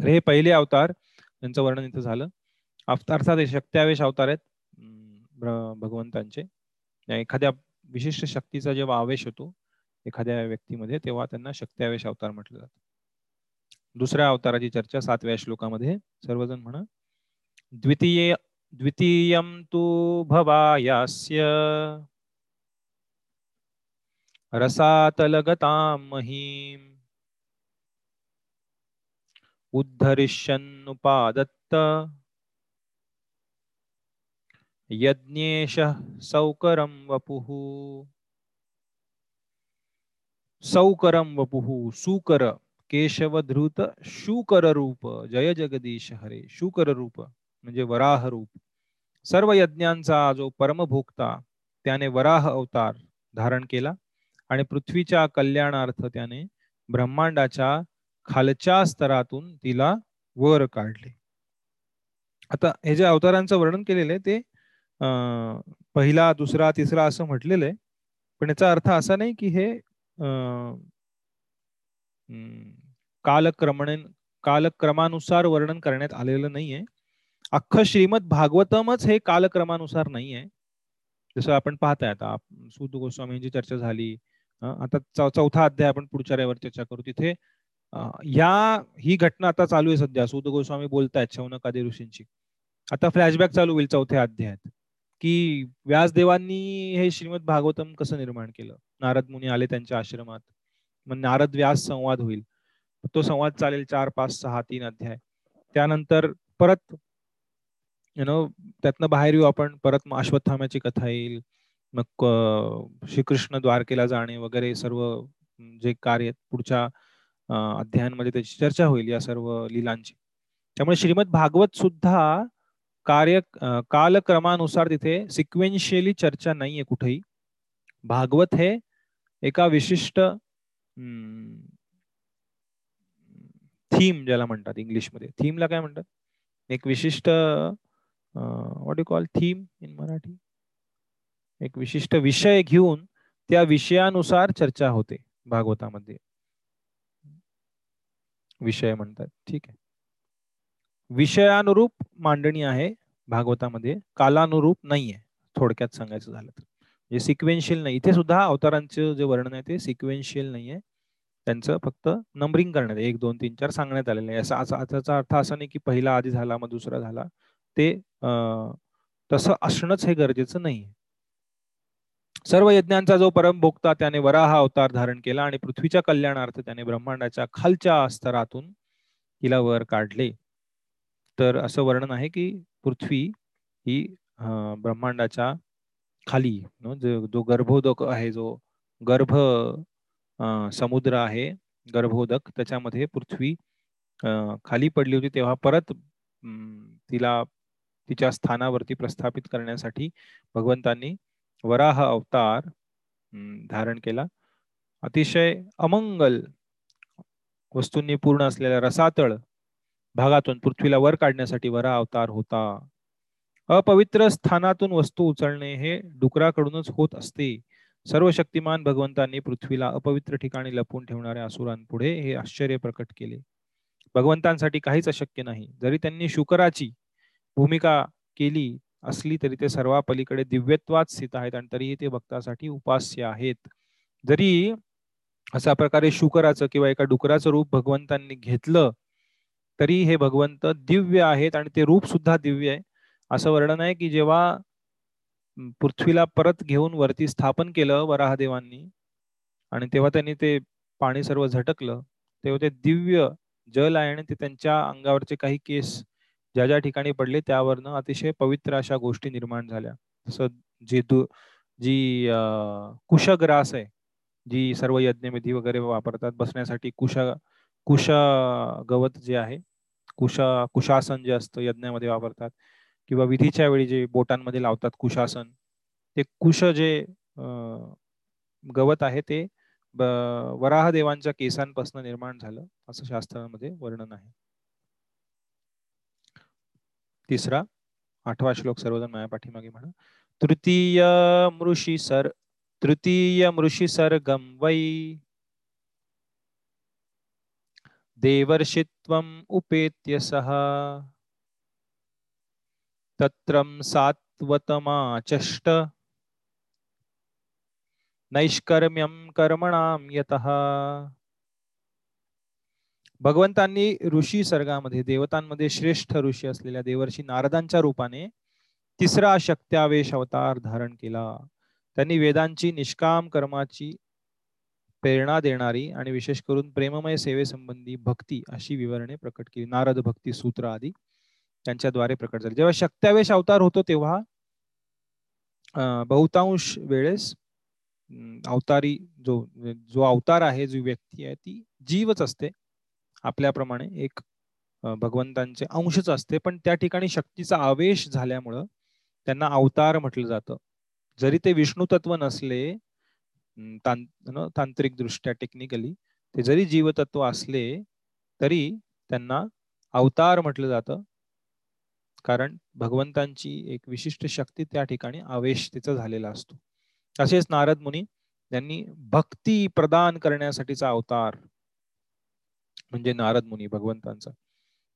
तर हे पहिले अवतार त्यांचं वर्णन इथं झालं. अवतारचा ते शक्त्यावेश अवतार आहेत भगवंतांचे. एखाद्या विशिष्ट शक्तीचा जेव्हा आवेश होतो एखाद्या व्यक्तीमध्ये तेव्हा त्यांना शक्त्यावेश अवतार म्हटलं जात. दुसऱ्या अवताराची चर्चा सातव्या श्लोकामध्ये सर्वजण म्हणा. द्वितीय द्वितीयं तु भवायास्य रसातलगतां महीम् उद्धरिष्यन्नुपादत्त यज्ञेश सौकरं वपुः। सौकरं वपुः, सुकर केशव धृत शूकर जय जगदीश हरे शूकर रूप म्हणजे वराह रूप सर्व यज्ञांचा जो परमभोक्ता त्याने वराह अवतार धारण केला आणि पृथ्वीच्या कल्याणार्थ त्याने ब्रह्मांडाच्या खालच्या स्तरातून तिला वर काढले. आता हे जे अवतारांचं वर्णन केलेलं आहे ते पहिला दुसरा तिसरा असं म्हटलेलं आहे. पण याचा अर्थ असा नाही की हे कालक्रमणे कालक्रमानुसार वर्णन करण्यात आलेलं नाहीये. अख्खं श्रीमद भागवतमच हे कालक्रमानुसार नाही आहे जसं आपण पाहताय आता सुद गोस्वामींची चर्चा झाली आता चौथा अध्याय आपण पुढच्या रविवार चर्चा करू. तिथे या ही घटना आता चालू आहे सध्या. सुद गोस्वामी बोलतायत शौनकादी ऋषींची आता फ्लॅशबॅक चालू होईल चौथ्या अध्यायात. की व्यासदेवांनी हे श्रीमद भागवतम कसं निर्माण केलं? नारद मुनी आले त्यांच्या आश्रमात. मग नारद व्यास संवाद होईल. तो संवाद चालेल चार पाच सहा तीन अध्याय. त्यानंतर परत यु नो त्यातनं बाहेर येऊ आपण. परत मग अश्वत्थामाची कथा येईल. मग श्रीकृष्ण द्वारकेला जाणे वगैरे सर्व जे कार्य पुढच्या अध्यायांमध्ये त्याची चर्चा होईल या सर्व लिलांची. त्यामुळे श्रीमद भागवत सुद्धा कार्य कालक्रमानुसार तिथे सिक्वेन्शियली चर्चा नाहीये कुठेही. भागवत हे एका विशिष्ट थीम ज्याला म्हणतात इंग्लिशमध्ये. थीमला काय म्हणतात? एक विशिष्ट what you call theme in Marathi? एक विशिष्ट विषय घेऊन त्या विषयानुसार चर्चा होते भागवतामध्ये. विषय म्हणतात. ठीक आहे. विषयानुरूप मांडणी आहे भागवतामध्ये. कालानुरूप नाहीये. थोडक्यात सांगायचं झालं तर. म्हणजे सिक्वेन्शियल नाही. इथे सुद्धा अवतारांचं जे वर्णन आहे ते सिक्वेन्शियल नाहीये. त्यांचं फक्त नंबरिंग करण्यात एक दोन तीन चार सांगण्यात आलेलं आहे. असा त्याचा अर्थ असा नाही की पहिला आधी झाला मग दुसरा झाला. ते तसं असणंच हे गरजेचं नाही सर्व यज्ञांचा जो परमभोक्ता त्याने वराहा अवतार धारण केला आणि पृथ्वीच्या कल्याणार्थ त्याने ब्रह्मांडाच्या खालच्या स्तरातून तिला वर काढले. तर असं वर्णन आहे की पृथ्वी ही ब्रह्मांडाच्या खाली जो गर्भोदक आहे जो गर्भ समुद्र आहे गर्भोदक त्याच्यामध्ये पृथ्वी खाली पडली होती तेव्हा परत तिला तिच्या स्थानावरती प्रस्थापित करण्यासाठी भगवंतांनी वराह अवतार धारण केला. अतिशय अमंगल वस्तूंनी पूर्ण असलेल्या रसातळ भागातून पृथ्वीला वर काढण्यासाठी वरा अवतार होता. अपवित्र स्थानातून वस्तू उचलणे हे डुकराकडूनच होत असते. सर्व शक्तिमान भगवंतांनी पृथ्वीला अपवित्र ठिकाणी लपून ठेवणाऱ्या असुरांपुढे हे आश्चर्य प्रकट केले. भगवंतांसाठी काहीच अशक्य नाही. जरी त्यांनी शुकराची भूमिका केली असली तरी ते सर्वापलीकडे दिव्यत्वात स्थित आहेत आणि तरीही ते भक्तासाठी उपास्य आहेत. जरी अशा प्रकारे शुकराचं किंवा एका डुकराचं रूप भगवंतांनी घेतलं तरी हे भगवंत दिव्य आहेत आणि ते रूप सुद्धा दिव्य आहे. असं वर्णन आहे की जेव्हा पृथ्वीला परत घेऊन वरती स्थापन केलं वराहदेवांनी आणि तेव्हा त्यांनी ते पाणी सर्व झटकलं तेव्हा ते दिव्य जल आहे आणि ते त्यांच्या अंगावरचे काही केस ज्या ज्या ठिकाणी पडले त्यावरनं अतिशय पवित्र अशा गोष्टी निर्माण झाल्या. जसं जे जी कुशग्रास आहे जी सर्व यज्ञविधी वगैरे वापरतात बसण्यासाठी कुशा कुशा गवत जे आहे कुशा कुशासन जे असतं यज्ञामध्ये वापरतात किंवा विधीच्या वेळी जे बोटांमध्ये लावतात कुशासन ते कुश जे गवत आहे ते वराह देवांच्या केसांपासून निर्माण झालं असं शास्त्रामध्ये वर्णन आहे. तिसरा, आठवा श्लोक सर्वजण माया पाठीमागे म्हणा. तृतीय मृषी सर, तृतीय मृषी सर्गम वै। देवर्षित्वम् उपेत्य सह तत्रं सात्वतमाचष्ट। नैष्कर्म्यम कर्मणाम यतः। भगवंतांनी ऋषी सर्गामध्ये देवतांमध्ये श्रेष्ठ ऋषी असलेल्या देवर्षी नारदांच्या रूपाने तिसरा शक्त्यावेश अवतार धारण केला. त्यांनी वेदांची निष्काम कर्माची प्रेरणा देणारी आणि विशेष करून प्रेममय सेवेसंबंधी भक्ती अशी विवरणे प्रकट केली. नारद भक्ती सूत्र आदी त्यांच्याद्वारे प्रकट झाले. जेव्हा शक्त्यावेश अवतार होतो तेव्हा बहुतांश वेळेस अवतारी जो जो अवतार आहे जो व्यक्ती आहे ती जीवच असते. आपल्याप्रमाणे एक भगवंतांचे अंशच असते. पण त्या ठिकाणी शक्तीचा आवेश झाल्यामुळं त्यांना अवतार म्हटलं जातं. जरी ते विष्णू तत्व नसले तांत्रिक दृष्ट्या टेक्निकली ते जरी जीवतत्व असले तरी त्यांना अवतार म्हटलं जातं. कारण भगवंतांची एक विशिष्ट शक्ती त्या ठिकाणी आवेश तिचा झालेला असतो. तसेच नारद मुनी त्यांनी भक्ती प्रदान करण्यासाठीचा अवतार म्हणजे नारद मुनी भगवंतांचा.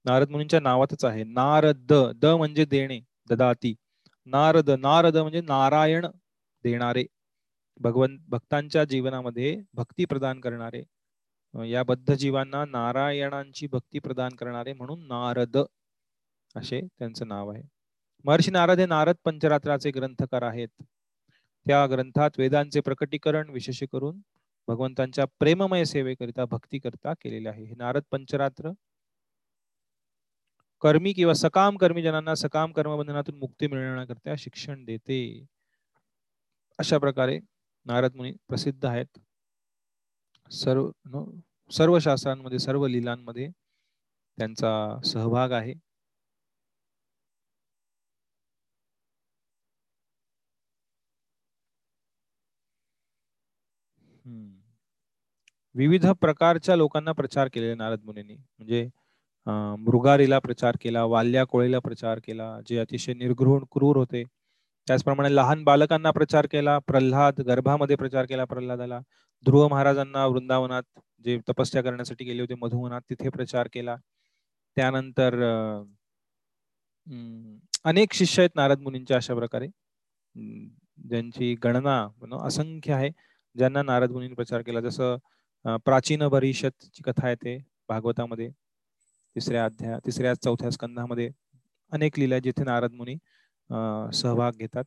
नारद मुनींच्या नावातच आहे. नारद द म्हणजे देणे ददाती. नारद नारद म्हणजे नारायण देणारे. भगवंत भक्तांच्या जीवनामध्ये भक्ती प्रदान करणारे. या बद्ध जीवांना नारायणांची भक्ती प्रदान करणारे म्हणून नारद असे त्यांचं नाव आहे. महर्षी नारद हे नारद पंचरात्राचे ग्रंथकार आहेत. त्या ग्रंथात वेदांचे प्रकटीकरण विशेष करून भगवंतांच्या प्रेममय सेवेकरिता भक्ती करता केलेले आहे. हे नारद पंचरात्र कर्मी किंवा सकाम कर्मी जनांना सकाम कर्मबंधनातून मुक्ती मिळवण्याकरता शिक्षण देते. अशा प्रकारे नारद मुनी प्रसिद्ध आहेत. सर्व सर्व शास्त्रांमध्ये सर्व लिलांमध्ये त्यांचा सहभाग आहे. विविध प्रकारच्या लोकांना प्रचार केलेला नारद मुनींनी. म्हणजे मृगारीला प्रचार केला वाल्या कोळीला प्रचार केला जे अतिशय निर्घृण क्रूर होते. त्याचप्रमाणे लहान बालकांना प्रचार केला प्रल्हाद गर्भामध्ये प्रचार केला प्रल्हादाला. ध्रुव महाराजांना वृंदावनात जे तपस्या करण्यासाठी गेले होते मधुवनात तिथे प्रचार केला. त्यानंतर अनेक शिष्य आहेत नारद मुनींच्या अशा प्रकारे. ज्यांची गणना असंख्य आहे ज्यांना नारद मुनींनी प्रचार केला. जसं प्राचीन ची कथा येते भागवतामध्ये तिसऱ्या अध्याय तिसऱ्या चौथ्या स्कंधामध्ये अनेक लिहिल्या जिथे नारद मुनी सहभाग घेतात.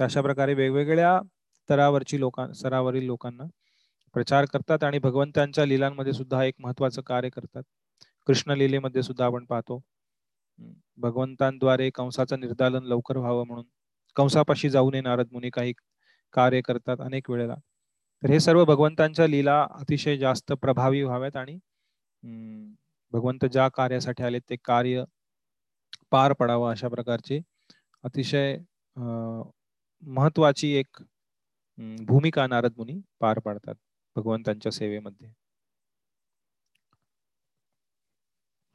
तर अशा प्रकारे वेगवेगळ्या स्तरावरची लोकां स्तरावरील लोकांना प्रचार करतात आणि भगवंतांच्या लिलांमध्ये सुद्धा एक महत्वाचं कार्य करतात. कृष्ण लिलेमध्ये सुद्धा आपण पाहतो. भगवंतांद्वारे कंसाचं निर्दालन लवकर व्हावं म्हणून कंसापाशी जाऊ नये नारद मुनी काही कार्य करतात अनेक वेळेला. तर हे सर्व भगवंतांच्या लीला अतिशय जास्त प्रभावी व्हाव्यात आणि भगवंत ज्या कार्यासाठी आले ते कार्य पार पडावं अशा प्रकारची अतिशय महत्वाची एक भूमिका नारद मुनी पार पाडतात भगवंतांच्या सेवेमध्ये.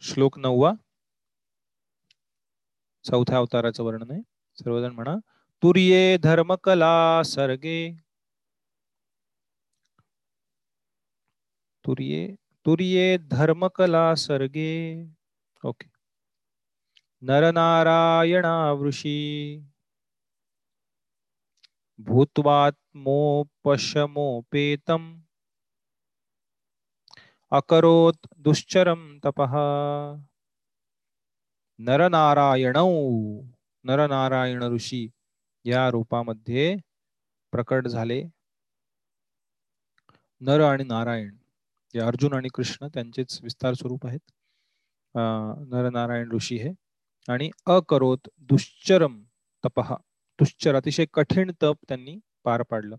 श्लोक नववा. चौथ्या अवताराचं वर्णन आहे. सर्वजण म्हणा तुर्ये धर्मकला सर्गे तुरिये तुरिये धर्मकला सर्गे। ओके नरनारायणावृषी भूत्वात्मोपशमोपेतम्। दुश्चरम तपः। नरनारायण। नरनारायण ऋषी या रूपामध्ये प्रकट झाले। नर आणि नारायण। जे अर्जुन आणि कृष्ण त्यांचेच विस्तार स्वरूप आहेत. नरनारायण ऋषी हे. आणि अकरोत दुश्चरम तपहा दुश्चर अतिशय कठीण तप त्यांनी पार पाडलं.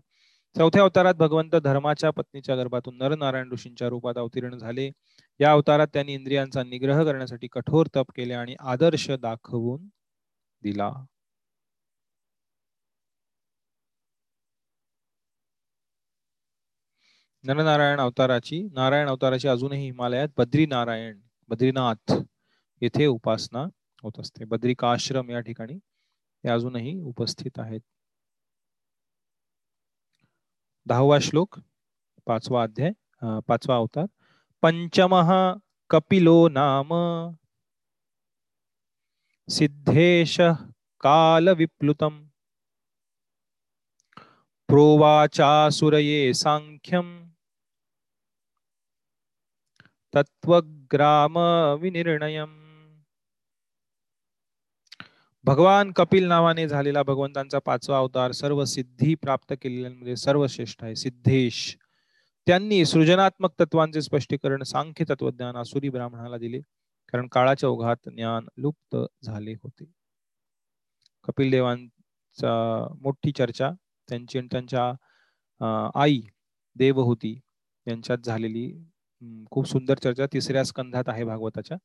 चौथ्या अवतारात भगवंत धर्माच्या पत्नीच्या गर्भातून नरनारायण ऋषींच्या रूपात अवतीर्ण झाले. या अवतारात त्यांनी इंद्रियांचा निग्रह करण्यासाठी कठोर तप केले आणि आदर्श दाखवून दिला. नरनारायण अवताराची नारायण अवताराची अजूनही हिमालयात बद्री नारायण बद्रीनाथ येथे उपासना होत असते. बद्रिकाश्रम या ठिकाणी ते अजूनही उपस्थित आहेत. दहावा श्लोक पाचवा अध्याय पाचवा अवतार. पंचम कपिलो नाम। सिद्धेश कालविप्लुतम्। प्रोवाचासुरये सांख्यम। तत्वग्राम विनिर्णयम भगवान कपिल नावाने झालेला भगवंतांचा पाचवा अवतार सर्व सिद्धी प्राप्त केलेल्यांमध्ये सर्वश्रेष्ठ आहे सिद्धेश. त्यांनी सृजनात्मक तत्वांचे स्पष्टीकरण सांख्य तत्वज्ञान असुरी ब्राह्मणाला दिले कारण काळाच्या ओघात ज्ञान लुप्त झाले होते. कपिल देवांचा मोठी चर्चा त्यांची आणि त्यांच्या आई देवहूती यांच्यात झालेली खूप सुंदर चर्चा तिसऱ्या स्कंधात आहे भागवताच्या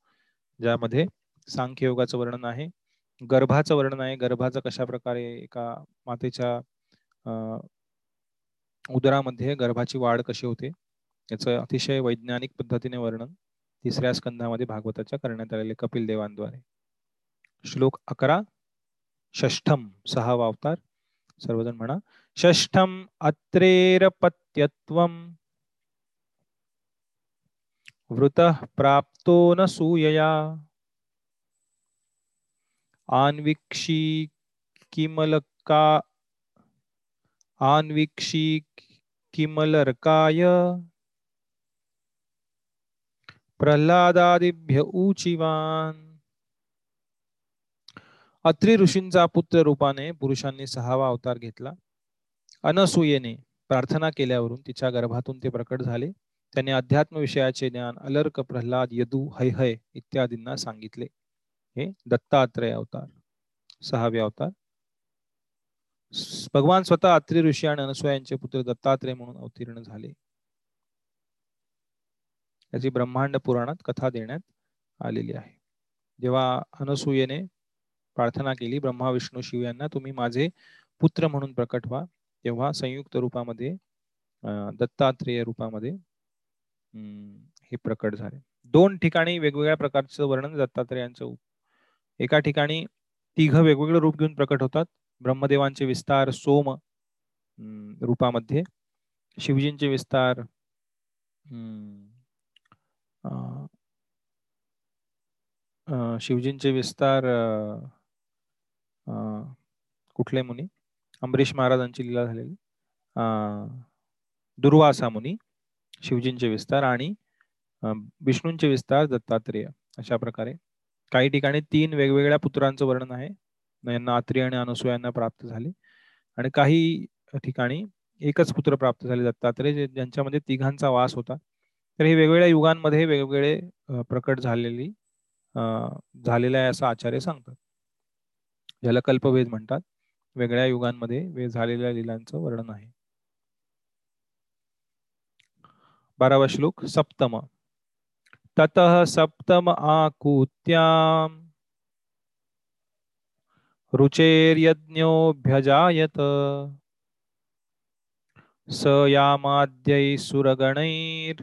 ज्यामध्ये सांख्य योगाचं वर्णन आहे गर्भाचं वर्णन आहे गर्भाचं कशा प्रकारे एका मातेच्या उदरामध्ये गर्भाची वाढ कशी होते याचं अतिशय वैज्ञानिक पद्धतीने वर्णन तिसऱ्या स्कंधामध्ये भागवताच्या करण्यात आलेले कपिल देवांद्वारे. श्लोक अकरा षष्ठम सहावा अवतार सर्वजण म्हणा षष्ठम अत्रेरपत्यत्वम वृत प्राप्तो न सूयया। आन्वीक्षी किमलका आन्वीक्षी किमलर्काय। प्रल्हादादिभ्य ऊचिवान। अत्री ऋषींचा पुत्र रूपाने पुरुषांनी सहावा अवतार घेतला। अनसूयेने प्रार्थना केल्यावरून तिच्या गर्भातून ते प्रकट झाले। त्याने अध्यात्म विषयाचे ज्ञान अलर्क प्रल्हाद यदू हय इत्यादींना सांगितले. हे दत्तात्रय अवतार. सहावे अवतार. भगवान स्वतः अत्री ऋषी आणि अनसुया यांचे पुत्र दत्तात्रय म्हणून अवतीर्ण झाले. याची ब्रह्मांड पुराणात कथा देण्यात आलेली आहे. जेव्हा अनसुयेने प्रार्थना केली ब्रह्मा विष्णू शिव यांना तुम्ही माझे पुत्र म्हणून प्रकट व्हा. तेव्हा संयुक्त रूपामध्ये दत्तात्रेय रूपामध्ये हे प्रकट झाले. दोन ठिकाणी वेगवेगळ्या प्रकारचं वर्णन दत्तात्रेयांचं. एका ठिकाणी तिघ वेगवेगळं रूप घेऊन प्रकट होतात. ब्रह्मदेवांचे विस्तार सोम रूपामध्ये. शिवजींचे विस्तार. शिवजींचे विस्तार कुठले मुनी? अंबरीश महाराजांची लीला झालेली. दुर्वासा मुनी. शिवजींचे विस्तार आणि विष्णूंचे विस्तार दत्तात्रेय अशा प्रकारे. काही ठिकाणी तीन वेगवेगळ्या पुत्रांचं वर्णन आहे. यांना आत्री आणि अनुसूयांना प्राप्त झाले. आणि काही ठिकाणी एकच पुत्र प्राप्त झाले दत्तात्रेय ज्यांच्यामध्ये तिघांचा वास होता. तर हे वेगवेगळ्या युगांमध्ये वेगवेगळे प्रकट झालेली झालेला आहे असं आचार्य सांगतात. ज्याला कल्पवेद म्हणतात. वेगळ्या युगांमध्ये झालेल्या लिलांचं वर्णन आहे. बारावा श्लोक सप्तम तत सप्तम आकुत्याम रुचेर्यज्ञोऽभ्यजायत स यामाद्यै सुरगणैर्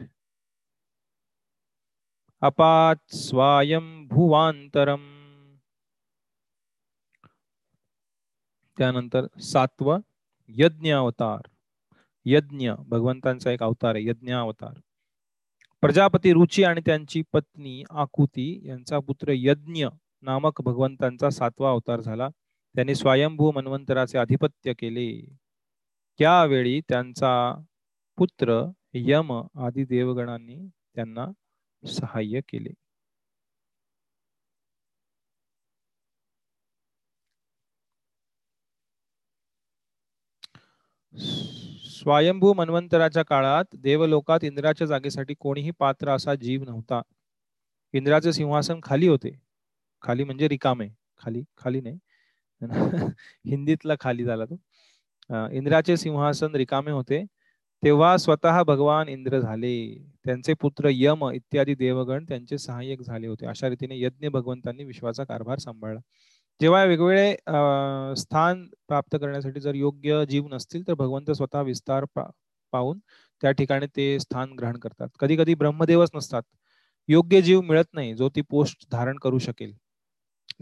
अपात भुवांतरम त्यानंतर सातवा यज्ञ अवतार यज्ञ भगवंतांचा एक अवतार आहे यज्ञ अवतार प्रजापती रुची आणि त्यांची पत्नी आकुती यांचा पुत्र यज्ञ नामक भगवंतांचा सातवा अवतार झाला. त्यांनी स्वयंभू मन्वंतराचे आधिपत्य केले. त्यावेळी त्यांचा पुत्र यम आदी देवगणांनी त्यांना सहाय्य केले. स्वयंभू मन्वंतराच्या काळात देवलोकात इंद्राच्या जागेसाठी कोणीही पात्र असा जीव नव्हता. इंद्राचे सिंहासन खाली होते. खाली म्हणजे रिकामे. खाली खाली नाही. [LAUGHS] हिंदीतला खाली झाला तो. इंद्राचे सिंहासन रिकामे होते. तेव्हा स्वतः भगवान इंद्र झाले. त्यांचे पुत्र यम इत्यादी देवगण त्यांचे सहाय्यक झाले होते. अशा रीतीने यज्ञ भगवंतांनी विश्वाचा कारभार सांभाळला. जेव्हा वेगवेगळे स्थान प्राप्त करण्यासाठी जर योग्य जीव नसतील तर भगवंत स्वतः विस्तार पाहून त्या ठिकाणी ते स्थान ग्रहण करतात. कधी कधी ब्रह्मदेवच नसतात. योग्य जीव मिळत नाही जो ती पोस्ट धारण करू शकेल.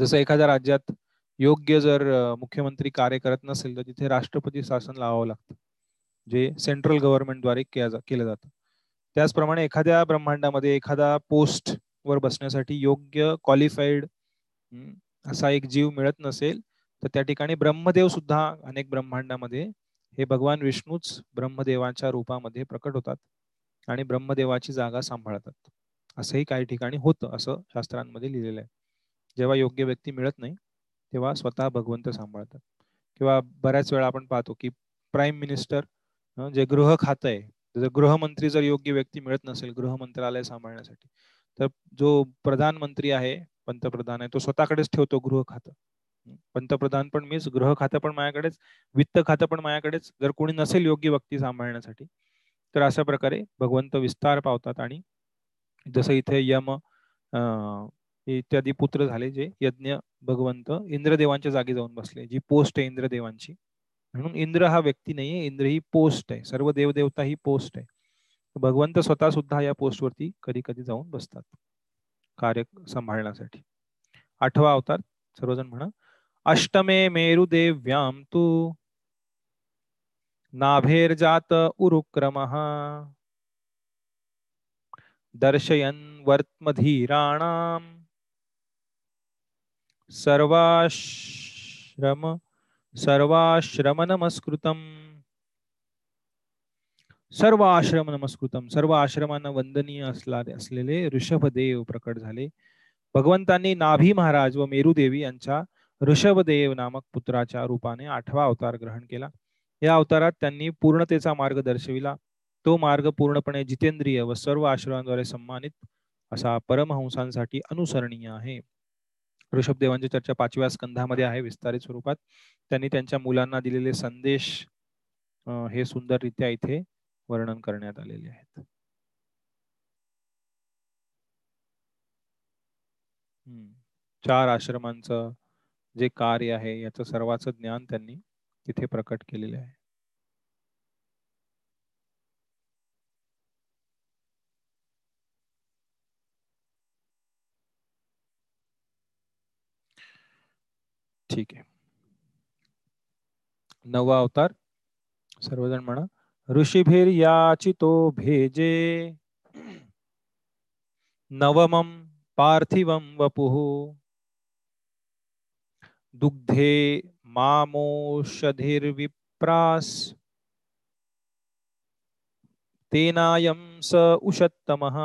जसं एखाद्या राज्यात योग्य जर मुख्यमंत्री कार्य करत नसेल तर तिथे राष्ट्रपती शासन लावावं लागतं जे सेंट्रल गव्हर्नमेंटद्वारे केलं जातं. त्याचप्रमाणे एखाद्या ब्रह्मांडामध्ये एखादा पोस्ट वर बसण्यासाठी योग्य क्वालिफाईड असा एक जीव मिळत नसेल तर त्या ठिकाणी ब्रह्मदेव सुद्धा अनेक ब्रह्मांडामध्ये हे भगवान विष्णूच ब्रह्मदेवाच्या रूपामध्ये प्रकट होतात आणि ब्रह्मदेवाची जागा सांभाळतात. असंही काही ठिकाणी होतं असं शास्त्रांमध्ये लिहिलेलं आहे. जेव्हा योग्य व्यक्ती मिळत नाही तेव्हा स्वतः भगवंत सांभाळतात. किंवा बऱ्याच वेळा आपण पाहतो की प्राईम मिनिस्टर जे गृह खातं आहे जर गृहमंत्री जर योग्य व्यक्ती मिळत नसेल गृह मंत्रालय सांभाळण्यासाठी तर जो प्रधानमंत्री आहे पंतप्रधान आहे तो स्वतःकडेच ठेवतो गृह खातं. पंतप्रधान पण मीच गृह खातं पण माझ्याकडेच वित्त खातं पण माझ्याकडेच जर कोणी नसेल योग्य व्यक्ती सांभाळण्यासाठी तर अशा प्रकारे भगवंत विस्तार पावतात आणि जसं इथे यम इत्यादी पुत्र झाले जे यज्ञ भगवंत इंद्रदेवांच्या जागी जाऊन बसले जी पोस्ट आहे इंद्रदेवांची. म्हणून इंद्र हा व्यक्ती नाहीये इंद्र ही पोस्ट आहे सर्व देवदेवता ही पोस्ट आहे. भगवंत स्वतः सुद्धा या पोस्ट वरती कधी कधी जाऊन बसतात. कार्य सांभाळण्यासाठी. आठवा अवतार सर्वजण म्हणा. अष्टमे मेरुदेव्याम तू नाभेर जात उरुक्रम। दर्शयन वर्त्मधीराणाम। सर्वाश्रम सर्वाश्रम नमस्कृतम सर्व आश्रम नमस्कृतम सर्व आश्रमांना वंदनीय असलेले ऋषभदेव प्रकट झाले. भगवंतांनी नाभी महाराज व मेरुदेवी यांच्या ऋषभदेव नामक पुत्राच्या रूपाने आठवा अवतार ग्रहण केला. या अवतारात त्यांनी पूर्णतेचा मार्ग दर्शविला. तो मार्ग पूर्णपणे जितेंद्रिय व सर्व आश्रमांद्वारे सन्मानित असा परमहंसांसाठी अनुसरणीय आहे. ऋषभदेवांची चर्चा पाचव्या स्कंधामध्ये आहे विस्तारित स्वरूपात. त्यांनी त्यांच्या मुलांना दिलेले संदेश हे सुंदररित्या इथे वर्णन करण्यात आलेले आहेत. चार आश्रमांचं जे कार्य आहे याचं सर्वाच ज्ञान त्यांनी तिथे प्रकट केलेले आहे. ठीक आहे. नववा अवतार सर्वजण म्हणा ऋषिभिर्याचितो भेजे। नवमं पार्थिवं वपुः। दुग्धे मामोषधिर्विप्रास्। तेनायं स उषत्तमः।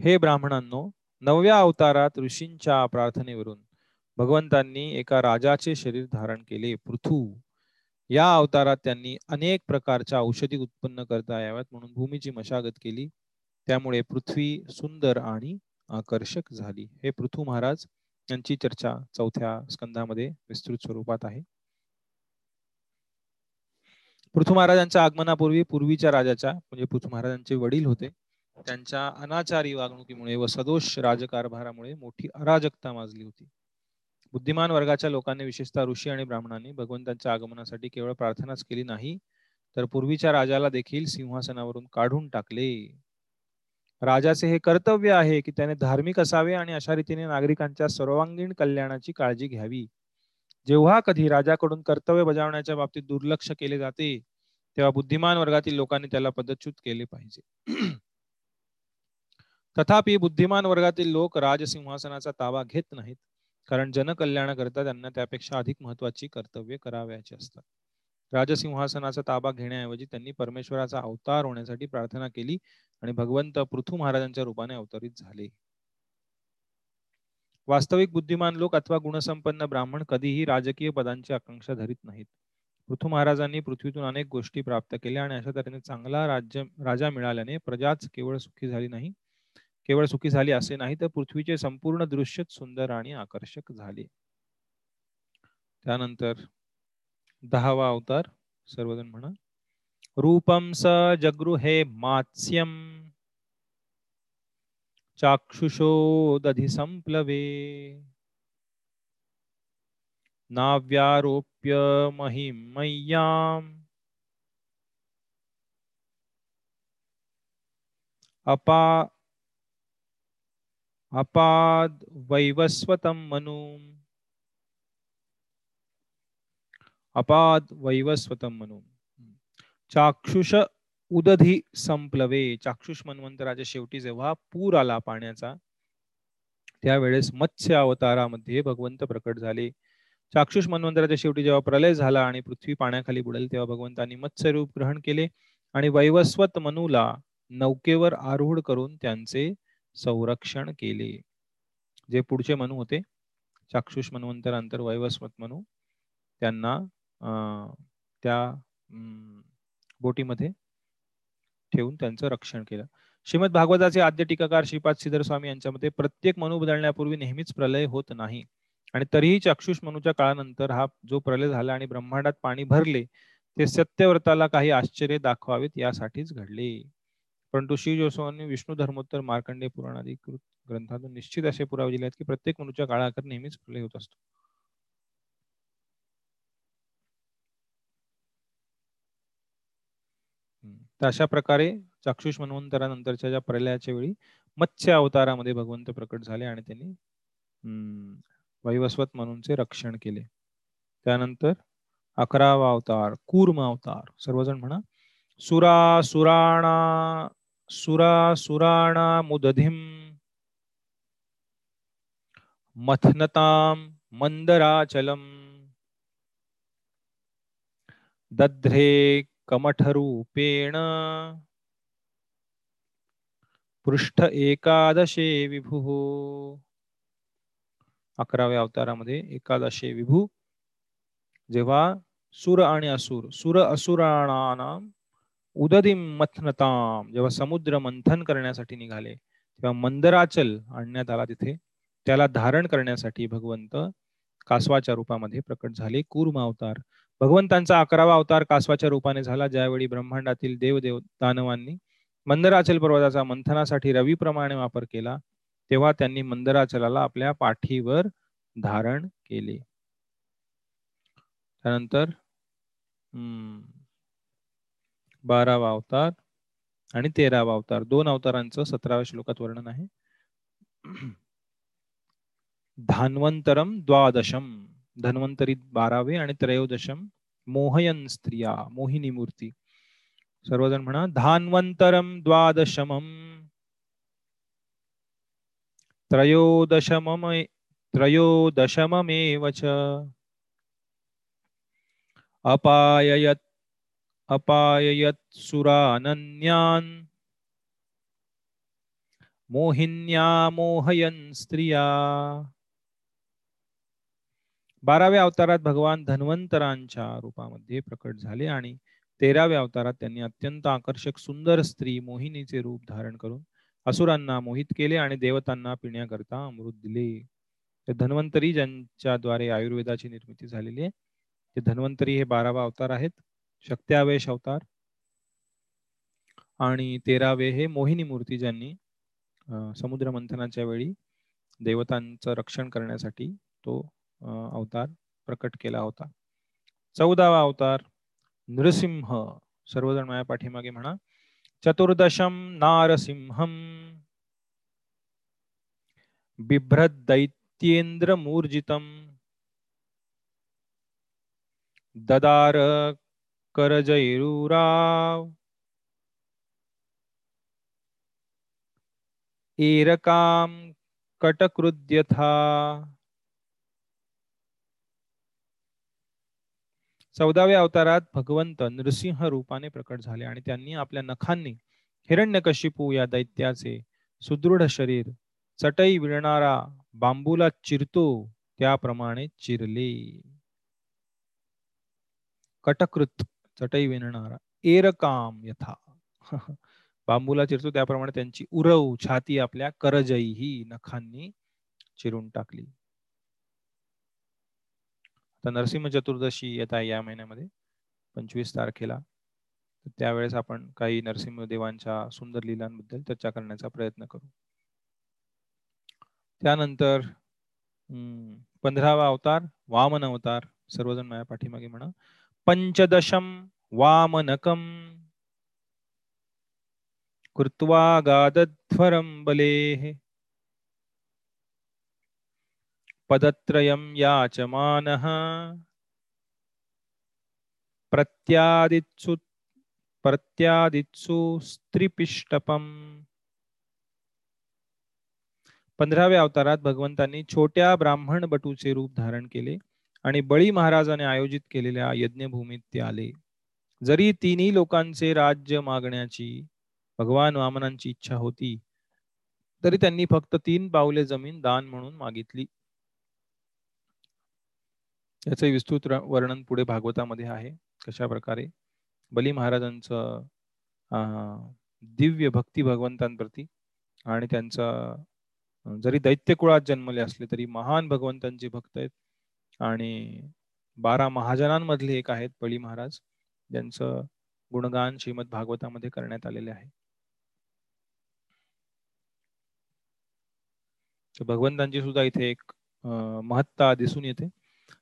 हे ब्राह्मणांनो नवव्या अवतारात ऋषींच्या प्रार्थनेवरून भगवंतांनी एका राजाचे शरीर धारण केले पृथू या अवतारात त्यांनी अनेक प्रकारच्या औषधी उत्पन्न करता याव्यात म्हणून भूमीची मशागत केली. त्यामुळे पृथ्वी सुंदर आणि आकर्षक झाली. हे पृथू महाराज यांची चर्चा चौथ्या स्कंदामध्ये विस्तृत स्वरूपात आहे. पृथू महाराजांच्या आगमनापूर्वी पूर्वीच्या राजाच्या म्हणजे पृथू महाराजांचे वडील होते. त्यांच्या अनाचारी वागणुकीमुळे व सदोष राजकारभारामुळे मोठी अराजकता माजली होती. बुद्धिमान वर्गाच्या लोकांनी विशेषतः ऋषी आणि ब्राह्मणांनी भगवंतांच्या आगमनासाठी केवळ प्रार्थनाच केली नाही तर पूर्वीच्या राजाला देखील सिंहासनावरून काढून टाकले. राजाचे हे कर्तव्य आहे की त्याने धार्मिक असावे आणि अशा रीतीने नागरिकांच्या सर्वांगीण कल्याणाची काळजी घ्यावी. जेव्हा कधी राजाकडून कर्तव्य बजावण्याच्या बाबतीत दुर्लक्ष केले जाते तेव्हा बुद्धिमान वर्गातील लोकांनी त्याला पदच्युत केले पाहिजे. [CLEARS THROAT] तथापि बुद्धिमान वर्गातील लोक राजसिंहासनाचा ताबा घेत नाहीत. कारण जनकल्याणाकरता त्यांना त्यापेक्षा अधिक महत्वाची कर्तव्य करावयाची असतात. राजसिंहासनाचा ताबा घेण्याऐवजी त्यांनी परमेश्वराचा अवतार होण्यासाठी प्रार्थना केली आणि भगवंत पृथू महाराजांच्या रूपाने अवतरित झाले. वास्तविक बुद्धिमान लोक अथवा गुणसंपन्न ब्राह्मण कधीही राजकीय पदांची आकांक्षा धरीत नाहीत. पृथू महाराजांनी पृथ्वीतून अनेक गोष्टी प्राप्त केल्या आणि अशा तऱ्हेने चांगला राज्य राजा मिळाल्याने प्रजाच केवळ सुखी झाली नाही केवळ सुखी झाली असे नाही तर पृथ्वीचे संपूर्ण दृश्य सुंदर आणि आकर्षक झाले. त्यानंतर दहावा अवतार सर्वजण म्हणा. रूपम स जगृहे मात्स्यम। चाक्षुषो दधी संप्लवे। नाव्यारोप्य महिमय्याम अपा अपाद वैवस्वतम मनु। अपाद वैवस्वतम मनु। चाक्षुष उदधी संपलवे। चाक्षुष मन्वंतराच्या शेवटी जेव्हा पूर आला पाण्याचा त्यावेळेस मत्स्य अवतारामध्ये भगवंत प्रकट झाले. चाक्षुष मन्वंतराच्या शेवटी जेव्हा प्रलय झाला आणि पृथ्वी पाण्याखाली बुडेल तेव्हा भगवंतांनी मत्स्य रूप ग्रहण केले आणि वैवस्वत मनूला नौकेवर आरूढ करून त्यांचे संरक्षण केले. जे पुढचे मनू होते चाक्षुष मन्वंतरांतर वैवस्वत मनू त्यांना त्या बोटीमध्ये ठेवून त्यांचं रक्षण केलं. श्रीमद भागवताचे आद्य टीकाकार श्रीपाद श्रीधर स्वामी यांच्यामध्ये प्रत्येक मनु बदलण्यापूर्वी नेहमीच प्रलय होत नाही. आणि तरीही चाक्षुष मनुच्या काळानंतर हा जो प्रलय झाला आणि ब्रह्मांडात पाणी भरले ते सत्यव्रताला काही आश्चर्य दाखवावेत यासाठीच घडले. परंतु श्री जोसवांनी विष्णू धर्मोत्तर मार्कंडे पुराणादी ग्रंथातून निश्चित असे पुरावे दिले आहेत की प्रत्येक मनुच्या काळाकर नेहमीच प्रलय होत असतो. तर अशा प्रकारे चाक्षुष मनवंतरानंतरच्या ज्या प्रलयाच्या वेळी मत्स्य अवतारामध्ये भगवंत प्रकट झाले आणि त्यांनी वैवस्वत म्हणूनचे रक्षण केले. त्यानंतर अकरावा अवतार कूर्म अवतार सर्वजण म्हणा सुरा सुराणा सुरासुराणामुदधिं मथ्नतां मन्दराचलम् दध्रे कमठरूपेण पृष्ठ एकादशे विभुः। अकराव्या अवतारामध्ये एकादशे विभू जेव्हा सुर आणि असुर सुर असुराणाम उददी मथनताम जेव्हा समुद्र मंथन करण्यासाठी निघाले तेव्हा मंदराचल आणण्यात आला तिथे. त्याला धारण करण्यासाठी भगवंत कासवाच्या रूपामध्ये प्रकट झाले. कुर्म अवतार. भगवंतांचा अकरावा अवतार कासवाच्या रूपाने झाला ज्यावेळी ब्रह्मांडातील देवदेव दानवांनी मंदराचल पर्वताचा मंथनासाठी रवीप्रमाणे वापर केला तेव्हा त्यांनी मंदराचलाला आपल्या पाठीवर धारण केले. त्यानंतर हम्म बारावा अवतार आणि तेरावा अवतार. दोन अवतारांचं सतराव्या श्लोकात वर्णन आहे. धान्वंतरम द्वादशम. धन्वंतरी बारावे आणि त्रयोदशम. मोहयन स्त्रिया मोहिनी मूर्ती. सर्वजण म्हणा धान्वंतरम द्वादशमम. त्रयोदशमम त्रयोदशममेव च। अपाययत अपाययत सुरानन्यान् मोहिन्या मोहयन स्त्रिया। बाराव्या अवतारात भगवान धन्वंतरांच्या रूपामध्ये प्रकट झाले आणि तेराव्या अवतारात त्यांनी अत्यंत आकर्षक सुंदर स्त्री मोहिनीचे रूप धारण करून असुरांना मोहित केले आणि देवतांना पिण्याकरता अमृत दिले. धन्वंतरी ज्यांच्याद्वारे आयुर्वेदाची निर्मिती झालेली आहे ते धन्वंतरी हे बारावा अवतार आहेत. शक्त्यावेश अवतार आणि तेरावे हे मोहिनी मूर्ती ज्यांनी समुद्र मंथनाच्या वेळी देवतांचं रक्षण करण्यासाठी तो अवतार प्रकट केला होता. चौदावा अवतार नृसिंह. सर्वजण माझ्या पाठीमागे म्हणा. चतुर्दशम नारसिंहम. बिभ्रत दैत्येंद्र मूर्जितम. ददार करजैरुराव एरकाम कटकृद्यथा चौदाव्या अवतारात भगवंत नृसिंह रूपाने प्रकट झाले आणि त्यांनी आपल्या नखांनी हिरण्यकशिपू या दैत्याचे सुदृढ शरीर चटई विणणारा बांबूला चिरतो त्याप्रमाणे चिरले. कटकृत चटई विणणारा. एरकाम यथा. [LAUGHS] बांबूला चिरतो त्याप्रमाणे त्यांची उरव छाती आपल्या करजई ही नखांनी चिरून टाकली. आता नरसिंह चतुर्दशी येत आहे या महिन्यामध्ये पंचवीस तारखेला. त्यावेळेस आपण काही नरसिंहदेवांच्या सुंदर लिलांबद्दल चर्चा करण्याचा प्रयत्न करू. त्यानंतर पंधरावा अवतार वामन अवतार. सर्वजण माझ्या पाठीमागे म्हणा. पंचदशम वामनकम। कृत्वा गादध्वरं बलेः। पदत्रयं याचमानः। प्रत्यादित्सु प्रत्यादित्सु स्त्रीपिष्टपम। पंधराव्या अवतारात भगवंतांनी छोट्या ब्राह्मण बटूचे रूप धारण केले. आणि बळी महाराजाने आयोजित केलेल्या यज्ञभूमीत ते आले. जरी तिन्ही लोकांचे राज्य मागण्याची भगवान वामनांची इच्छा होती तरी त्यांनी फक्त तीन पावले जमीन दान म्हणून मागितली. याचे विस्तृत वर्णन पुढे भागवतामध्ये आहे. कशा प्रकारे? बली महाराजांचं दिव्य भक्ती भगवंतांप्रती आणि त्यांचा जरी दैत्य कुळात जन्मले असले तरी महान भगवंतांचे भक्त आहेत. आणि बारा महाजनांमधले एक आहेत पळी महाराज. ज्यांचं गुणगान श्रीमद भागवतामध्ये करण्यात आलेले आहे. भगवंतांची सुद्धा इथे एक महत्ता दिसून येते.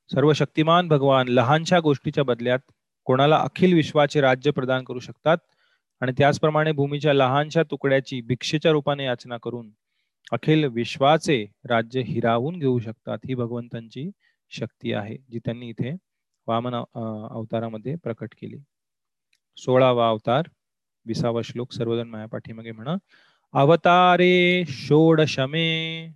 सर्व शक्तिमान भगवान लहानशा गोष्टीच्या बदल्यात कोणाला अखिल विश्वाचे राज्य प्रदान करू शकतात? आणि त्याचप्रमाणे भूमीच्या लहानशा तुकड्याची भिक्षेच्या रूपाने याचना करून अखिल विश्वाचे राज्य हिरावून घेऊ शकतात ही भगवंतांची शक्ती आहे, जी त्यांनी इथे वामन अवतारामध्ये प्रकट केली. सोळावा अवतार, विसावा श्लोक, सर्वजण माया पाठीमागे म्हणा. अवतारे षोडशमे,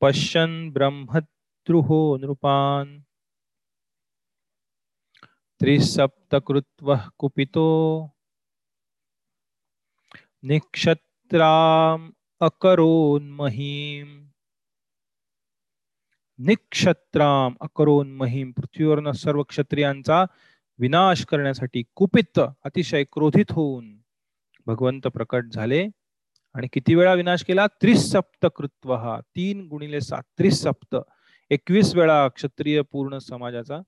पश्यन् ब्रह्मद्रुहो नृपान्, त्रिसप्तकृत्वः कुपितो, निक्षत्राम् अकरोन्महीम्। निक्षत्राम अकरोन महिम पृथ्वीवरनं सर्व क्षत्रियांचा विनाश करण्यासाठी कुपित अतिशय क्रोधित होऊन भगवंत प्रकट झाले. आणि किती वेळा विनाश केला? त्रिसप्त कृत्व हा तीन गुणिले सात त्रिसप्त एकवीस वेळा क्षत्रिय पूर्ण समाजाचा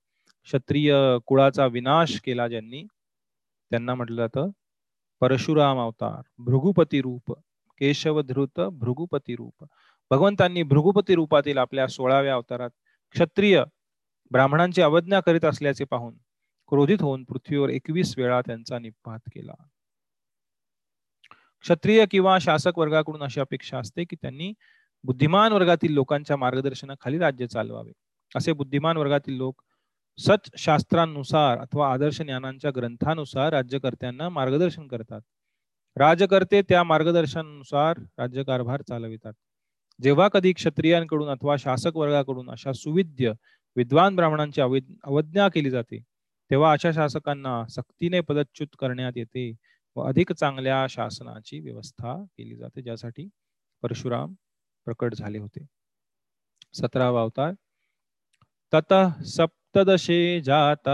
क्षत्रिय कुळाचा विनाश केला ज्यांनी. त्यांना म्हटलं जातं परशुराम अवतार भृगुपती रूप केशव धृत भृगुपती रूप भगवंतांनी भृगुपती रूपातील आपल्या सोळाव्या अवतारात क्षत्रिय ब्राह्मणांची अवज्ञा करीत असल्याचे पाहून क्रोधित होऊन पृथ्वीवर एकवीस वेळा त्यांचा निपात केला. क्षत्रिय किंवा शासक वर्गाकडून अशी अपेक्षा असते की त्यांनी बुद्धिमान वर्गातील लोकांच्या मार्गदर्शनाखाली राज्य चालवावे. असे बुद्धिमान वर्गातील लोक सच शास्त्रांनुसार अथवा आदर्श ज्ञानांच्या ग्रंथानुसार राज्यकर्त्यांना मार्गदर्शन करतात. राजकर्ते त्या मार्गदर्शनानुसार राज्यकारभार चालवितात. जेव्हा कधी क्षत्रियांकडून अथवा शासक वर्गाकडून अशा सुविद्य विद्वान ब्राह्मणांची अवज्ञा केली जाते तेव्हा अशा शासकांना सक्तीने पदच्युत करण्यात येते व अधिक चांगल्या शासनाची व्यवस्था केली जाते ज्यासाठी परशुराम प्रकट झाले होते. सतरावा अवतार. तत सप्तदशे जात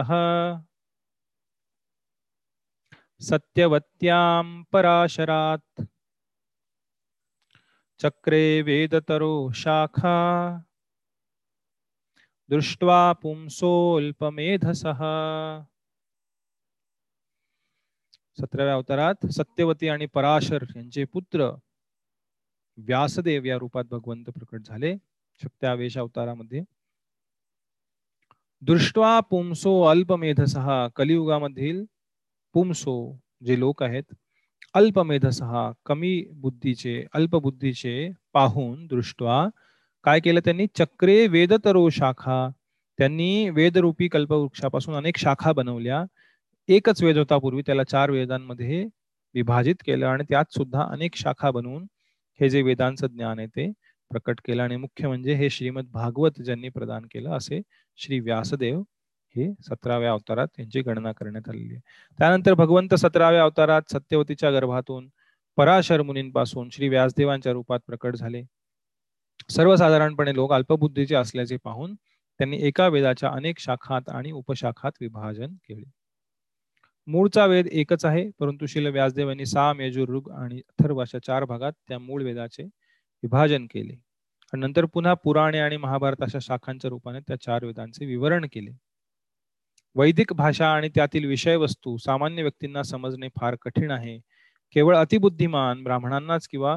सत्यवत्याम पराशरात चक्रे वेदतरो शाखा। दृष्ट्वा पुंसोल्पमेधसः सतराव्या अवतारात सत्यवती आणि पराशर यांचे पुत्र व्यासदेव या रूपात भगवंत प्रकट झाले शक्त्यावेश अवतारामध्ये. दृष्ट्वा पुंसो अल्पमेधसः कलियुगामधील पुंसो जे लोक आहेत अल्पमेधसहा कमी बुद्धीचे अल्पबुद्धीचे पाहून दृष्ट्वा काय केलं त्यांनी? चक्रे वेदतरो शाखा. त्यांनी वेदरूपी कल्पवृक्षापासून अनेक शाखा बनवल्या. एकच वेद होता पूर्वी त्याला चार वेदांमध्ये विभाजित केलं आणि त्यात सुद्धा अनेक शाखा बनवून हे जे वेदांचं ज्ञान आहे ते प्रकट केलं. आणि मुख्य म्हणजे हे श्रीमद भागवत ज्यांनी प्रदान केलं असे श्री व्यासदेव हे सतराव्या अवतारात यांची गणना करण्यात आलेली आहे. त्यानंतर भगवंत सतराव्या अवतारात सत्यवतीच्या गर्भातून पराशर मुनींपासून श्री व्यासदेवांच्या रूपात प्रकट झाले. सर्वसाधारणपणे लोक अल्पबुद्धीचे असल्याचे पाहून त्यांनी एका वेदाच्या अनेक शाखात आणि उपशाखात विभाजन केले. मूळचा वेद एकच आहे परंतु शिल व्यासदेव यांनी साम ऋग आणि अथर्व अशा चार भागात त्या मूळ वेदाचे विभाजन केले. आणि नंतर पुन्हा पुराणे आणि महाभारत अशा शाखांच्या रूपाने त्या चार वेदांचे विवरण केले. वैदिक भाषा आणि त्यातील विषयवस्तू सामान्य व्यक्तींना समजणे फार कठीण आहे. केवळ अतिबुद्धिमान ब्राह्मणांनाच किंवा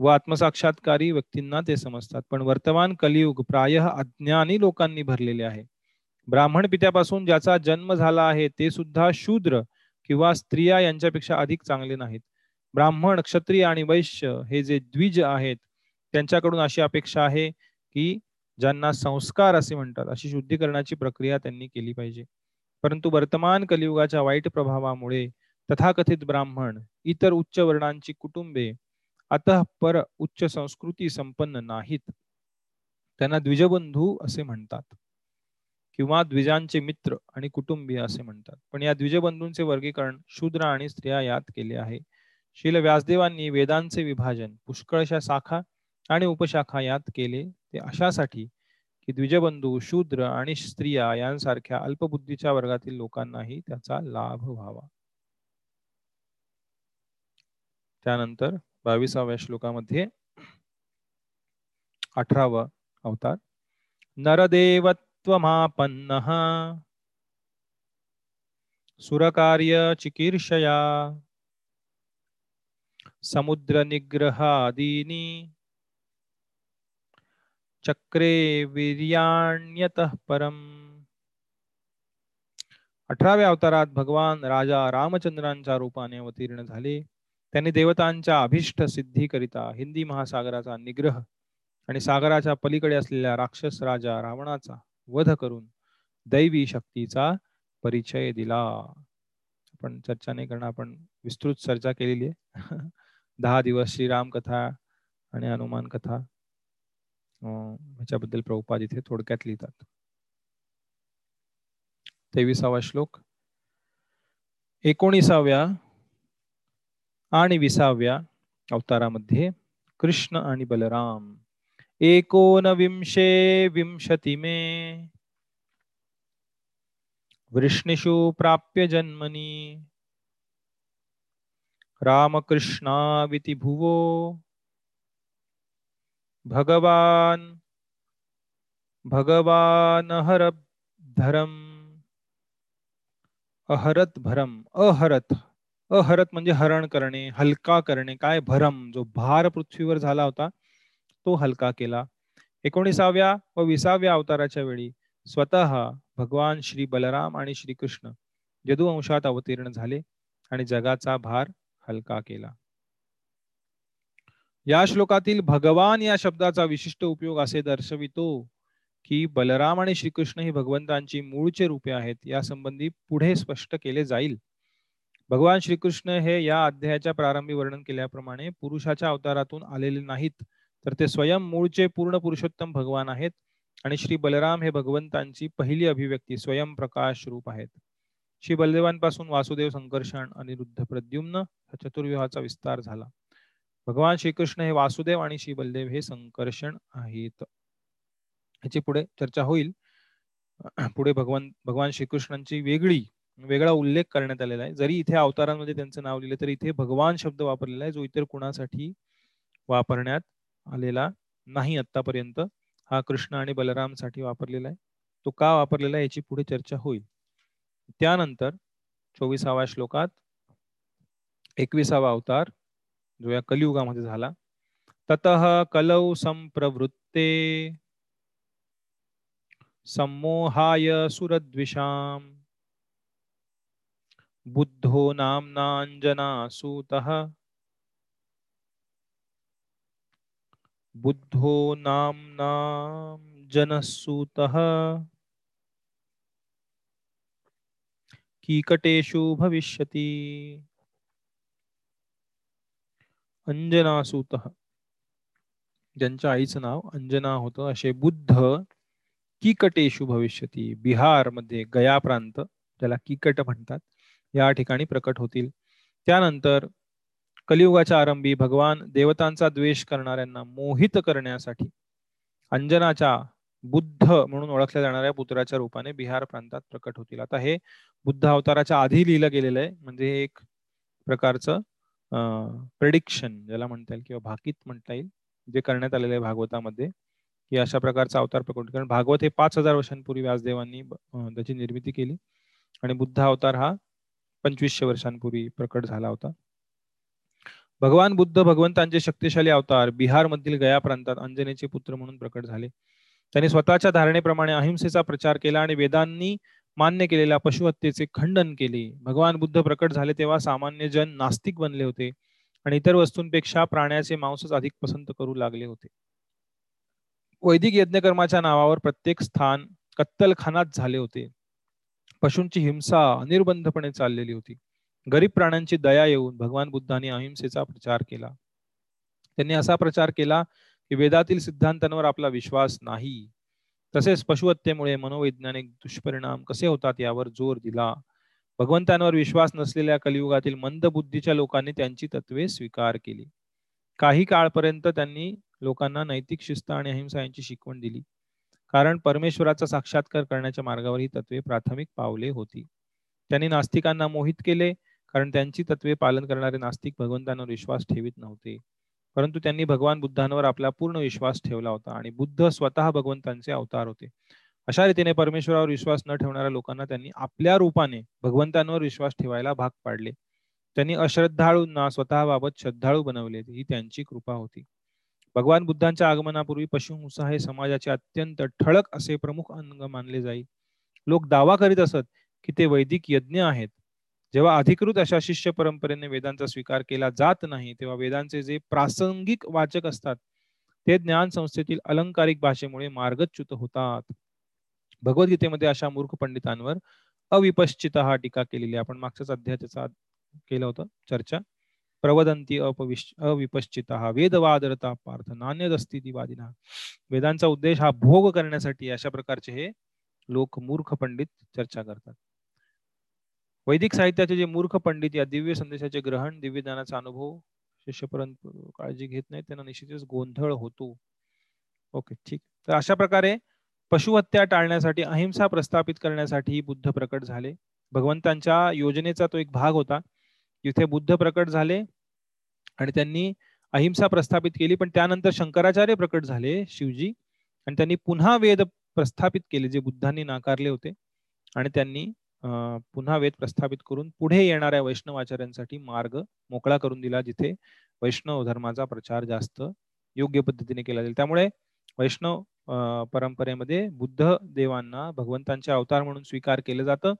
व आत्मसाक्षात्कारी व्यक्तींना ते समजतात पण वर्तमान कलियुग प्राय अज्ञानी लोकांनी भरलेले आहे. ब्राह्मण पित्यापासून ज्याचा जन्म झाला आहे ते सुद्धा शूद्र किंवा स्त्रिया यांच्यापेक्षा अधिक चांगले नाहीत. ब्राह्मण क्षत्रिय आणि वैश्य हे जे द्विज आहेत त्यांच्याकडून अशी अपेक्षा आहे की ज्यांना संस्कार असे म्हणतात अशी शुद्धीकरणाची प्रक्रिया त्यांनी केली पाहिजे. परंतु वर्तमान कलियुगाच्या वाईट प्रभावामुळे तथाकथित ब्राह्मण इतर उच्च वर्णांची कुटुंबे आता पर उच्च संस्कृती संपन्न नाहीत. त्यांना द्विजबंधू असे म्हणतात किंवा द्विजांचे मित्र आणि कुटुंबीय असे म्हणतात. पण या द्विजबंधूंचे वर्गीकरण शूद्र आणि स्त्रिया यात केले आहे. शील व्यासदेवांनी वेदांचे विभाजन पुष्कळशा शाखा आणि उपशाखा यात केले ते अशासाठी की द्विजबंधू शूद्र आणि स्त्रिया यांसारख्या अल्पबुद्धीच्या वर्गातील लोकांनाही त्याचा लाभ व्हावा. त्यानंतर बावीसाव्या श्लोकामध्ये अठरावा अवतार. नरदेवत्वमापन्न सुरकार्य चिकीर्षया समुद्र निग्रहादीनी चक्रे वीर्याण्यत परम। अठराव्या अवतारात भगवान राजा रामचंद्रांच्या रूपाने अवतीर्ण झाले. त्यांनी देवतांच्या अभिष्ट सिद्धीकरिता हिंदी महासागराचा निग्रह आणि सागराच्या पलीकडे असलेल्या राक्षस राजा रावणाचा वध करून दैवी शक्तीचा परिचय दिला. आपण चर्चा नाही करणं आपण विस्तृत चर्चा केलेली आहे. [LAUGHS] दहा दिवस श्रीराम कथा आणि हनुमान कथा ह्याच्याबद्दल प्रभुपाद इथे थोडक्यात लिहितात. तेविसावा श्लोक. एकोणीसाव्या आणि विसाव्या अवतारामध्ये कृष्ण आणि बलराम एकोनविंशे विंशति मे. वृष्णिषु प्राप्य जन्मनी. रामकृष्णाविति भुवो. भगवान भगवान हर धरम अहरत भरम अहरत अहरत म्हणजे हरण करणे हलका करणे काय भरम जो भार पृथ्वीवर झाला होता तो हलका केला. एकोणीसाव्या व विसाव्या अवताराच्या वेळी स्वतः भगवान श्री बलराम आणि श्रीकृष्ण यदुवंशात अवतीर्ण झाले आणि जगाचा भार हलका केला. या श्लोकातील भगवान या शब्दाचा विशिष्ट उपयोग असे दर्शवितो की बलराम आणि श्रीकृष्ण ही भगवंतांची मूळचे रूपे आहेत या संबंधी पुढे स्पष्ट केले जाईल. भगवान श्रीकृष्ण हे या अध्यायाच्या प्रारंभी वर्णन केल्याप्रमाणे पुरुषाच्या अवतारातून आलेले नाहीत तर ते स्वयं मूळचे पूर्ण पुरुषोत्तम भगवान आहेत आणि श्री बलराम हे भगवंतांची पहिली अभिव्यक्ती स्वयं प्रकाश रूप आहेत. श्री बलदेवांपासून वासुदेव संकर्षण अनिरुद्ध प्रद्युम्न चतुर्व्यूहाचा विस्तार झाला. भगवान श्रीकृष्ण हे वासुदेव आणि श्री बलदेव हे संकर्षण आहेत. ह्याची पुढे चर्चा होईल. पुढे भगवान भगवान श्रीकृष्णांची वेगळी वेगळा उल्लेख करण्यात आलेला आहे. जरी इथे अवतारांमध्ये त्यांचं नाव लिहिलं तरी इथे भगवान शब्द वापरलेला आहे जो इतर कुणासाठी वापरण्यात आलेला नाही आतापर्यंत हा कृष्ण आणि बलरामसाठी वापरलेला आहे. तो का वापरलेला आहे याची पुढे चर्चा होईल. त्यानंतर चोवीसाव्या श्लोकात एकविसावा अवतार जो या कलियुगामध्ये झाला. तत कलौ संप्रवृत्ते सम्मोहाय सुरद्विषाम बुद्धो नाम्नाञ्जनासूतः बुद्धो नाम्नां जनसूतः कीकटेषु भविष्यति। अंजनासूत ज्यांच्या आईचं नाव अंजना होतं. असे बुद्ध किकटेशु भविष्यती. बिहारमध्ये गया प्रांत ज्याला किकट म्हणतात या ठिकाणी प्रकट होतील. त्यानंतर कलियुगाच्या आरंभी भगवान देवतांचा द्वेष करणाऱ्यांना मोहित करण्यासाठी अंजनाच्या बुद्ध म्हणून ओळखल्या जाणाऱ्या पुत्राच्या रूपाने बिहार प्रांतात प्रकट होतील. आता हे बुद्ध अवताराच्या आधी लिहिलं गेलेलं आहे. म्हणजे एक प्रकारचं प्रेडिक्शन ज्याला म्हणता येईल किंवा भाकीत म्हणता येईल जे करण्यात आलेलं आहे भागवतामध्ये की अशा प्रकारचा अवतार प्रकट कारण भागवत हे पाच हजार वर्षांपूर्वी व्यासदेवांनी त्याची निर्मिती केली. आणि बुद्ध अवतार हा पंचवीसशे वर्षांपूर्वी प्रकट झाला होता. भगवान बुद्ध भगवंतांचे शक्तिशाली अवतार बिहारमधील गया प्रांतात अंजनेचे पुत्र म्हणून प्रकट झाले. त्यांनी स्वतःच्या धारणेप्रमाणे अहिंसेचा प्रचार केला आणि वेदांनी मान्य केलेल्या पशुहत्येचे खंडन केले. भगवान बुद्ध प्रकट झाले तेव्हा सामान्य जन नास्तिक बनले होते आणि इतर वस्तूंपेक्षा प्राण्याचे मांसच अधिक पसंत करू लागले होते. वैदिक यज्ञकर्माच्या नावावर प्रत्येक स्थान कत्तलखानात झाले होते. पशूंची हिंसा अनिर्बंधपणे चाललेली होती. गरीब प्राण्यांची दया येऊन भगवान बुद्धांनी अहिंसेचा प्रचार केला. त्यांनी असा प्रचार केला की वेदातील सिद्धांतांवर आपला विश्वास नाही. तसेच पशुहत्येमुळे मनोवैज्ञानिक दुष्परिणाम कसे होतात यावर जोर दिला. भगवंतांवर विश्वास नसलेल्या कलियुगातील मंद बुद्धीच्या लोकांनी त्यांची तत्वे स्वीकार केली. काही काळपर्यंत त्यांनी लोकांना नैतिक शिस्त आणि अहिंसा यांची शिकवण दिली. कारण परमेश्वराचा साक्षात्कार करण्याच्या मार्गावर ही तत्वे प्राथमिक पावले होती. त्यांनी नास्तिकांना मोहित केले कारण त्यांची तत्वे पालन करणारे नास्तिक भगवंतांवर विश्वास ठेवित नव्हते. परंतु त्यांनी भगवान बुद्धांवर आपला पूर्ण विश्वास ठेवला होता आणि बुद्ध स्वतः भगवंतांचे अवतार होते. अशा रीतीने परमेश्वरावर विश्वास न ठेवणाऱ्या लोकांना त्यांनी आपल्या रूपाने भगवंतांवर विश्वास ठेवायला भाग पाडले. त्यांनी अश्रद्धाळूंना स्वतःबाबत श्रद्धाळू बनवले. ही त्यांची कृपा होती. भगवान बुद्धांच्या आगमनापूर्वी पशुहुंसा हे समाजाचे अत्यंत ठळक असे प्रमुख अंग मानले जाई. लोक दावा करीत असत की ते वैदिक यज्ञ आहेत. जेव्हा अधिकृत अशा शिष्य परंपरेने वेदांचा स्वीकार केला जात नाही तेव्हा वेदांचे जे प्रासंगिक वाचक असतात ते ज्ञान संस्थेतील अलंकारिक भाषेमुळे मार्गच्युत होतात. भगवद्गीतेमध्ये अशा मूर्ख पंडितांवर अविपश्चित हा टीका केलेली आपण मागच्याच अध्यायाचा केलं होतं चर्चा. प्रवदंती अपविश अविपश्चित हा वेदवादरता पार्थ नान्यदस्ती वादिना वेदांचा उद्देश हा भोग करण्यासाठी अशा प्रकारचे हे लोक मूर्ख पंडित चर्चा करतात. वैदिक साहित्याचे जे मूर्ख पंडित या दिव्य संदेशाचे ग्रहण दिव्य ज्ञानाचा अनुभव शिष्यपर्यंत काळजी घेत नाही त्यांना निश्चितच गोंधळ होतो. ओके ठीक. तर अशा प्रकारे पशुहत्या टाळण्यासाठी अहिंसा प्रस्थापित करण्यासाठी बुद्ध प्रकट झाले. भगवंतांच्या योजनेचा तो एक भाग होता. जिथे बुद्ध प्रकट झाले आणि त्यांनी अहिंसा प्रस्थापित केली पण त्यानंतर शंकराचार्य प्रकट झाले शिवजी. आणि त्यांनी पुन्हा वेद प्रस्थापित केले जे बुद्धांनी नाकारले होते. आणि त्यांनी पुन्हा वेद प्रस्थापित करून पुढे येणाऱ्या वैष्णव आचार्यांसाठी मार्ग मोकळा करून दिला जिथे वैष्णव धर्माचा प्रचार जास्त योग्य पद्धतीने केला जाईल. त्यामुळे वैष्णव परंपरेमध्ये बुद्ध देवांना भगवंतांचे अवतार म्हणून स्वीकार केलं जातं.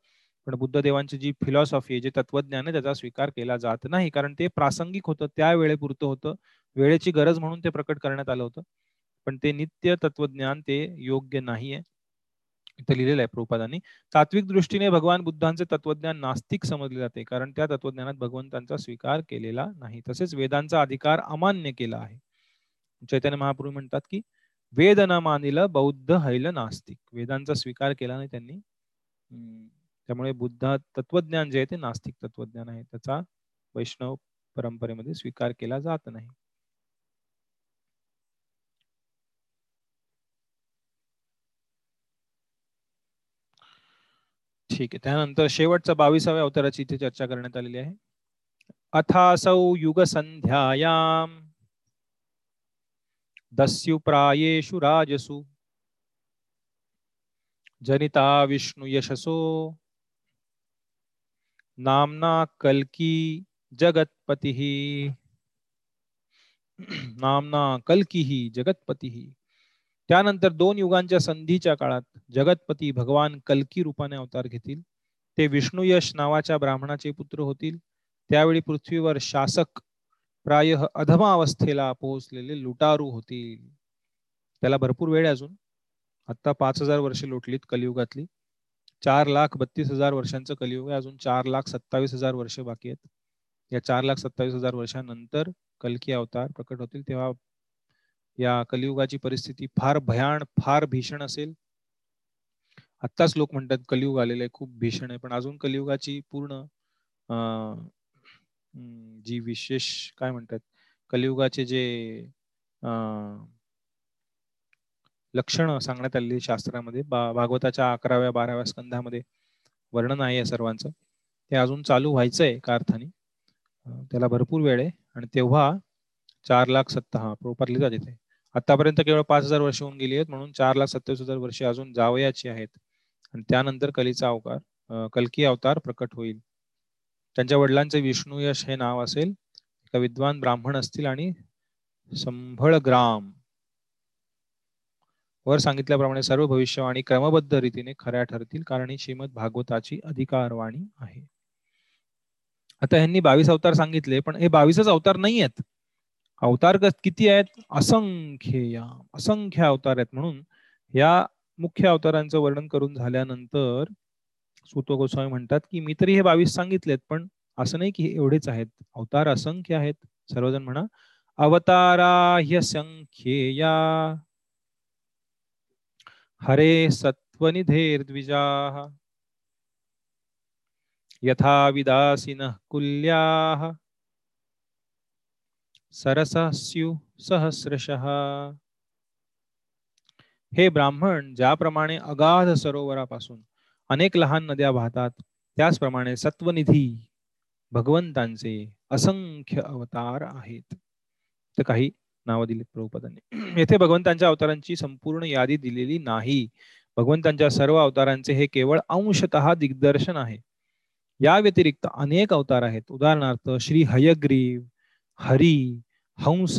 पण बुद्ध देवांची जी फिलॉसॉफी आहे जे तत्वज्ञान आहे त्याचा स्वीकार केला जात नाही. कारण ते प्रासंगिक होतं त्या वेळेपुरतं होतं. वेळेची गरज म्हणून ते प्रकट करण्यात आलं होतं. पण ते नित्य तत्वज्ञान ते योग्य नाहीये. इथं लिहिलेलं आहे प्रभुपादांनी. तात्विक दृष्टीने भगवान बुद्धांचे तत्वज्ञान नास्तिक समजले जाते कारण त्या तत्वज्ञानात भगवंतांचा स्वीकार केलेला नाही. तसेच वेदांचा अधिकार अमान्य केला आहे. चैतन्य महाप्रभू म्हणतात की वेद न मानिल बौद्ध हैल नास्तिक. वेदांचा स्वीकार केला नाही त्यांनी. त्यामुळे बुद्ध तत्वज्ञान जे आहे ते नास्तिक तत्वज्ञान आहे. त्याचा वैष्णव परंपरेमध्ये स्वीकार केला जात नाही. ठीक आहे. त्यानंतर शेवटचा बावीसाव्या अवताराची इथे चर्चा करण्यात आलेली आहे. अथासौ युग संध्यायाम दस्युप्रायेषु राजसु जनिता विष्णु यशसो नामना कल्की जगतपती। नामना कल्की जगतपती। त्यानंतर दोन युगांच्या संधीच्या काळात जगतपती भगवान कल्की रूपाने अवतार घेतील. ते विष्णुयश नावाच्या ब्राह्मणाचे पुत्र होतील. त्यावेळी पृथ्वीवर शासक प्राय अधमा अवस्थेला पोहोचलेले लुटारू होतील. त्याला भरपूर वेळ अजून. आता पाच हजार वर्ष लोटलीत कलियुगातली. चार लाख बत्तीस हजार वर्षांचं कलियुग आहे. अजून चार लाख सत्तावीस हजार वर्ष बाकी आहेत. या चार लाख सत्तावीस हजार वर्षानंतर कलकी अवतार प्रकट होतील. तेव्हा या कलियुगाची परिस्थिती फार भयान फार भीषण असेल. आत्ताच लोक म्हणतात कलियुग आलेलं आहे खूप भीषण आहे. पण अजून कलियुगाची पूर्ण जी विशेष काय म्हणतात कलियुगाचे जे लक्षण सांगण्यात आलेली शास्त्रामध्ये भागवताच्या अकराव्या बाराव्या स्कंधामध्ये वर्णन आहे या सर्वांचं. ते अजून चालू व्हायचंय एका अर्थाने. त्याला भरपूर वेळ आहे. आणि तेव्हा चार लाख सत्ता हा प्रोपरली जाते आतापर्यंत केवळ पाच हजार वर्ष होऊन गेली आहेत म्हणून चार लाख सत्तावीस हजार वर्षे अजून जावयाची आहेत. आणि त्यानंतर कलीचा अवतार कलकी अवतार प्रकट होईल. त्यांच्या वडिलांचे विष्णू यश हे नाव असेल. एका विद्वान ब्राह्मण असतील आणि संभळ ग्राम. वर सांगितल्याप्रमाणे सर्व भविष्यवाणी क्रमबद्ध रीतीने खऱ्या ठरतील कारण ही श्रीमद भागवताची अधिकारवाणी आहे. आता यांनी बावीस अवतार सांगितले पण हे बावीसच अवतार नाही आहेत अवतार किती आहेत? असंख्य असंख्य अवतार आहेत म्हणून या मुख्य अवतारांचं वर्णन करून झाल्यानंतर सुतो गोस्वामी म्हणतात की मी तरी हे बावीस सांगितलेत पण असं नाही की एवढेच आहेत. अवतार असंख्य आहेत. सर्वजण म्हणा अवतारा ह्यसंख्येया हरे द्विजा यथा विदासीन कुल्या। सरसास्यु सहस्रशः हे ब्राह्मण ज्याप्रमाणे अगाध सरोवरापासून अनेक लहान नद्या वाहतात त्याचप्रमाणे सत्वनिधी भगवंतांचे असंख्य अवतार आहेत. तर काही नावं दिलीत प्रभुपदाने. येथे भगवंतांच्या अवतारांची संपूर्ण यादी दिलेली नाही. भगवंतांच्या सर्व अवतारांचे हे केवळ अंशत दिग्दर्शन आहे. या व्यतिरिक्त अनेक अवतार आहेत. उदाहरणार्थ श्री हयग्रीव हरी हंस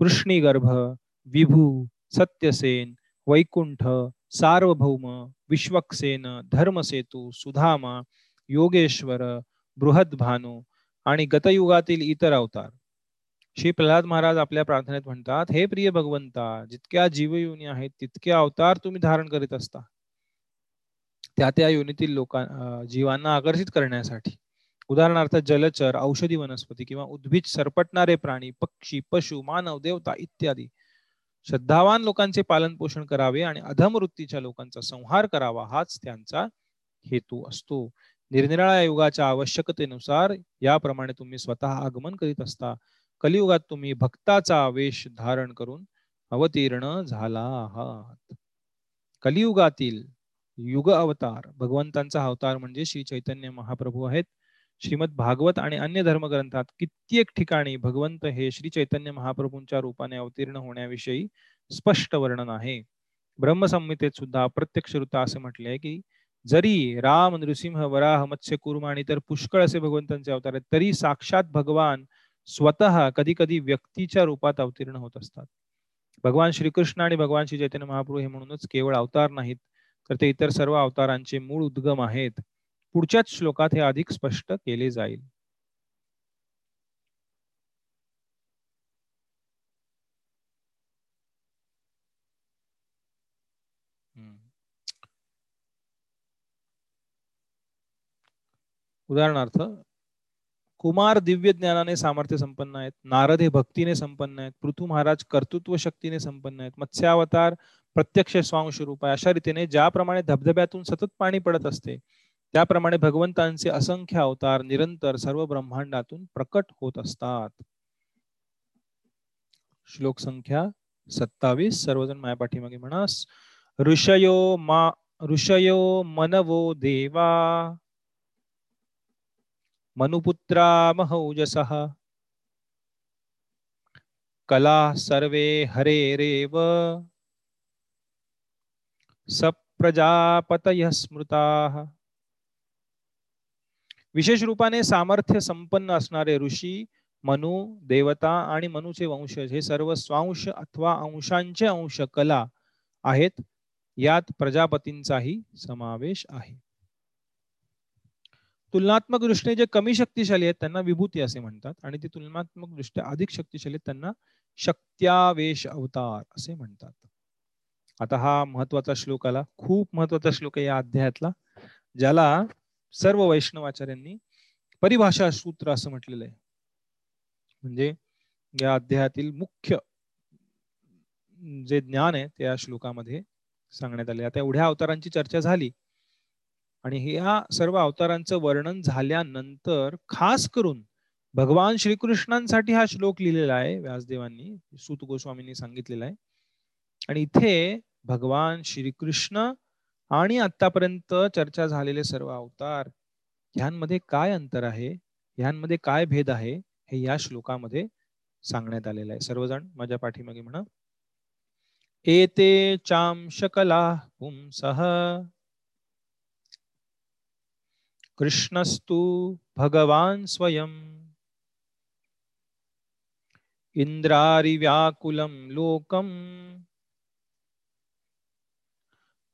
कृष्णीगर्भ विभू सत्यसेन वैकुंठ सार्वभौम विश्वक्सेन धर्मसेतू सुधामा योगेश्वर बृहद्भानू आणि गतयुगातील इतर अवतार. श्री प्रल्हाद महाराज आपल्या प्रार्थनेत म्हणतात हे प्रिय भगवंता जितक्या जीवयुनी आहेत तितके अवतार तुम्ही धारण करीत असता. त्या त्या योनीतील लोकां जीवांना आकर्षित करण्यासाठी. उदाहरणार्थ जलचर औषधी वनस्पती किंवा उद्भिज सरपटणारे प्राणी पक्षी पशु मानव देवता इत्यादी. श्रद्धावान लोकांचे पालन पोषण करावे आणि अधमवृत्तीच्या लोकांचा संहार करावा हाच त्यांचा हेतू असतो. निरनिराळ्या युगाच्या आवश्यकतेनुसार याप्रमाणे तुम्ही स्वतः आगमन करीत असता. कलियुगात तुम्ही भक्ताचा वेश धारण करून अवतीर्ण झाला आहात. कलियुगातील युग अवतार भगवंतांचा अवतार म्हणजे श्री चैतन्य महाप्रभू आहेत. श्रीमद भागवत आणि अन्य धर्मग्रंथात कित्येक ठिकाणी भगवंत हे श्री चैतन्य महाप्रभूंच्या रूपाने अवतीर्ण होण्याविषयी स्पष्ट वर्णन आहे. ब्रह्मसंहितेत सुद्धा अप्रत्यक्ष असे म्हटले आहे की जरी राम नृसिंह वराह मत्स्य कुर्म आणि तर पुष्कळ असे भगवंतांचे अवतार आहेत तरी साक्षात भगवान स्वतः कधी कधी व्यक्तीच्या रूपात अवतीर्ण होत असतात. भगवान श्रीकृष्ण आणि भगवान श्री चैतन्य महाप्रभू हे म्हणूनच केवळ अवतार नाहीत तर ते इतर सर्व अवतारांचे मूळ उद्गम आहेत. पुढच्याच श्लोकात हे अधिक स्पष्ट केले जाईल. उदाहरणार्थ कुमार दिव्य ज्ञानाने सामर्थ्य संपन्न आहेत नारद हे भक्तीने संपन्न आहेत पृथू महाराज कर्तृत्व शक्तीने संपन्न आहेत मत्स्यावतार प्रत्यक्ष स्वांश रूप आहे. अशा रीतीने ज्याप्रमाणे धबधब्यातून सतत पाणी पडत असते त्याप्रमाणे भगवंतांचे असंख्य अवतार निरंतर सर्व ब्रह्मांडातून प्रकट होत असतात. श्लोक संख्या सत्तावीस. सर्वजण माया पाठीमागे म्हणास ऋषयो मा ऋषयो मनवो देवा मनुपुत्रा महौजस कला सर्वे हरे रेव सप्रजापतय स्मृता। विशेष रूपाने सामर्थ्य संपन्न असणारे ऋषी मनु देवता आणि मनुचे वंशज हे सर्व स्वांश अथवा अंशांचे अंश कला आहेत. यात प्रजापतींचाही समावेश आहे. तुलनात्मक दृष्टीने जे कमी शक्तिशाली आहेत त्यांना विभूती असे म्हणतात आणि ते तुलनात्मक दृष्ट्या अधिक शक्तिशाली आहेत त्यांना शक्त्यावेश अवतार असे म्हणतात. आता हा महत्त्वाचा श्लोक आला. खूप महत्त्वाचा श्लोक आहे या अध्यायातला ज्याला सर्व वैष्णवाचार्यांनी परिभाषा सूत्र असं म्हटलेलं आहे. म्हणजे या अध्यायातील मुख्य जे ज्ञान आहे त्या श्लोकामध्ये सांगण्यात आले आता एवढ्या अवतारांची चर्चा झाली आणि ह्या सर्व अवतारांचं वर्णन झाल्यानंतर खास करून भगवान श्रीकृष्णांसाठी हा श्लोक लिहिलेला आहे व्यासदेवांनी सुत गोस्वामींनी सांगितलेला आहे. आणि इथे भगवान श्रीकृष्ण आणि आतापर्यंत चर्चा झालेले सर्व अवतार ह्यांमध्ये काय अंतर आहे? ह्यांमध्ये काय भेद आहे? हे या श्लोकामध्ये सांगण्यात आलेलं आहे. सर्वजण माझ्या पाठीमागे म्हणा. एते चाम शकला पुंसः। कृष्णस्तु भगवान स्वयं। इंद्रारिव्याकुलं लोकम।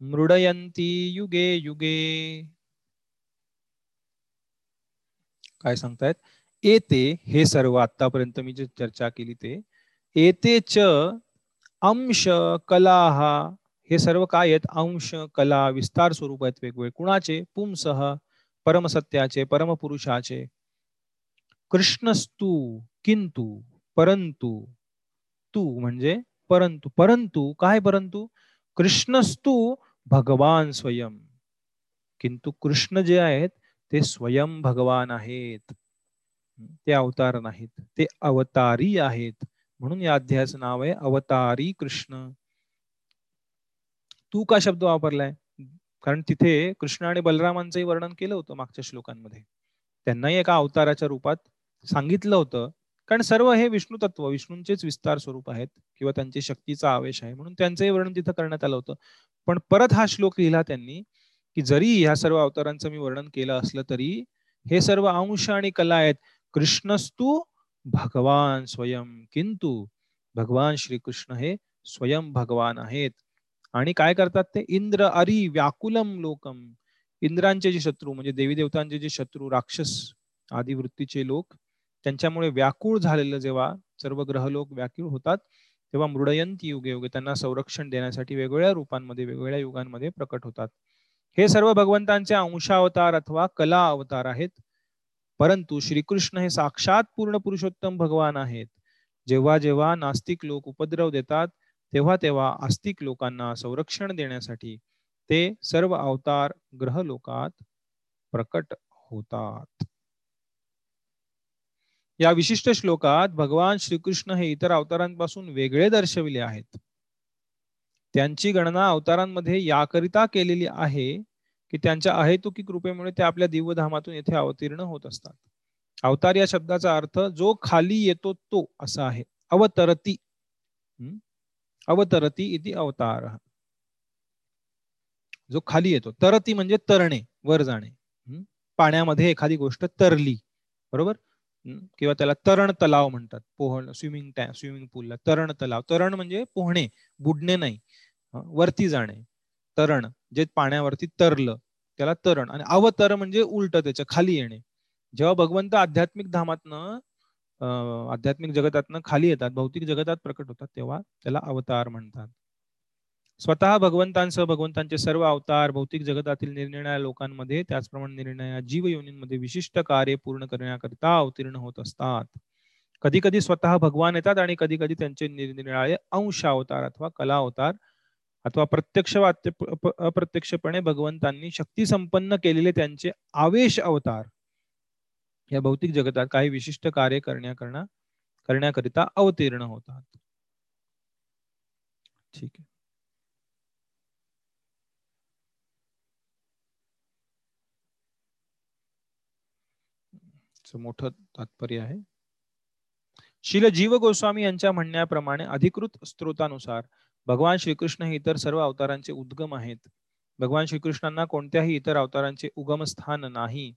मृडयंती युगे युगे. काय सांगतायत? येते हे सर्व आतापर्यंत मी जे चर्चा केली ते. येते च अंश कला हे सर्व काय आहेत? अंश कला विस्तार स्वरूप आहेत वेगवेगळे. कुणाचे? पुंसह परमसत्याचे परमपुरुषाचे. कृष्णस्तू किंतु परंतु तू म्हणजे परंतु. परंतु काय परंतु? कृष्णस्तू भगवान स्वयं. किंतु कृष्ण जे आहेत ते स्वयं भगवान आहेत. ते अवतार नाहीत. ते अवतारी आहेत. म्हणून या अध्यायाचं नाव आहे अवतारी कृष्ण. तू का शब्द वापरलाय? कारण तिथे कृष्ण आणि बलरामांचंही वर्णन केलं होतं मागच्या श्लोकांमध्ये. त्यांनाही एका अवताराच्या रूपात सांगितलं होतं. कारण सर्व हे विष्णू तत्व विष्णूंचेच विस्तार स्वरूप आहेत किंवा त्यांची शक्तीचा आवेश आहे म्हणून त्यांचंही वर्णन तिथं करण्यात आलं होतं. पण परत हा श्लोक लिहिला त्यांनी की जरी ह्या सर्व अवतारांचं मी वर्णन केलं असलं तरी हे सर्व अंश आणि कला आहेत. कृष्णस्तू भगवान स्वयं किंतु भगवान श्रीकृष्ण हे स्वयं भगवान आहेत. आणि काय करतात ते? इंद्र अरी व्याकुलम लोकम इंद्रांचे जे शत्रू म्हणजे देवी देवतांचे जे शत्रू राक्षस आदी वृत्तीचे लोक त्यांच्यामुळे व्याकुळ झालेलं जेव्हा सर्व ग्रहलोक व्याकुळ होतात तेव्हा मृडयंती युगे युगे त्यांना संरक्षण देण्यासाठी वेगवेगळ्या रूपांमध्ये वेगवेगळ्या युगांमध्ये प्रकट होतात. हे सर्व भगवंतांचे अंशावतार अथवा कला अवतार आहेत. परंतु श्रीकृष्ण हे साक्षात पूर्ण पुरुषोत्तम भगवान आहेत. जेव्हा जेव्हा नास्तिक लोक उपद्रव देतात तेव्हा तेव्हा आस्तिक लोकांना संरक्षण देण्यासाठी ते सर्व अवतार ग्रह लोकात प्रकट होतात. या विशिष्ट श्लोकात भगवान श्रीकृष्ण हे इतर अवतारांपासून वेगळे दर्शविले आहेत. त्यांची गणना अवतारांमध्ये याकरिता केलेली आहे की त्यांच्या अहेतुकी कृपेमुळे ते आपल्या दिव्यधामातून येथे अवतीर्ण होत असतात. अवतार या शब्दाचा अर्थ जो खाली येतो तो असा आहे. अवतरती. अवतरती इति अवतार. जो खाली येतो. तरती म्हणजे तरणे वर जाणे. पाण्यामध्ये एखादी गोष्ट तरली. बरोबर? किंवा त्याला तरण तलाव म्हणतात. पोहण स्विमिंग टॅ स्विमिंग पूलला तरण तलाव. तरण म्हणजे पोहणे बुडणे नाही. वरती जाणे. तरण जे पाण्यावरती तरलं त्याला तरण. आणि अवतर म्हणजे उलट त्याच्याखाली येणे. जेव्हा भगवंत आध्यात्मिक धामातनं आध्यात्मिक जगतातनं खाली येतात भौतिक जगतात प्रकट होतात तेव्हा त्याला अवतार म्हणतात. स्वतः भगवंतांसह भगवंतांचे सर्व अवतार भौतिक जगतातील निरनिराळ्या लोकांमध्ये त्याचप्रमाणे निरनिराळ्या जीव योनींमध्ये विशिष्ट कार्य पूर्ण करण्याकरिता अवतीर्ण होत असतात. कधी कधी स्वतः भगवान येतात आणि कधी कधी त्यांचे निरनिराळे अंश अवतार अथवा कला अवतार अथवा प्रत्यक्ष अप्रत्यक्षपणे भगवंतांनी शक्ती संपन्न केलेले त्यांचे आवेश अवतार या भौतिक जगतात काही विशिष्ट कार्य करण्याकरता करण्याकरिता अवतीर्ण होतात. ठीक आहे. मोठं तात्पर्य आहे. शिल जीव गोस्वामी यांच्या म्हणण्याप्रमाणे अधिकृत स्त्रोतानुसार भगवान श्रीकृष्ण हे इतर सर्व अवतारांचे उद्गम आहेत. भगवान श्रीकृष्णांना कोणत्याही इतर अवतारांचे उगमस्थान नाही.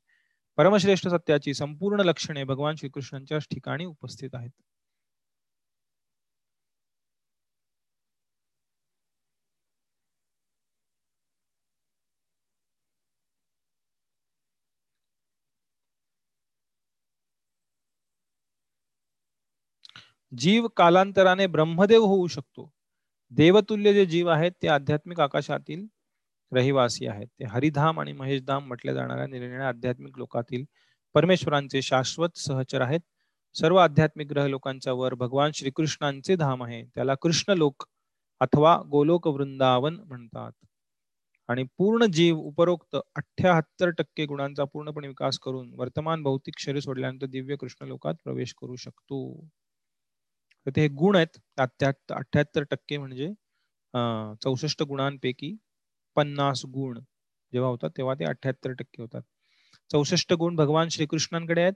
परमश्रेष्ठ सत्याची संपूर्ण लक्षणे भगवान श्रीकृष्णांच्या ठिकाणी उपस्थित आहेत. जीव कालांतराने ब्रह्मदेव होऊ शकतो. देवतुल्य जे जीव आहेत ते आध्यात्मिक आकाशातील रहिवासी आहेत. ते हरिधाम आणि महेशधाम म्हटल्या जाणाऱ्या निर्णय आध्यात्मिक लोकातील परमेश्वरांचे शाश्वत सहचर आहेत. सर्व आध्यात्मिक ग्रह लोकांच्या वर भगवान श्रीकृष्णांचे धाम आहे. त्याला कृष्ण लोक अथवा गोलोक वृंदावन म्हणतात. आणि पूर्ण जीव उपरोक्त अठ्याहत्तर टक्के गुणांचा पूर्णपणे विकास करून वर्तमान भौतिक शरीर सोडल्यानंतर दिव्य कृष्ण लोकात प्रवेश करू शकतो. तर ते गुण आहेत. अठ्याहत्तर टक्के म्हणजे चौसष्ट गुणांपैकी पन्नास गुण जेव्हा होतात तेव्हा ते अठ्याहत्तर टक्के होतात. चौसष्ट गुण भगवान श्रीकृष्णांकडे आहेत.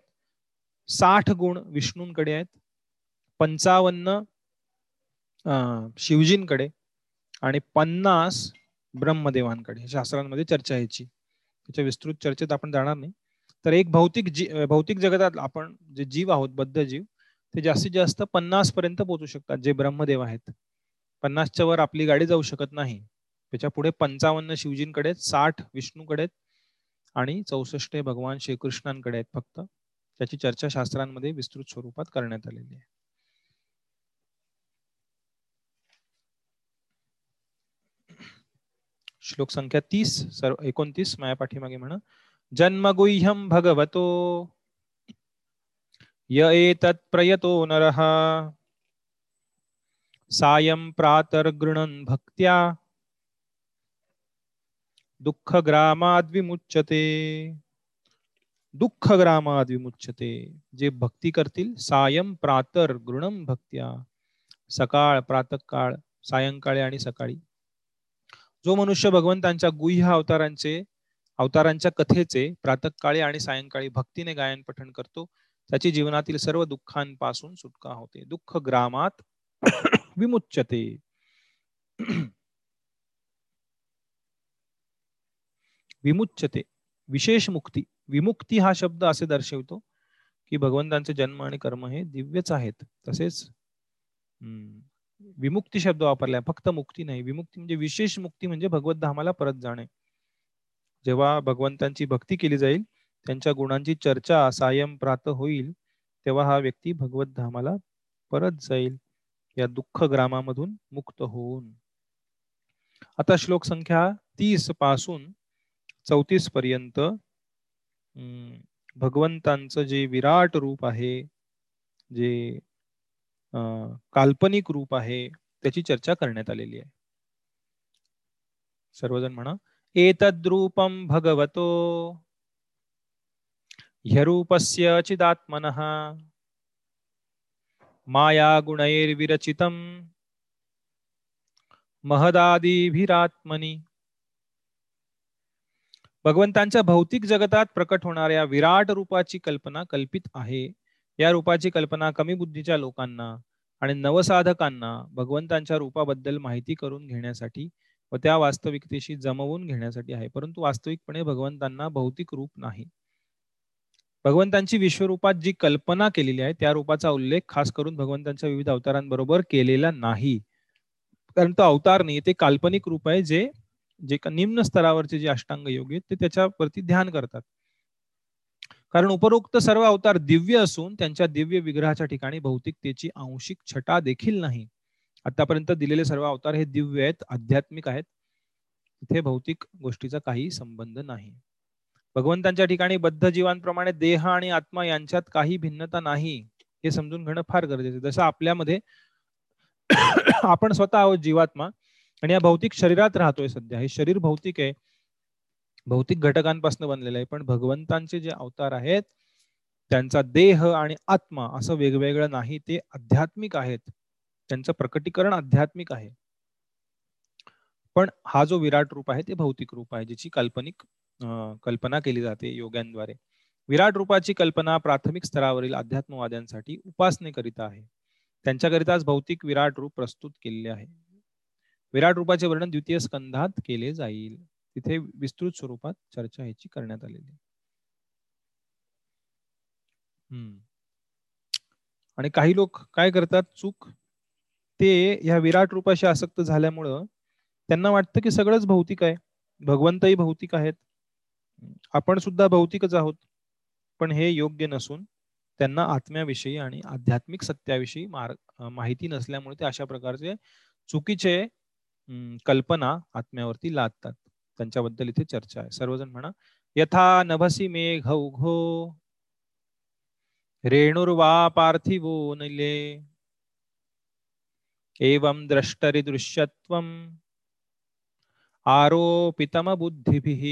साठ गुण विष्णूंकडे आहेत. पंचावन्न शिवजींकडे आणि पन्नास ब्रह्मदेवांकडे. शास्त्रांमध्ये चर्चा यायची. त्याच्या विस्तृत चर्चेत आपण जाणार नाही. तर एक भौतिक जी भौतिक जगतात आपण जे जीव आहोत बद्ध जीव ते जास्तीत जास्त पन्नास पर्यंत पोहोचू शकतात जे ब्रह्मदेव आहेत. पन्नासच्या वर आपली गाडी जाऊ शकत नाही. त्याच्या पुढे पंचावन्न शिवजींकडे साठ विष्णूकडे आणि चौसष्ट भगवान श्रीकृष्णांकडे आहेत फक्त. त्याची चर्चा शास्त्रांमध्ये विस्तृत स्वरूपात करण्यात आलेली आहे. श्लोक संख्या तीस सर्व एकोणतीस माया पाठीमागे म्हणा. जन्मगुह्यम भगवतो य एतत् प्रयतो नरः। सायं प्रातर्गृणन् भक्त्या। दुःख दुःखग्रामाद्विमुच्यते। दुःख जे भक्ती करतील सायं प्रातर गृणम भक्त्या। सकाळ प्रातकाळ सायंकाळी आणि सकाळी। जो मनुष्य भगवंतांच्या गुह्य अवतारांचे अवतारांच्या कथेचे प्रातकाळी आणि सायंकाळी भक्तीने गायन पठण करतो त्याची जीवनातील सर्व दुःखांपासून सुटका होते. दुःख ग्रामात [COUGHS] विमुच्यते. विमुच्यते. विशेष मुक्ती. विमुक्ती हा शब्द असे दर्शवतो की भगवंतांचे जन्म आणि कर्म हे दिव्यच आहेत. तसेच विमुक्ती शब्द वापरलाय. फक्त मुक्ती नाही. विमुक्ती म्हणजे विशेष मुक्ती म्हणजे भगवत धामाला परत जाणे. जेव्हा भगवंतांची भक्ती केली जाईल त्यांच्या गुणांची चर्चा सायम प्रात होईल तेव्हा हा व्यक्ती भगवत धामाला परत जाईल या दुःख ग्रामामधून मुक्त होऊन. आता श्लोक संख्या तीसपासून चौतीस पर्यंत भगवंतांचं जे विराट रूप आहे जे काल्पनिक रूप आहे त्याची चर्चा करण्यात आलेली आहे. सर्वजण म्हणा एतद्रूपम भगवतो ह्यरूपस्य चिदात्मनः। मायागुणैर्विरचितं महदादिभिरात्मनी। भगवंतांच्या भौतिक जगतात प्रकट होणाऱ्या विराट रूपाची कल्पना कल्पित आहे. या रूपाची कल्पना कमी बुद्धीच्या लोकांना आणि नवसाधकांना भगवंतांच्या रूपाबद्दल माहिती करून घेण्यासाठी व त्या वास्तविकतेशी जमवून घेण्यासाठी आहे. परंतु वास्तविकपणे भगवंतांना भौतिक रूप नाही. भगवंतांची विश्वरूपात जी कल्पना केलेली आहे त्या रूपाचा उल्लेख खास करून भगवंतांच्या विविध अवतारांबरोबर केलेला नाही. कारण तो अवतार नाही ते काल्पनिक रूप आहे जे जे निम्न स्तरावरचे जे अष्टांग योग आहेत ते त्याच्यावरती ध्यान करतात. कारण उपरोक्त सर्व अवतार दिव्य असून त्यांच्या दिव्य विग्रहाच्या ठिकाणी भौतिकतेची आंशिक छटा देखील नाही. आतापर्यंत दिलेले सर्व अवतार हे दिव्य आहेत आध्यात्मिक आहेत. तिथे भौतिक गोष्टीचा काही संबंध नाही. भगवंतांच्या ठिकाणी बद्ध जीवांप्रमाणे देह आणि आत्मा यांच्यात काही भिन्नता नाही हे समजून घेणं फार गरजेचं जसं आपल्यामध्ये [COUGHS] आपण स्वतः आहोत जीवात्मा आणि या भौतिक शरीरात राहतोय सध्या. हे शरीर भौतिक आहे भौतिक घटकांपासून बनलेलं आहे पण भगवंतांचे जे अवतार आहेत त्यांचा देह आणि आत्मा असं वेगवेगळं नाही ते आध्यात्मिक आहेत. त्यांचं प्रकटीकरण आध्यात्मिक आहे. पण हा जो विराट रूप आहे ते भौतिक रूप आहे ज्याची काल्पनिक कल्पना केली जाते योग्यांद्वारे. विराट रूपाची कल्पना प्राथमिक स्तरावरील अध्यात्मवाद्यांसाठी उपासनेकरिता आहे. त्यांच्याकरिताच भौतिक विराट रूप प्रस्तुत केलेले आहे. विराट रूपाचे वर्णन द्वितीय स्कंधात केले जाईल. तिथे विस्तृत स्वरूपात चर्चा ह्याची करण्यात आलेली हम्म. आणि काही लोक काय करतात? चूक. ते ह्या विराट रूपाशी आसक्त झाल्यामुळं त्यांना वाटतं की सगळंच भौतिक आहे. भगवंतही भौतिक आहेत. आपण सुद्धा भौतिकच आहोत. पण हे योग्य नसून त्यांना आत्म्याविषयी आणि आध्यात्मिक सत्याविषयी मार्ग माहिती नसल्यामुळे ते अशा प्रकारचे चुकीचे कल्पना आत्म्यावरती लादतात. त्यांच्याबद्दल इथे चर्चा आहे. सर्वजण म्हणा यथा नभसी मे घो रेणुर्वा पार्थिवो नले एवं द्रष्टरि बुद्धिभिः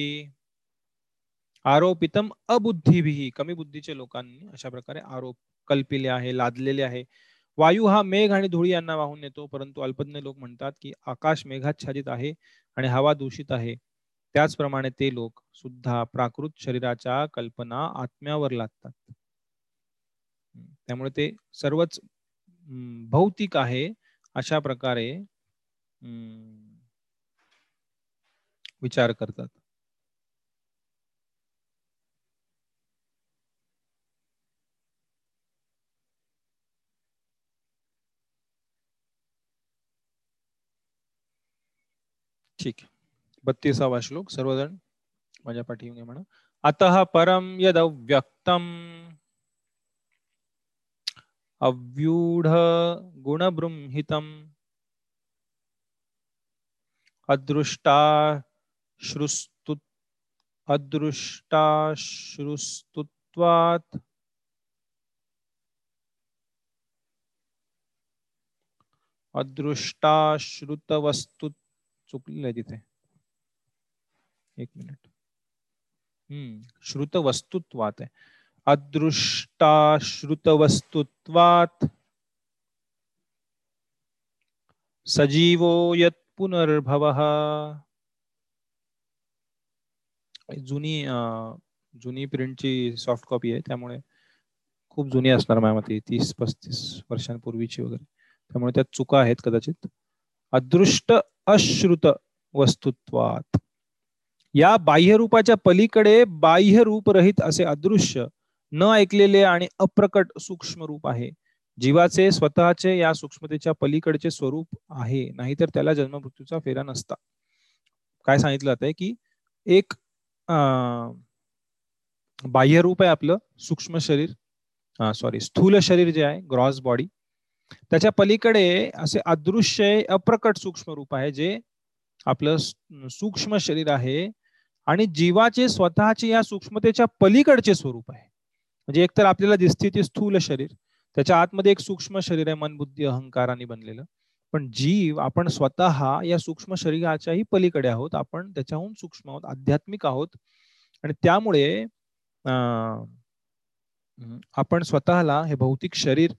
आरोपितम बुद्धिभिः अबुद्धिभिः. कमी बुद्धीचे लोकांनी अशा प्रकारे आरोप कल्पिले आहे लादलेले आहे. वायू हा मेघ आणि धुळी यांना वाहून येतो परंतु अल्पज्ञ लोक म्हणतात की आकाश मेघाच्छादित आहे आणि हवा दूषित आहे. त्याचप्रमाणे ते लोक सुद्धा प्राकृत शरीराच्या कल्पना आत्म्यावर लागतात त्यामुळे ते सर्वच भौतिक आहे अशा प्रकारे विचार करतात. ठीक बत्तीसावा श्लोक सर्वजण माझ्या पाठी म्हणा अतः परम यद व्यक्तम अव्यूढ गुणबृंहितम अदृष्टा श्रुस्तु अदृष्टाश्रुस्तुत्वात् अदृष्टाश्रुतवस्तु चुकलेलं आहे तिथे. एक मिनिट. हम्म श्रुत वस्तुत्वात आहे. अदृष्टा श्रुत वस्तुत्वात सजीवो यत पुनर्भव. जुनी जुनी प्रिंटची सॉफ्ट कॉपी आहे. त्यामुळे खूप जुनी असणार माझ्या तीस पस्तीस वर्षांपूर्वीची वगैरे. त्यामुळे त्यात चुका आहेत कदाचित. अदृष्ट अश्रुत वस्तुत्वात. या बाह्यरूपाच्या पलीकडे बाह्य रूप रहित असे अदृश्य न ऐकलेले आणि अप्रकट सूक्ष्म रूप आहे. जीवाचे स्वतःचे या सूक्ष्मतेच्या पलीकडचे स्वरूप आहे. नाहीतर त्याला जन्ममृत्यूचा फेरा नसता. काय सांगितलं जात आहे की एक बाह्य रूप आहे आपलं सूक्ष्म शरीर. सॉरी स्थूल शरीर जे आहे ग्रॉस बॉडी त्याच्या पलीकडे असे अदृश्य अप्रकट सूक्ष्म रूप आहे जे आपलं सूक्ष्म शरीर आहे आणि जीवाचे स्वतःचे या सूक्ष्मतेच्या पलीकडचे स्वरूप आहे. म्हणजे एकतर आपल्याला दिसते ते स्थूल शरीर त्याच्या आतमध्ये एक सूक्ष्म शरीर आहे मन बुद्धी अहंकाराने बनलेलं. पण जीव आपण स्वतः या सूक्ष्म शरीराच्याही पलीकडे आहोत आपण त्याच्याहून सूक्ष्म आहोत आध्यात्मिक आहोत. आणि त्यामुळे आपण स्वतःला हे भौतिक शरीर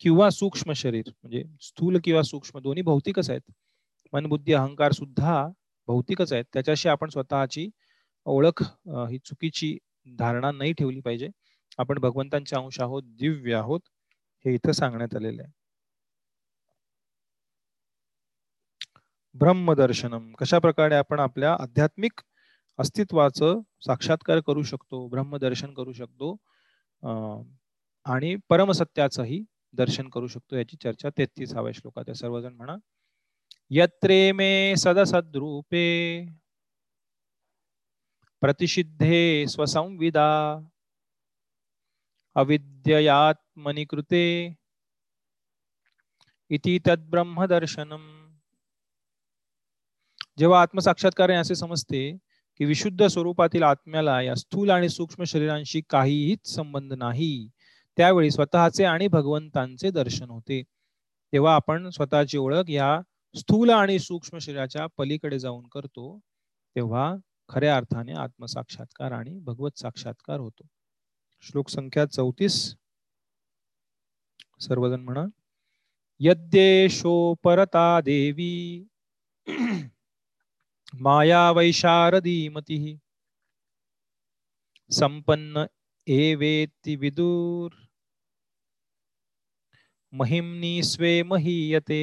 किंवा सूक्ष्म शरीर म्हणजे स्थूल किंवा सूक्ष्म दोन्ही भौतिकच आहेत. मन बुद्धी अहंकार सुद्धा भौतिकच आहेत. त्याच्याशी आपण स्वतःची ओळख ही चुकीची धारणा नाही ठेवली पाहिजे. आपण भगवंतांचे अंश आहोत दिव्य आहोत हे इथं सांगण्यात आलेलं आहे. ब्रह्मदर्शनम. कशा प्रकारे आपण आपल्या आध्यात्मिक अस्तित्वाचं साक्षात्कार करू शकतो ब्रह्मदर्शन करू शकतो आणि परमसत्याचंही दर्शन करू शकतो याची चर्चा तेहतीसाव्या श्लोकात. आहे सर्वजण म्हणा यत्रे मे सदसद्रूपे प्रतिषिद्धे स्वसंविदा अविद्ययात्मनि कृते इति तद्ब्रह्मदर्शनम जेव्हा आत्मसाक्षात्कार असे समजते की विशुद्ध स्वरूपातील आत्म्याला या स्थूल आणि सूक्ष्म शरीरांशी काहीहीच संबंध नाही त्यावेळी स्वतःचे आणि भगवंतांचे दर्शन होते. तेव्हा आपण स्वतःची ओळख या स्थूल आणि सूक्ष्म शरीराच्या पलीकडे जाऊन करतो तेव्हा खऱ्या अर्थाने आत्मसाक्षात्कार आणि भगवत साक्षात्कार होतो. श्लोक संख्या चौतीस. सर्वजण म्हणा यद्येशो परता देवी माया वैशारदी मती संपन्न एवेति विदूर। महिमनी स्वे महीयते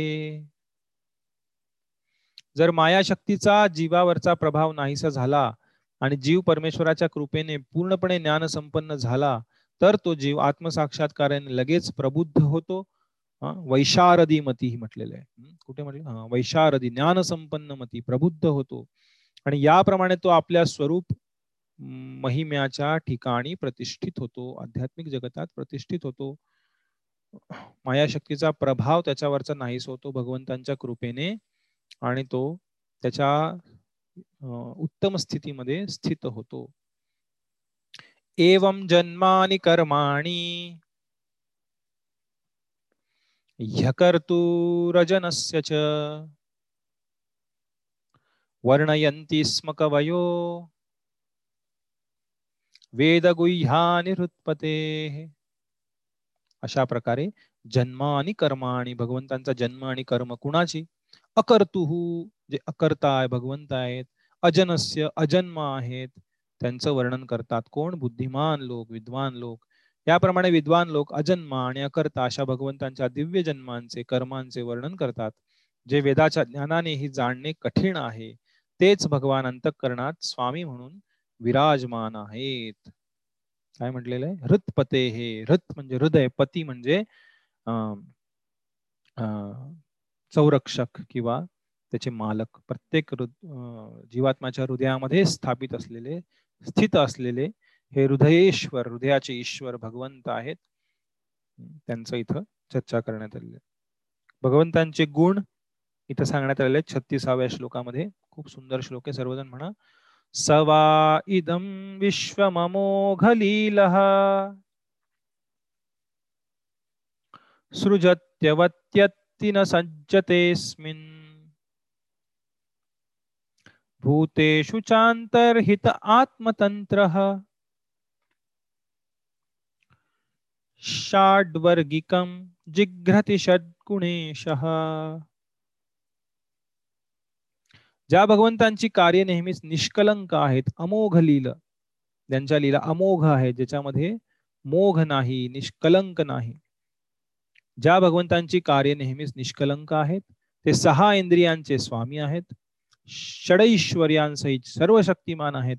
जर मायाशक्तीचा जीवावरचा प्रभाव नाहीसा झाला आणि जीव परमेश्वराच्या कृपेने पूर्णपणे ज्ञान संपन्न झाला तर तो जीव आत्मसाक्षात्काराने लगेच प्रबुद्ध होतो. वैशारदी मती ही म्हटलेलं आहे. कुठे म्हटलं? हा वैशारदी ज्ञान संपन्न मती प्रबुद्ध होतो. आणि याप्रमाणे तो आपल्या स्वरूप महिम्याच्या ठिकाणी प्रतिष्ठित होतो आध्यात्मिक जगतात प्रतिष्ठित होतो. मायाशक्तीचा प्रभाव त्याच्यावरचा नाहीस होतो भगवंतांच्या कृपेने आणि तो त्याच्या उत्तम स्थितीमध्ये स्थित होतो. एवं जन्मानी कर्माणी ह्यकर्तूरजनस्य च वर्णयन्ति स्म कवयो वेदगुह्यानि हृत्पतेः। अशा प्रकारे जन्म आणि कर्म आणि भगवंतांचा जन्म आणि कर्म कुणाची? अकर्तुहू जे अकर्ता आहे भगवंत आहेत अजनस्य अजन्म आहेत त्यांचं वर्णन करतात कोण? बुद्धिमान लोक विद्वान लोक. याप्रमाणे विद्वान लोक अजन्म आणि अकर्ता अशा भगवंतांच्या दिव्य जन्मांचे कर्मांचे वर्णन करतात. जे वेदाच्या ज्ञानानेही जाणणे कठीण आहे. तेच भगवान अंतकरणात स्वामी म्हणून विराजमान आहेत. काय म्हटलेलं आहे? हृतपते हे. हृत म्हणजे हृदय पती म्हणजे संरक्षक किंवा त्याचे मालक. प्रत्येक जीवात्माच्या हृदयामध्ये स्थापित असलेले स्थित असलेले हे हृदयेश्वर हृदयाचे ईश्वर भगवंत आहेत. त्यांचं इथं चर्चा करण्यात आलेली भगवंतांचे गुण इथं सांगण्यात आलेले छत्तीसाव्या श्लोकामध्ये खूप सुंदर श्लोक आहे. सर्वजण म्हणा सवा इदम विश्वमोघलील सृजत्यवत्यत्ति न सज्जतेऽस्मिन्। भूतेषु चान्तर्हित आत्मतन्त्रः। षाड्वर्गिकं जिघ्रति षड्गुणेशः। ज्या भगवंतांची कार्य नेहमीच निष्कलंक आहेत अमोघ लील ज्यांच्या लीला अमोघ आहेत ज्याच्यामध्ये मोघ नाही निष्कलंक नाही ज्या भगवंतांची कार्य नेहमीच निष्कलंक आहेत ते सहा इंद्रियांचे स्वामी आहेत षडैश्वर्यांसहित सर्व शक्तिमान आहेत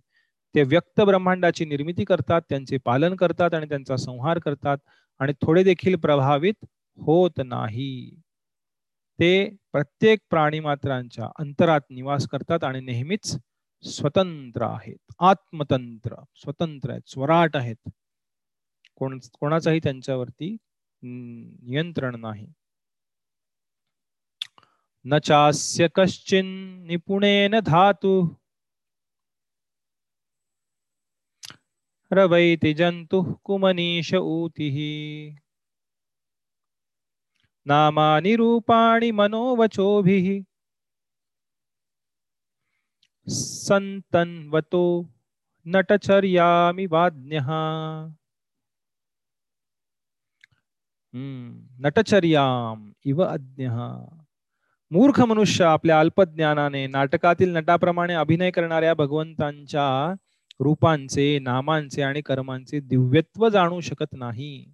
ते व्यक्त ब्रह्मांडाची निर्मिती करतात त्यांचे पालन करतात आणि त्यांचा संहार करतात आणि थोडे देखील प्रभावित होत नाही. ते प्रत्येक प्राणीमात्रांच्या अंतरात निवास करतात आणि नेहमीच स्वतंत्र आहेत. आत्मतंत्र स्वतंत्र आहेत स्वराट आहेत. कोण कोणाचाही त्यांच्यावरती नियंत्रण नाही. न चास्य कश्चिन निपुणेन धातु. रवैति जंतु कुमनीश ऊतिः। नामानि रूपाणि मनोवचोभिः। सन्तन्वतो नटचर्यामि वाज्ञः। हम्म नटचर्याम इव अज्ञ। मूर्ख मनुष्य आपल्या अल्पज्ञानाने नाटकातील नटाप्रमाणे अभिनय करणाऱ्या भगवंतांच्या रूपांचे नामांचे आणि कर्मांचे दिव्यत्व जाणू शकत नाही.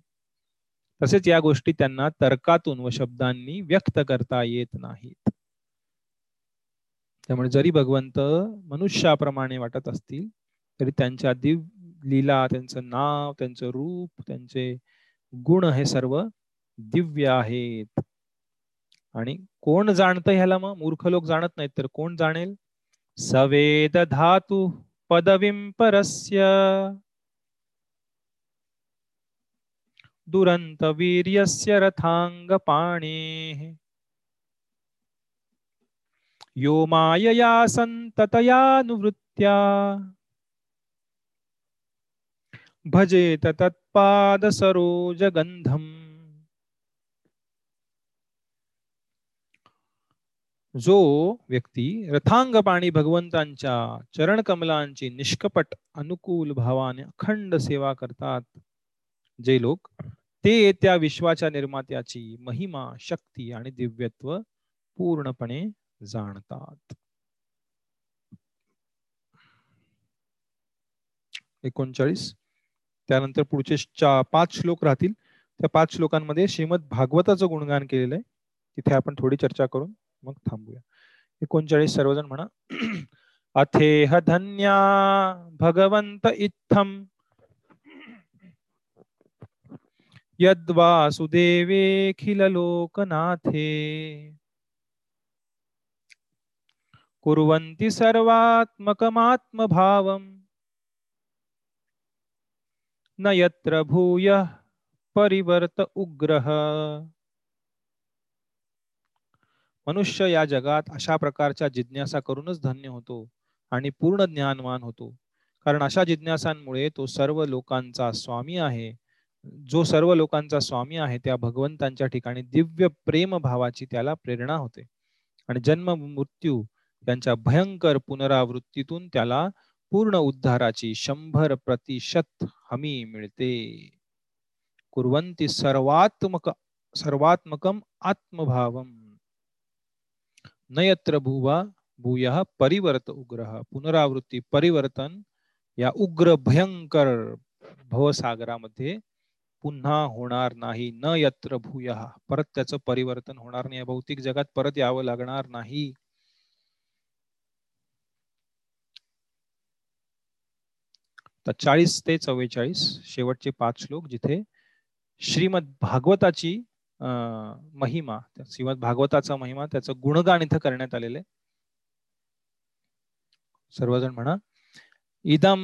तसेच या गोष्टी त्यांना तर्कातून व शब्दांनी व्यक्त करता येत नाहीत. त्यामुळे जरी भगवंत मनुष्याप्रमाणे वाटत असतील तरी त्यांच्या दिव लीला त्यांचं नाव त्यांचं रूप त्यांचे गुण हे सर्व दिव्य आहेत. आणि कोण जाणत ह्याला मग? मूर्ख लोक जाणत नाहीत तर कोण जाणेल? सवेद धातू पदवीं परस्य. दुरंत वीर्यस्य रथांग पाणी यो मायया संततयानुवृत्त्या भजेत तत्पाद सरोज गंधम जो व्यक्ती रथांग पाणी भगवंतांच्या चरण कमलांची निष्कपट अनुकूल भावाने अखंड सेवा करतात जे लोक ते त्या विश्वाच्या निर्मात्याची महिमा शक्ती आणि दिव्यत्व पूर्णपणे जाणतात. एकोणचाळीस. त्यानंतर पुढचे पाच श्लोक राहतील. त्या पाच श्लोकांमध्ये श्रीमद भागवताचं गुणगान केलेलं आहे. तिथे आपण थोडी चर्चा करून मग थांबूया. एकोणचाळीस सर्वजण म्हणा. [CLEARS THROAT] अथेह धन्या भगवंत इत्थम यद्वासुदेवेखिल लोकनाथे कुर्वन्ति सर्वात्मकमात्मभावम्। न यत्र भूय परिवर्त उग्रह मनुष्य या जगात अशा प्रकारच्या जिज्ञासा करूनच धन्य होतो आणि पूर्ण ज्ञानवान होतो. कारण अशा जिज्ञासांमुळे तो सर्व लोकांचा स्वामी आहे. जो सर्व लोकांचा स्वामी आहे त्या भगवंतांच्या ठिकाणी दिव्य प्रेम भावाची त्याला प्रेरणा होते. आणि जन्म मृत्यू यांच्या भयंकर पुनरावृत्तीतून त्याला पूर्ण उद्धाराची शंभर प्रतिशत हमी मिळते. कुर्वंती सर्वात्मक सर्वात्मकम आत्मभावम नयत्र भुवा भूय परिवर्त उग्रह पुनरावृत्ती परिवर्तन या उग्र भयंकर भवसागरामध्ये पुन्हा होणार नाही. न यत्र भूय. परत त्याचं परिवर्तन होणार नाही. भौतिक जगात परत यावं लागणार नाही. तर चाळीस ते चव्वेचाळीस शेवटचे पाच श्लोक जिथे श्रीमद भागवताची महिमा श्रीमद भागवताचा महिमा त्याचं गुणगान इथं करण्यात आलेले सर्वजण म्हणा इदम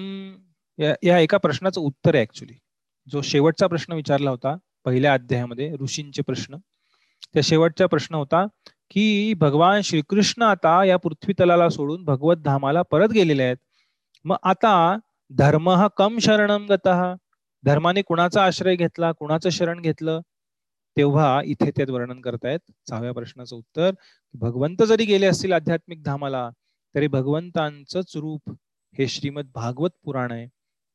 या या एका प्रश्नाचं उत्तर आहे ऍक्च्युली जो शेवटचा प्रश्न विचारला होता पहिल्या अध्यायामध्ये ऋषींचे प्रश्न. त्या शेवटचा प्रश्न होता की भगवान श्रीकृष्ण आता या पृथ्वी तलाला सोडून भगवत धामाला परत गेलेले आहेत. मग आता धर्म हा कम शरण गत? धर्माने कुणाचा आश्रय घेतला कुणाचं शरण घेतलं? तेव्हा इथे त्यात वर्णन करतायत. सहाव्या प्रश्नाचं उत्तर भगवंत जरी गेले असतील आध्यात्मिक धामाला तरी भगवंतांचंच रूप हे श्रीमद भागवत पुराण आहे.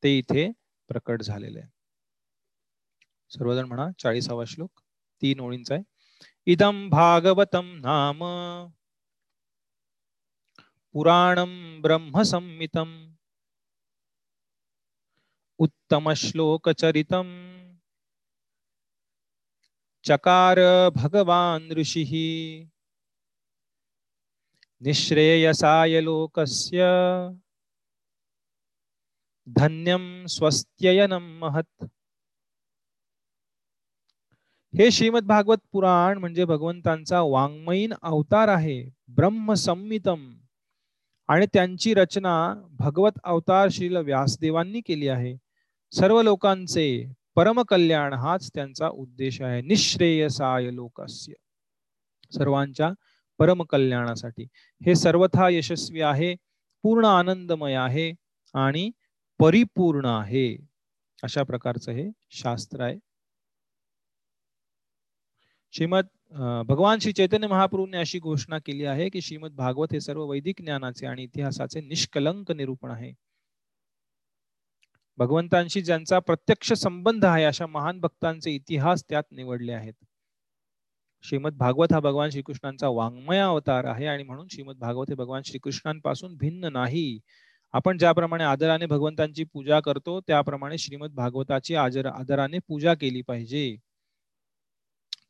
ते इथे प्रकट झालेलं आहे. सर्वजण म्हणा चाळीसावा श्लोक तीन ओळींचा आहे. इदम भागवतम नाम पुराणम ब्रह्मसंमितम उत्तम श्लोक चरितम चकार भगवान ऋषि निःश्रेयसाय लोकस्य धन्यम स्वस्त्ययनम महत्। हे श्रीमद भागवत पुराण म्हणजे भगवंतांचा वाङ्मयीन अवतार आहे ब्रह्मसंमितम. आणि त्यांची रचना भगवत अवतार श्रील व्यासदेवांनी केली आहे. सर्व लोकांचे परमकल्याण हाच त्यांचा उद्देश आहे. निश्रेयसाय लोकस्य. सर्वांच्या परमकल्याणासाठी. हे सर्वथा यशस्वी आहे पूर्ण आनंदमय आहे आणि परिपूर्ण आहे. अशा प्रकारचं हे शास्त्र आहे. श्रीमद भगवान श्री चैतन्य महाप्रभूंनी अशी घोषणा केली आहे की श्रीमद भागवत हे सर्व वैदिक ज्ञानाचे आणि इतिहासाचे निष्कलंक निरूपण आहे. भगवंतांशी ज्यांचा प्रत्यक्ष संबंध आहे अशा महान भक्तांचे इतिहास त्यात निवडले आहेत. श्रीमद भागवत हा भगवान श्रीकृष्णांचा वाङ्मय अवतार आहे आणि म्हणून श्रीमद भागवत हे भगवान श्रीकृष्णांपासून भिन्न नाही. आपण ज्याप्रमाणे आदराने भगवंतांची पूजा करतो त्याप्रमाणे श्रीमद भागवताची आदर आदराने पूजा केली पाहिजे.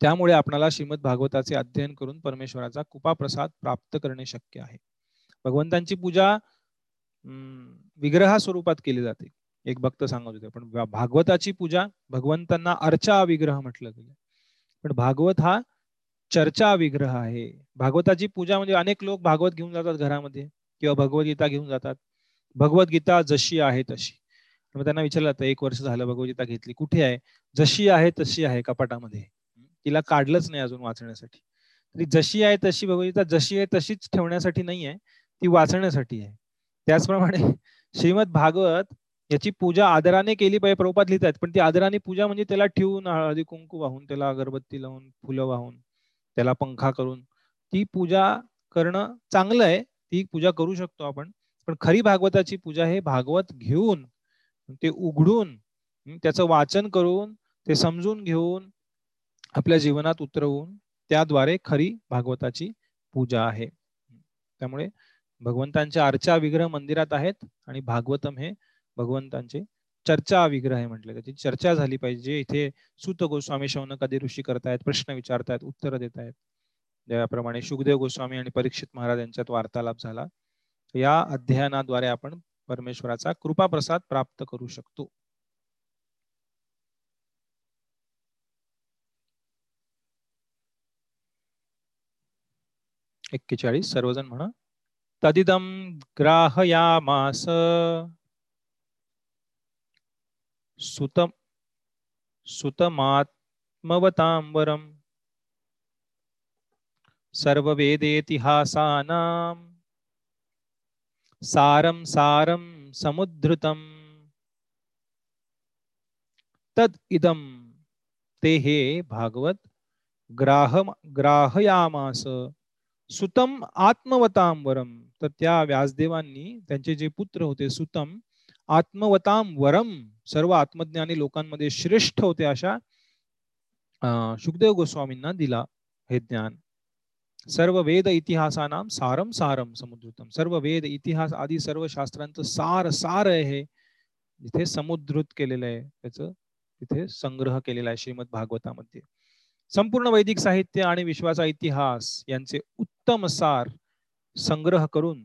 त्यामुळे आपणाला श्रीमद भागवताचे अध्ययन करून परमेश्वराचा कृपा प्रसाद प्राप्त करणे शक्य आहे. भगवंतांची पूजा विग्रहा स्वरूपात केली जाते. एक भक्त सांगत होते पण भागवताची पूजा भगवंतांना अर्चा विग्रह म्हटलं गेलं. पण भागवत हा चर्चा विग्रह आहे. भागवताची पूजा म्हणजे अनेक लोक भागवत घेऊन जातात घरामध्ये किंवा भगवद्गीता घेऊन जातात. भगवद्गीता जशी आहे तशी. मग त्यांना विचारलं जातं एक वर्ष झालं भगवद्गीता घेतली कुठे आहे? जशी आहे तशी आहे कपाटामध्ये. तिला काढलंच नाही अजून वाचण्यासाठी. ती जशी आहे तशी भगवद्गीता जशी आहे तशीच ठेवण्यासाठी नाही आहे ती वाचण्यासाठी आहे. त्याचप्रमाणे [LAUGHS] श्रीमद भागवत याची पूजा आदराने केली पाहिजे प्रभुपात लिहितात पण ती आदराने पूजा म्हणजे त्याला ठेवून हळदी कुंकू वाहून त्याला अगरबत्ती लावून फुलं वाहून त्याला पंखा करून ती पूजा करणं चांगलं आहे ती पूजा करू शकतो आपण. पण खरी भागवताची पूजा हे भागवत घेऊन ते उघडून त्याचं वाचन करून ते समजून घेऊन आपल्या जीवनात उतरवून त्याद्वारे खरी भागवताची पूजा आहे. त्यामुळे भगवंतांच्या अर्चा विग्रह मंदिरात आहेत आणि भागवतम हे भगवंतांचे चर्चा विग्रह आहे म्हटलं त्याची चर्चा झाली पाहिजे. इथे सुत गोस्वामी कधी ऋषी करतायत प्रश्न विचारतायत उत्तर देत आहेत ज्याप्रमाणे सुखदेव गोस्वामी आणि परीक्षित महाराज यांच्यात वार्तालाप झाला. या अध्ययनाद्वारे आपण परमेश्वराचा कृपा प्रसाद प्राप्त करू शकतो. एक्केचाळीस सर्वजण म्हणा. तदिदम ग्राहयामास. सुतम सुतमात्मवतांबरम सर्ववेदेतिहासानां सारं सारं समुद्धृतं तद इदम ते हे भागवत ग्राह ग्राहयामास. सुतम आत्मवतांबरम तर त्या व्यासदेवांनी त्यांचे जे पुत्र होते सुतम आत्मवताम वरम सर्व आत्मज्ञानी लोकांमध्ये श्रेष्ठ होते अशा शुकदेव गोस्वामींना दिला हे ज्ञान. सर्व वेद इतिहासानाम सारम सारम समुद्रतम. सर्व वेद इतिहास आदी सर्व शास्त्रांचं सार सार आहे. इथे समुद्रुत केलेलं आहे. त्याचं तिथे संग्रह केलेला आहे श्रीमद भागवतामध्ये संपूर्ण वैदिक साहित्य आणि विश्वाचा इतिहास यांचे उत्तम सार संग्रह करून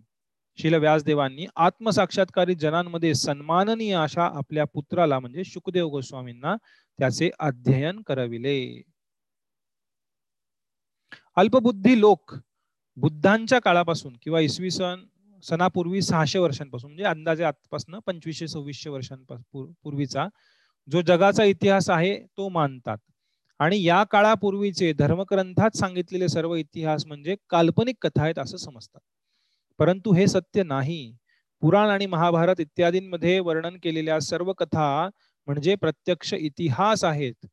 शिल व्यासदेवांनी आत्मसाक्षात्कारी जनांमध्ये सन्माननीय अशा आपल्या पुत्राला म्हणजे शुकदेव गोस्वामींना त्याचे अध्ययन करविले. अल्पबुद्धी लोक बुद्धांच्या काळापासून किंवा इसवी सन सणापूर्वी सहाशे वर्षांपासून म्हणजे अंदाजे आजपासून पंचवीसशे सव्वीसशे वर्षांपासून पूर्वीचा जो जगाचा इतिहास आहे तो मानतात. आणि या काळापूर्वीचे धर्मग्रंथात सांगितलेले सर्व इतिहास म्हणजे काल्पनिक कथा आहेत असं समजतात. परंतु हे सत्य नाही. पुराण आणि महाभारत इत्यादींमध्ये वर्णन केलेल्या सर्व कथा म्हणजे प्रत्यक्ष इतिहास आहेत.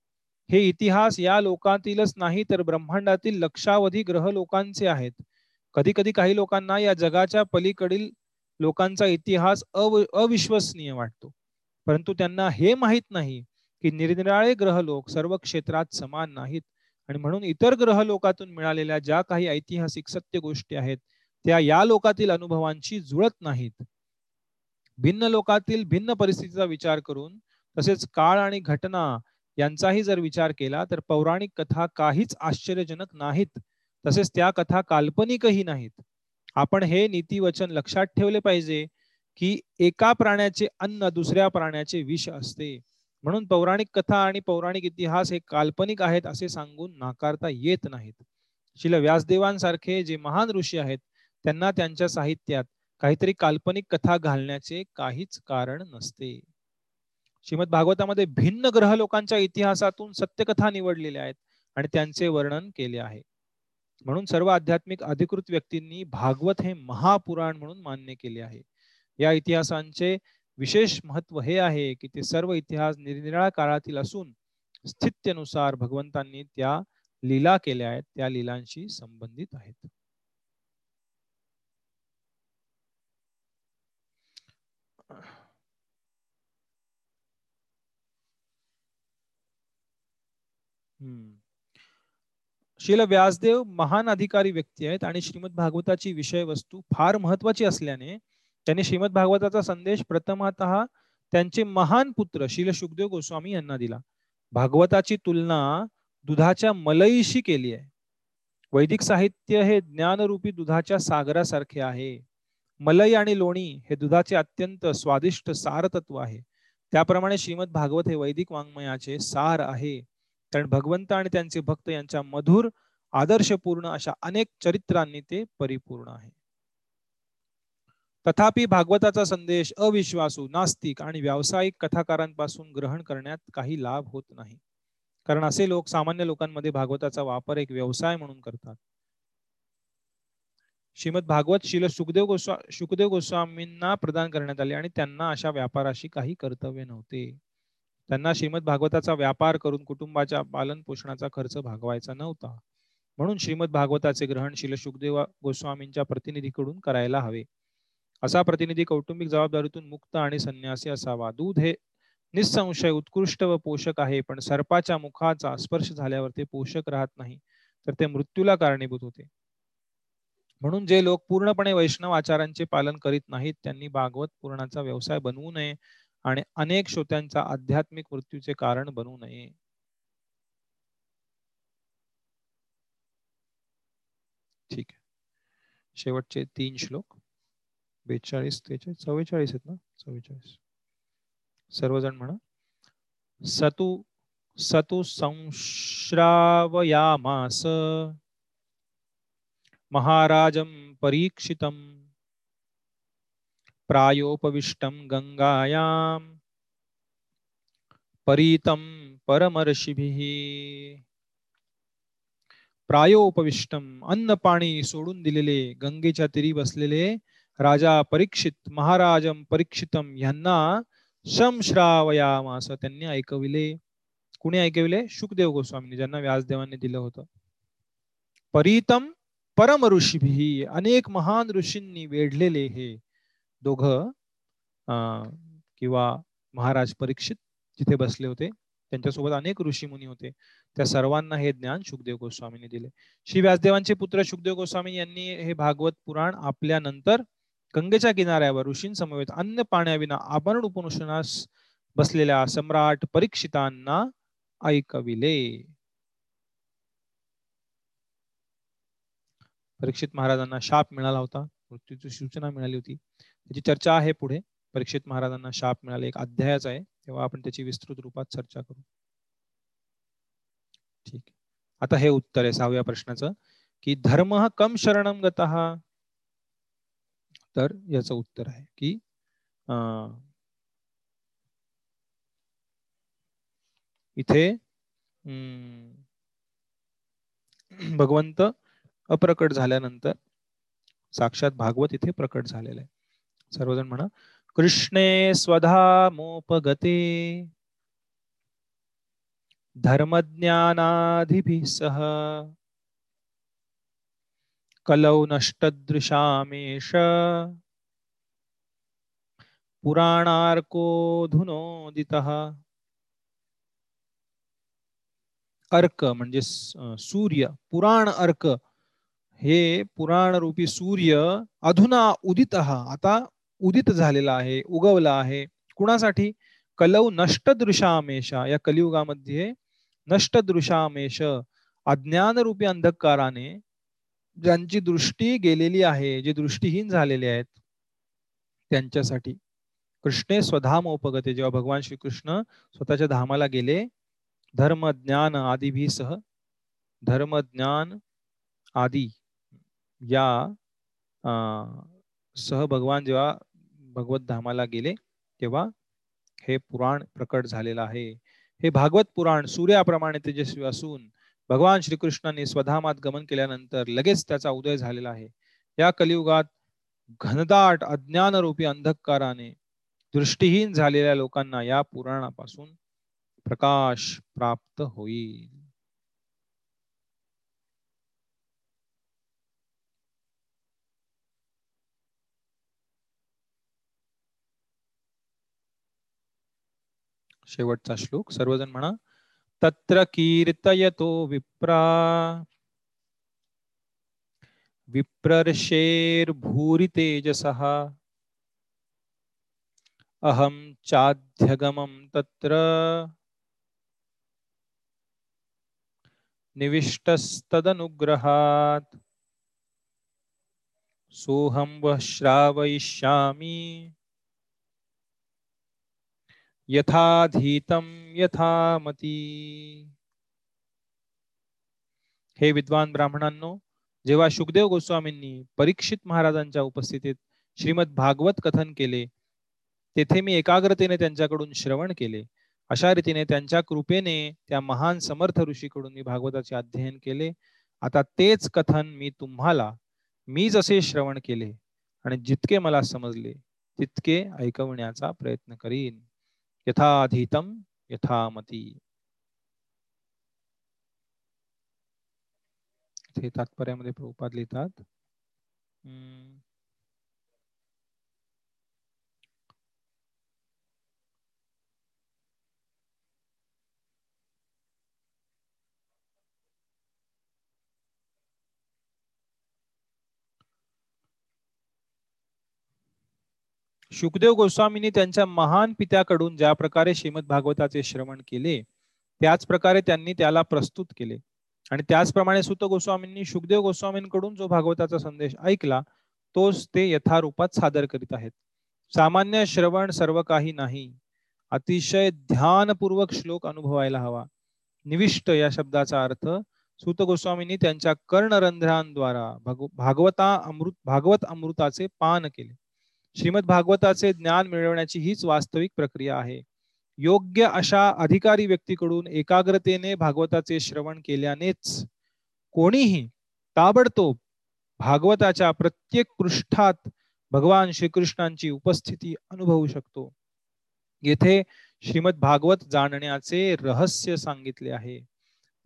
हे इतिहास या लोकांतीलच नाही तर ब्रह्मांडातील लक्षावधी ग्रह लोकांचे आहेत. कधी कधी काही लोकांना या जगाच्या पलीकडील लोकांचा इतिहास अव अविश्वसनीय वाटतो. परंतु त्यांना हे माहीत नाही. की निरनिराळे ग्रह लोक सर्व क्षेत्रात समान नाहीत. आणि म्हणून इतर ग्रहलोकातून मिळालेल्या ज्या काही ऐतिहासिक सत्य गोष्टी आहेत त्या या लोकातील अनुभवांशी जुळत नाहीत. भिन्न लोकातील भिन्न परिस्थितीचा विचार करून तसेच काळ आणि घटना यांचाही जर विचार केला तर पौराणिक कथा काहीच आश्चर्यजनक नाहीत. तसेच त्या कथा काल्पनिकही नाहीत. आपण हे नीतिवचन लक्षात ठेवले पाहिजे की एका प्राण्याचे अन्न दुसऱ्या प्राण्याचे विष असते. म्हणून पौराणिक कथा आणि पौराणिक इतिहास हे काल्पनिक आहेत असे सांगून नाकारता येत नाहीत. शिल व्यासदेवांसारखे जे महान ऋषी आहेत त्यांना त्यांच्या साहित्यात काहीतरी काल्पनिक कथा घालण्याचे काहीच कारण नसते. श्रीमद भागवतामध्ये भिन्न ग्रह लोकांच्या इतिहासातून सत्यकथा निवडलेल्या आहेत आणि त्यांचे वर्णन केले आहे. म्हणून सर्व आध्यात्मिक अधिकृत व्यक्तींनी भागवत हे महापुराण म्हणून मान्य केले आहे. या इतिहासांचे विशेष महत्त्व हे आहे की ते सर्व इतिहास निरनिराळ्या काळातील असून स्थित्यनुसार भगवंतांनी त्या लीला केल्या आहेत त्या लीलांशी संबंधित आहेत. शिल व्यासदेव महान अधिकारी व्यक्ती आहेत आणि श्रीमद भागवताची विषय वस्तू फार महत्वाची असल्याने त्यांनी श्रीमद भागवताचा संदेश प्रथमत त्यांचे महान पुत्र शिल सुखदेव गोस्वामी यांना दिला. भागवताची तुलना दुधाच्या मलईशी केली आहे. वैदिक साहित्य हे ज्ञानरूपी दुधाच्या सागरासारखे आहे. मलई आणि लोणी हे दुधाचे अत्यंत स्वादिष्ट सार तत्व आहे. त्याप्रमाणे श्रीमद भागवत हे वैदिक वाङ्मयाचे सार आहे. कारण भगवंत आणि त्यांचे भक्त यांच्या मधुर आदर्शपूर्ण अशा अनेक चरित्रांनी ते परिपूर्ण आहे. तथापि भागवताचा संदेश अविश्वासू नास्तिक आणि व्यावसायिक कथाकारांपासून ग्रहण करण्यात काही लाभ होत नाही. कारण असे लोक सामान्य लोकांमध्ये भागवताचा वापर एक व्यवसाय म्हणून करतात. श्रीमद भागवत शिल सुखदेव गोस्वा सुखदेव गोस्वामींना प्रदान करण्यात आले आणि त्यांना अशा व्यापाराशी काही कर्तव्य नव्हते. त्यांना श्रीमद भागवताचा व्यापार करून कुटुंबाच्या पालन पोषणाचा खर्च भागवायचा नव्हता. म्हणून श्रीमद भागवताचे ग्रहण शिल सुखदेव गोस्वामींच्या प्रतिनिधीकडून करायला हवे. असा प्रतिनिधी कौटुंबिक जबाबदारीतून मुक्त आणि संन्यासी असावा. दूध हे निसंशय उत्कृष्ट व पोषक आहे पण सर्पाच्या मुखाचा स्पर्श झाल्यावर ते पोषक राहत नाही तर ते मृत्यूला कारणीभूत होते. म्हणून जे लोक पूर्णपणे वैष्णव आचारांचे पालन करीत नाहीत त्यांनी भागवत पुराणाचा व्यवसाय बनवू नये आणि अनेक श्रोत्यांचा आध्यात्मिक मृत्यूचे कारण बनू नये. ठीक आहे. शेवटचे तीन श्लोक. बेचाळीस त्रेचाळीस चव्वेचाळीस आहेत ना? चव्वेचाळीस. सर्वजण म्हणा. सतु सतु संश्रावयामास महाराजं परीक्षितं प्रायोपविष्टं गंगायां. परीतं परमर्षिभिः. प्रायोपविष्टम अन्न पाणी सोडून दिलेले गंगेच्या तिरी बसलेले राजा परीक्षित महाराजम परीक्षितम यांना समश्रावयामास त्यांनी ऐकविले. कुणी ऐकविले? शुकदेव गोस्वामींनी ज्यांना व्यासदेवांनी दिलं होतं. परीतम परम ऋषीभी अनेक महान ऋषींनी वेढलेले हे दोघ किंवा महाराज परीक्षित जिथे बसले होते त्यांच्यासोबत अनेक ऋषी मुनी होते. त्या सर्वांना हे ज्ञान शुकदेव गोस्वामींनी दिले. श्री व्यासदेवांचे पुत्र शुकदेव गोस्वामी यांनी हे भागवत पुराण आपल्या नंतर गंगेच्या किनाऱ्यावर ऋषींसमवेत अन्न पाण्याविना आभरण उपनुषणास बसलेल्या सम्राट परीक्षितांना ऐकविले. परीक्षित महाराजांना शाप मिळाला होता. मृत्यूची सूचना मिळाली होती. त्याची चर्चा आहे पुढे. परीक्षित महाराजांना शाप मिळाले. एक अध्यायच आहे. तेव्हा आपण त्याची विस्तृत रूपात चर्चा करू. ठीक. आता हे उत्तर आहे सहाव्या प्रश्नाचं. की धर्म कम शरणम गत? तर याचं उत्तर आहे की इथे भगवंत अप्रकट झाल्यानंतर साक्षात भागवत इथे प्रकट झालेलं आहे. सर्वजण म्हणा कृष्णे स्वधामोपगते धर्मज्ञानाधिभिः सह कलौ नष्टदृशामेष। पुराणार्कोधुनोदितः अर्क म्हणजे सूर्य पुराण अर्क हे पुराण रूपी सूर्य अधुना उदित आता उदित झालेला आहे उगवला आहे. कुणासाठी? कलव नष्टदृशामेषा या कलियुगामध्ये नष्ट दृशामेश अज्ञान रूपी अंधकाराने ज्यांची दृष्टी गेलेली आहे जे दृष्टीहीन झालेले आहेत त्यांच्यासाठी. कृष्णे स्वधाम उपगते जेव्हा भगवान श्रीकृष्ण स्वतःच्या धामाला गेले धर्म ज्ञान आदी सह धर्म ज्ञान आदी या सह भगवान जेव्हा भगवत धामाला गेले तेव्हा हे पुराण प्रकट झालेलं आहे. हे भागवत पुराण सूर्याप्रमाणे तेजस्वी असून भगवान श्रीकृष्णाने स्वधामात गमन केल्यानंतर लगेच त्याचा उदय झालेला आहे. या कलियुगात घनदाट अज्ञानरूपी अंधकाराने दृष्टीहीन झालेल्या लोकांना या पुराणापासून प्रकाश प्राप्त होईल. शेवटचा श्लोक सर्वजण म्हणा तत्र कीर्तयतो विप्रा। विप्रर्षेर्भूरितेजसः। अहं चाध्यगमं तत्र। निविष्टस्तदनुग्रहात्। सोऽहं वः श्रावयिष्यामि। यथाधीतम यथामती. हे विद्वान ब्राह्मणांनो जेव्हा शुकदेव गोस्वामींनी परीक्षित महाराजांच्या उपस्थितीत श्रीमद भागवत कथन केले तेथे मी एकाग्रतेने त्यांच्याकडून श्रवण केले. अशा रीतीने त्यांच्या कृपेने त्या महान समर्थ ऋषीकडून मी भागवताचे अध्ययन केले. आता तेच कथन मी तुम्हाला मी जसे श्रवण केले आणि जितके मला समजले तितके ऐकवण्याचा प्रयत्न करीन. यथाधीतम यथामती। हे तात्पर्यामध्ये प्रभुपाद लिहितात शुकदेव गोस्वामींनी त्यांच्या महान पित्याकडून ज्या प्रकारे श्रीमद भागवताचे श्रवण केले त्याच प्रकारे त्यांनी त्याला प्रस्तुत केले. आणि त्याचप्रमाणे सुत गोस्वामींनी शुकदेव गोस्वामींकडून जो भागवताचा संदेश ऐकला तोच ते यथारूपात सादर करीत आहेत. सामान्य श्रवण सर्व काही नाही. अतिशय ध्यानपूर्वक श्लोक अनुभवायला हवा. निविष्ट या शब्दाचा अर्थ सुत गोस्वामींनी त्यांच्या कर्णरंध्रांद्वारा भागवता अमृत भागवत अमृताचे पान केले. श्रीमद भागवताचे ज्ञान मिळवण्याची हीच वास्तविक प्रक्रिया आहे. योग्य अशा अधिकारी व्यक्तीकडून एकाग्रतेने भागवताचे श्रवण केल्यानेच कोणीही ताबडतोब भागवताच्या प्रत्येक पृष्ठात भगवान श्रीकृष्णांची उपस्थिती अनुभवू शकतो. येथे श्रीमद भागवत जाणण्याचे रहस्य सांगितले आहे.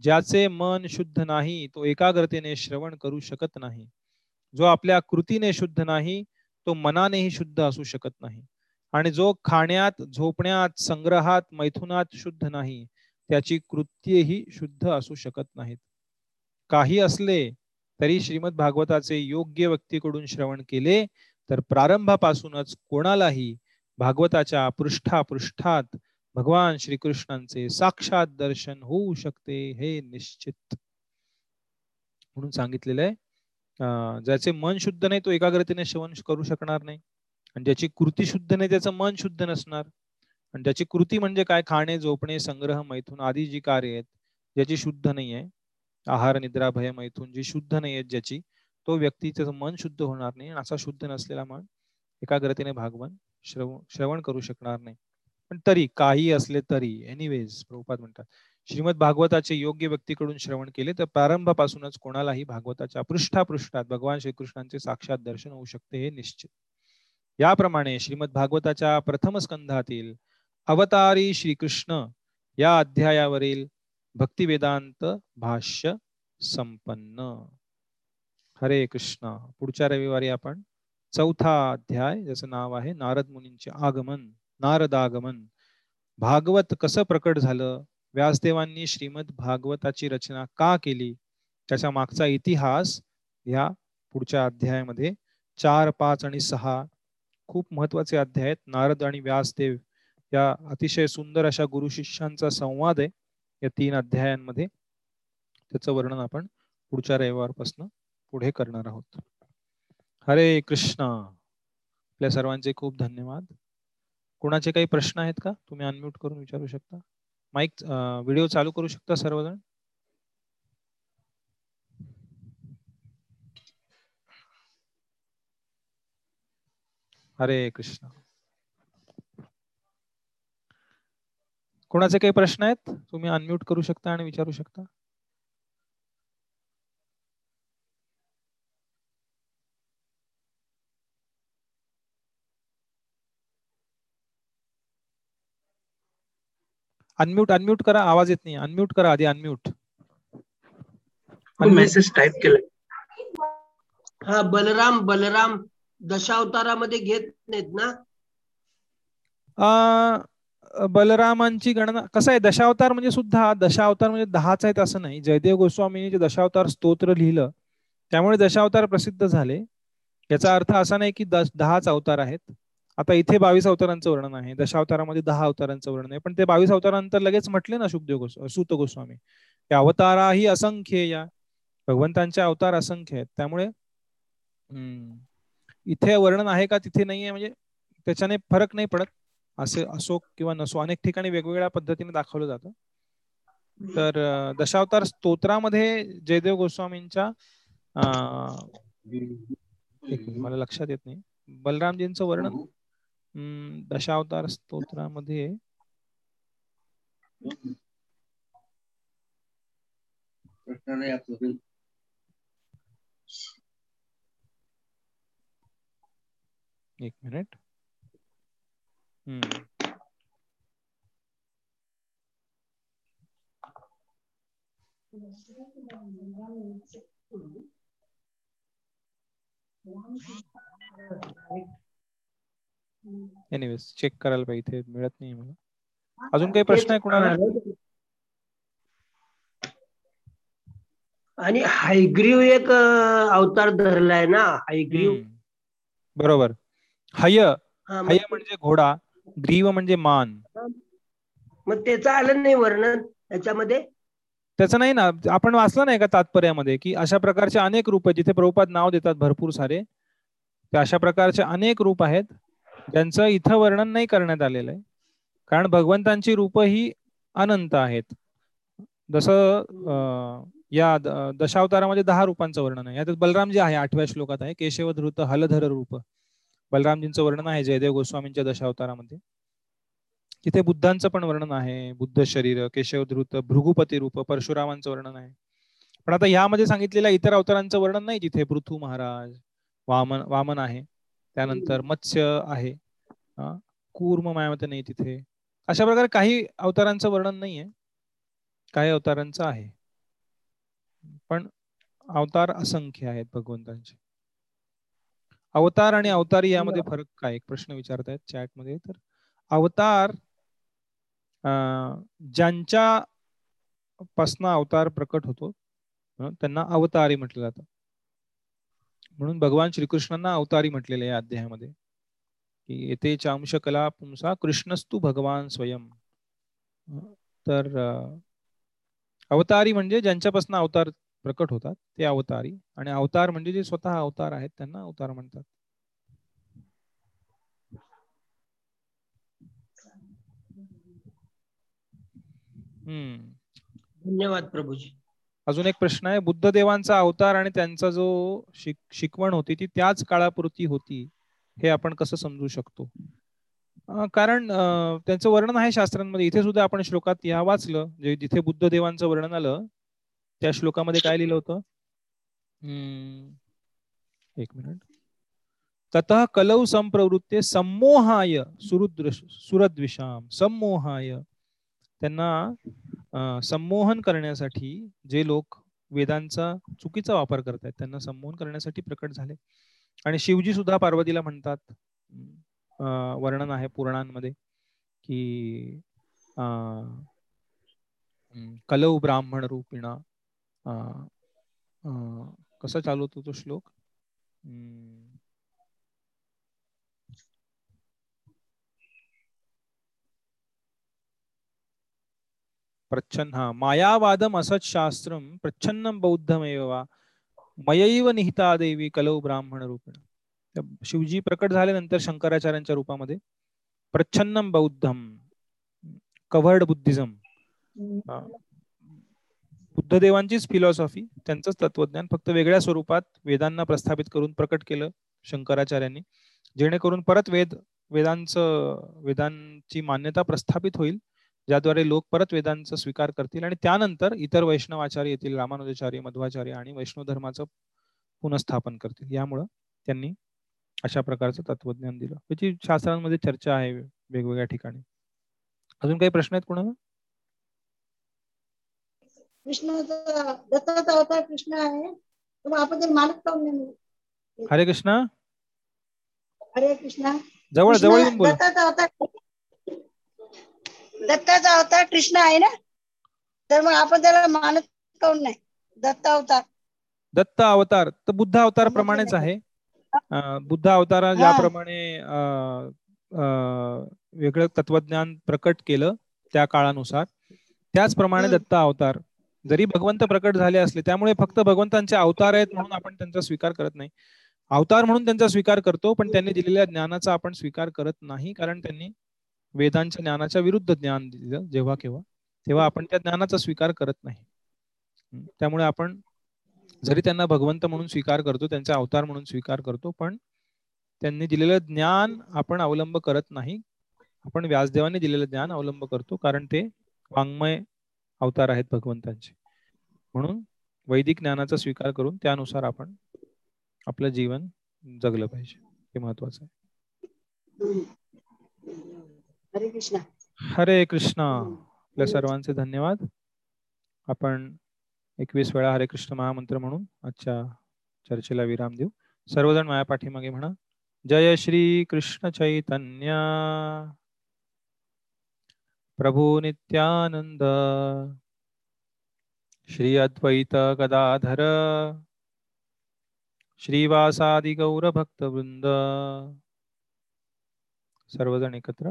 ज्याचे मन शुद्ध नाही तो एकाग्रतेने श्रवण करू शकत नाही. जो आपल्या कृतीने शुद्ध नाही तो मनानेही शुद्ध असू शकत नाही. आणि जो खाण्यात झोपण्यात संग्रहात मैथुनात शुद्ध नाही त्याची कृत्येही शुद्ध असू शकत नाहीत. काही असले तरी श्रीमद भागवताचे योग्य व्यक्तीकडून श्रवण केले तर प्रारंभापासूनच कोणालाही भागवताच्या पृष्ठापृष्ठात भगवान श्रीकृष्णांचे साक्षात दर्शन होऊ शकते हे निश्चित. म्हणून सांगितलेलं आहे ज्याचे मन शुद्ध नाही तो एकाग्रतेने श्रवण करू शकणार नाही. आणि ज्याची कृती शुद्ध नाही त्याचं मन शुद्ध नसणार. आणि ज्याची कृती म्हणजे काय? खाणे झोपणे संग्रह मैथून आदी जी कार्य आहेत ज्याची शुद्ध नाही आहे. आहार निद्रा भय मैथून जी शुद्ध नाही आहेत ज्याची तो व्यक्ती त्याचं मन शुद्ध होणार नाही असा शुद्ध नसलेला मन एकाग्रतेने भागवन श्रवण श्रवण करू शकणार नाही. पण तरी काही असले तरी एनिवेज प्रभुपाद म्हणतात श्रीमद भागवताचे योग्य व्यक्तीकडून श्रवण केले तर प्रारंभापासूनच कोणालाही भागवताच्या पृष्ठापृष्ठात भगवान श्रीकृष्णांचे साक्षात दर्शन होऊ शकते हे निश्चित. याप्रमाणे श्रीमद भागवताच्या प्रथम स्कंधातील अवतारी श्रीकृष्ण या अध्यायावरील भक्तिवेदांत भाष्य संपन्न. हरे कृष्ण. पुढच्या रविवारी आपण चौथा अध्याय ज्याचं नाव आहे नारद मुनींचे आगमन नारदागमन. भागवत कसं प्रकट झालं? व्यासदेवांनी श्रीमद भागवताची रचना का केली? त्याच्या मागचा इतिहास या पुढच्या अध्यायामध्ये चार पाच आणि सहा खूप महत्त्वाचे अध्याय आहेत. नारद आणि व्यासदेव या अतिशय सुंदर अशा गुरु शिष्यांचा संवाद आहे या तीन अध्यायांमध्ये. त्याचं वर्णन आपण पुढच्या रविवारपासून पुढे करणार आहोत. हरे कृष्णा. आपल्या सर्वांचे खूप धन्यवाद. कोणाचे काही प्रश्न आहेत का? तुम्ही अनम्यूट करून विचारू शकता? माईक व्हिडिओ चालू करू शकता सर्वजण? हरे कृष्ण. कोणाचे काही प्रश्न आहेत? तुम्ही अनम्यूट करू शकता आणि विचारू शकता. अनम्यूट अनम्यूट करा आवाज येत नाही. अनम्यूट करा आधी अनम्यूट मेसेज टाइप केला हा बलराम बलराम दशावतारामध्ये घेत नाहीत ना? बलरामांची गणना कसं आहे? दशावतार म्हणजे सुद्धा दशावतार म्हणजे दहाच आहेत असं नाही. जयदेव गोस्वामींनी जे दशावतार स्तोत्र लिहिलं त्यामुळे दशावतार प्रसिद्ध झाले. याचा अर्थ असा नाही की दहाच अवतार आहेत. आता इथे बावीस अवतारांचं वर्णन आहे दशावतारामध्ये दहा अवतारांचं वर्णन आहे पण ते बावीस अवतारानंतर लगेच म्हटले ना शुभदेव गोस्वामी सुत गोस्वामी अवताराही असंख्य या भगवंतांचे अवतार असंख्य आहेत. त्यामुळे इथे वर्णन आहे का तिथे नाहीये म्हणजे त्याच्याने फरक नाही पडत. असे असो किंवा नसो अनेक ठिकाणी वेगवेगळ्या पद्धतीने दाखवलं जातं. तर दशावतार स्तोत्रामध्ये जयदेव गोस्वामींच्या मला लक्षात येत नाही. बलरामजींचं वर्णन? दशावतार स्तोत्रामध्ये एक मिनिट। हम्म एनिवेज चेक करायला पाहिजे मिळत नाही मला. अजून काही प्रश्न आहे कुणाला? आणि हायग्रीव एक अवतार धरलाय ना हायग्रीव. बरोबर. हय हय म्हणजे घोडा ग्रीव म्हणजे मान. मग त्याचं आलं नाही वर्णन त्याच्यामध्ये त्याचं नाही ना. आपण वाचलं नाही का तात्पर्यामध्ये की अशा प्रकारचे अनेक रूप जिथे प्रभुपाद नाव देतात भरपूर सारे. ते अशा प्रकारचे अनेक रूप आहेत. ज्यांचं इथं वर्णन नाही करण्यात आलेलं आहे. कारण भगवंतांची रूप ही अनंत आहेत. जसं या दशावतारामध्ये दहा रूपांचं वर्णन आहे. यात बलरामजी आहे आठव्या श्लोकात आहे. केशव धृत हलधर रूप. बलरामजींचं वर्णन आहे जयदेव गोस्वामींच्या दशावतारामध्ये. तिथे बुद्धांचं पण वर्णन आहे. बुद्ध शरीर केशवधृत भृगुपती रूप परशुरामांचं वर्णन आहे. पण आता यामध्ये सांगितलेल्या इतर अवतारांचं वर्णन नाही तिथे. पृथू महाराज वामन वामन आहे. त्यानंतर मत्स्य आहे कूर्म मायामते नाही तिथे. अशा प्रकारे काही अवतारांचं वर्णन नाहीये. काही अवतारांचं आहे. पण अवतार असंख्य आहेत भगवंतांचे. अवतार आणि अवतारी यामध्ये फरक काय? एक प्रश्न विचारतायत चॅटमध्ये तर अवतार ज्यांच्या पासन अवतार प्रकट होतो त्यांना अवतारी म्हटलं जातं. म्हणून भगवान श्रीकृष्णांना अवतारी म्हटलेले या अध्यायामध्ये की येथे चांश कला पुंसा कृष्णस्तू भगवान स्वयं. तर अवतारी म्हणजे ज्यांच्यापासून अवतार प्रकट होतात ते अवतारी. आणि अवतार म्हणजे जे स्वतः अवतार आहेत त्यांना अवतार म्हणतात. हम्म. धन्यवाद प्रभूजी. अजून एक प्रश्न आहे. बुद्ध देवांचा अवतार आणि त्यांचा जो शिक शिकवण होती ती त्याच काळापुरती होती हे आपण कसं समजू शकतो? कारण त्यांचं वर्णन आहे शास्त्रांमध्ये. इथे सुद्धा आपण श्लोकात या वाचलं. जे जिथे बुद्ध देवांचं वर्णन आलं त्या श्लोकामध्ये काय लिहिलं होतं? एक मिनिट. तत कलौ संप्रवृत्ते सम्मोहाय सुरुद्र सुरद्विषाम सम्मोहाय. त्यांना संमोहन करण्यासाठी जे लोक वेदांचा चुकीचा वापर करतात त्यांना संमोहन करण्यासाठी प्रकट झाले. आणि शिवजी सुद्धा पार्वतीला म्हणतात वर्णन आहे पुराणांमध्ये की कलौ ब्राह्मण रूपिणा कसा चालू होतो तो श्लोक? प्रच्छन्न हा मायावादम असत शास्त्रम प्रच्छन्नम बौद्धमेव मयैव निहिता देवी कलौ ब्राह्मण रूपेण. शिवजी प्रकट झाल्यानंतर शंकराचार्यांच्या रूपामध्ये. प्रच्छन्नम बौद्धम कव्हर्ड बुद्धिझम. बुद्धदेवांचीच फिलॉसॉफी त्यांचंच तत्वज्ञान फक्त वेगळ्या स्वरूपात वेदांना प्रस्थापित करून प्रकट केलं शंकराचार्यांनी. जेणेकरून परत वेद वेदांचं वेदांची मान्यता प्रस्थापित होईल. ज्याद्वारे लोक परत वेदांचा स्वीकार करतील आणि त्यानंतर इतर वैष्णवाचार्य येतील रामानुजाचार्य मध्वाचार्य आणि वैष्णव धर्माचं पुनस्थापन करतील. यामुळं त्यांनी अशा प्रकारचं तत्वज्ञान दिलं. त्याची शास्त्रांमध्ये चर्चा आहे वेगवेगळ्या ठिकाणी. अजून काही प्रश्न आहेत कोणाला? कृष्ण दत्ताचा अवतार कृष्ण आहे. आपण काऊन हरे कृष्ण. हरे कृष्ण. जवळ जवळ येऊन बोल. दत्ताचा अवतार कृष्ण आहे ना? तर मग आपण त्याला मानत काऊन नाही? दत्त अवतार. दत्त अवतार. तर बुद्ध अवतार प्रमाणेच. आहे. बुद्ध अवतारा ज्याप्रमाणे वेगळं तत्वज्ञान प्रकट केलं त्या काळानुसार. त्याचप्रमाणे. दत्त अवतार. जरी भगवंत प्रकट झाले असले त्यामुळे फक्त भगवंतांचे अवतार आहेत म्हणून आपण त्यांचा स्वीकार करत नाही. अवतार म्हणून त्यांचा स्वीकार करतो पण त्यांनी दिलेल्या ज्ञानाचा आपण स्वीकार करत नाही कारण त्यांनी वेदांच्या ज्ञानाच्या विरुद्ध ज्ञान दिलं जेव्हा केव्हा तेव्हा आपण त्या ज्ञानाचा स्वीकार करत नाही. त्यामुळे आपण जरी त्यांना भगवंत म्हणून स्वीकार करतो त्यांचा अवतार म्हणून स्वीकार करतो पण त्यांनी दिलेलं ज्ञान आपण अवलंब करत नाही. आपण व्यासदेवाने दिलेलं ज्ञान अवलंब करतो कारण ते वाङ्मय अवतार आहेत भगवंतांचे. म्हणून वैदिक ज्ञानाचा स्वीकार करून त्यानुसार आपण आपलं जीवन जगलं पाहिजे. हे महत्वाचं आहे. हरे कृष्ण. हरे कृष्णा. आपल्या सर्वांचे धन्यवाद. आपण एकवीस वेळा हरे कृष्ण महामंत्र म्हणून आजच्या चर्चेला विराम देऊ. सर्वजण माझ्या पाठीमागे म्हणा. जय श्री कृष्ण चैतन्य. प्रभू नित्यानंद. श्री अद्वैत गदाधर. श्रीवासादि गौर भक्त वृंद. सर्वजण एकत्र.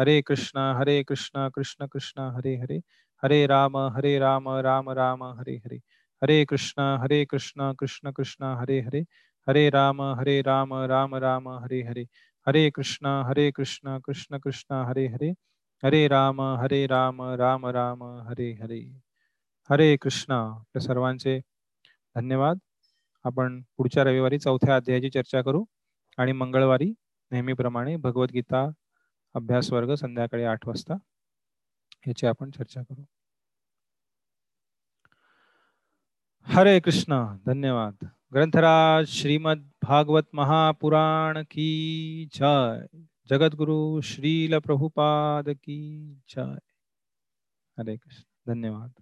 हरे कृष्ण हरे कृष्ण कृष्ण कृष्ण हरे हरे। हरे राम हरे राम राम राम हरे हरे। हरे कृष्ण हरे कृष्ण कृष्ण कृष्ण हरे हरे। हरे राम हरे राम राम राम हरे हरे। हरे कृष्ण हरे कृष्ण कृष्ण कृष्ण हरे हरे। हरे राम हरे राम राम राम हरे हरे। हरे कृष्णा आपल्या सर्वांचे धन्यवाद. आपण पुढच्या रविवारी चौथ्या अध्यायाची चर्चा करू आणि मंगळवारी नेहमीप्रमाणे भगवद्गीता अभ्यास वर्ग संध्याकाळी आठ वाजता. याची आपण चर्चा करू. हरे कृष्ण धन्यवाद. ग्रंथराज श्रीमद भागवत महापुराण की जय. जगद्गुरु श्रील प्रभुपाद की जय. हरे कृष्ण धन्यवाद.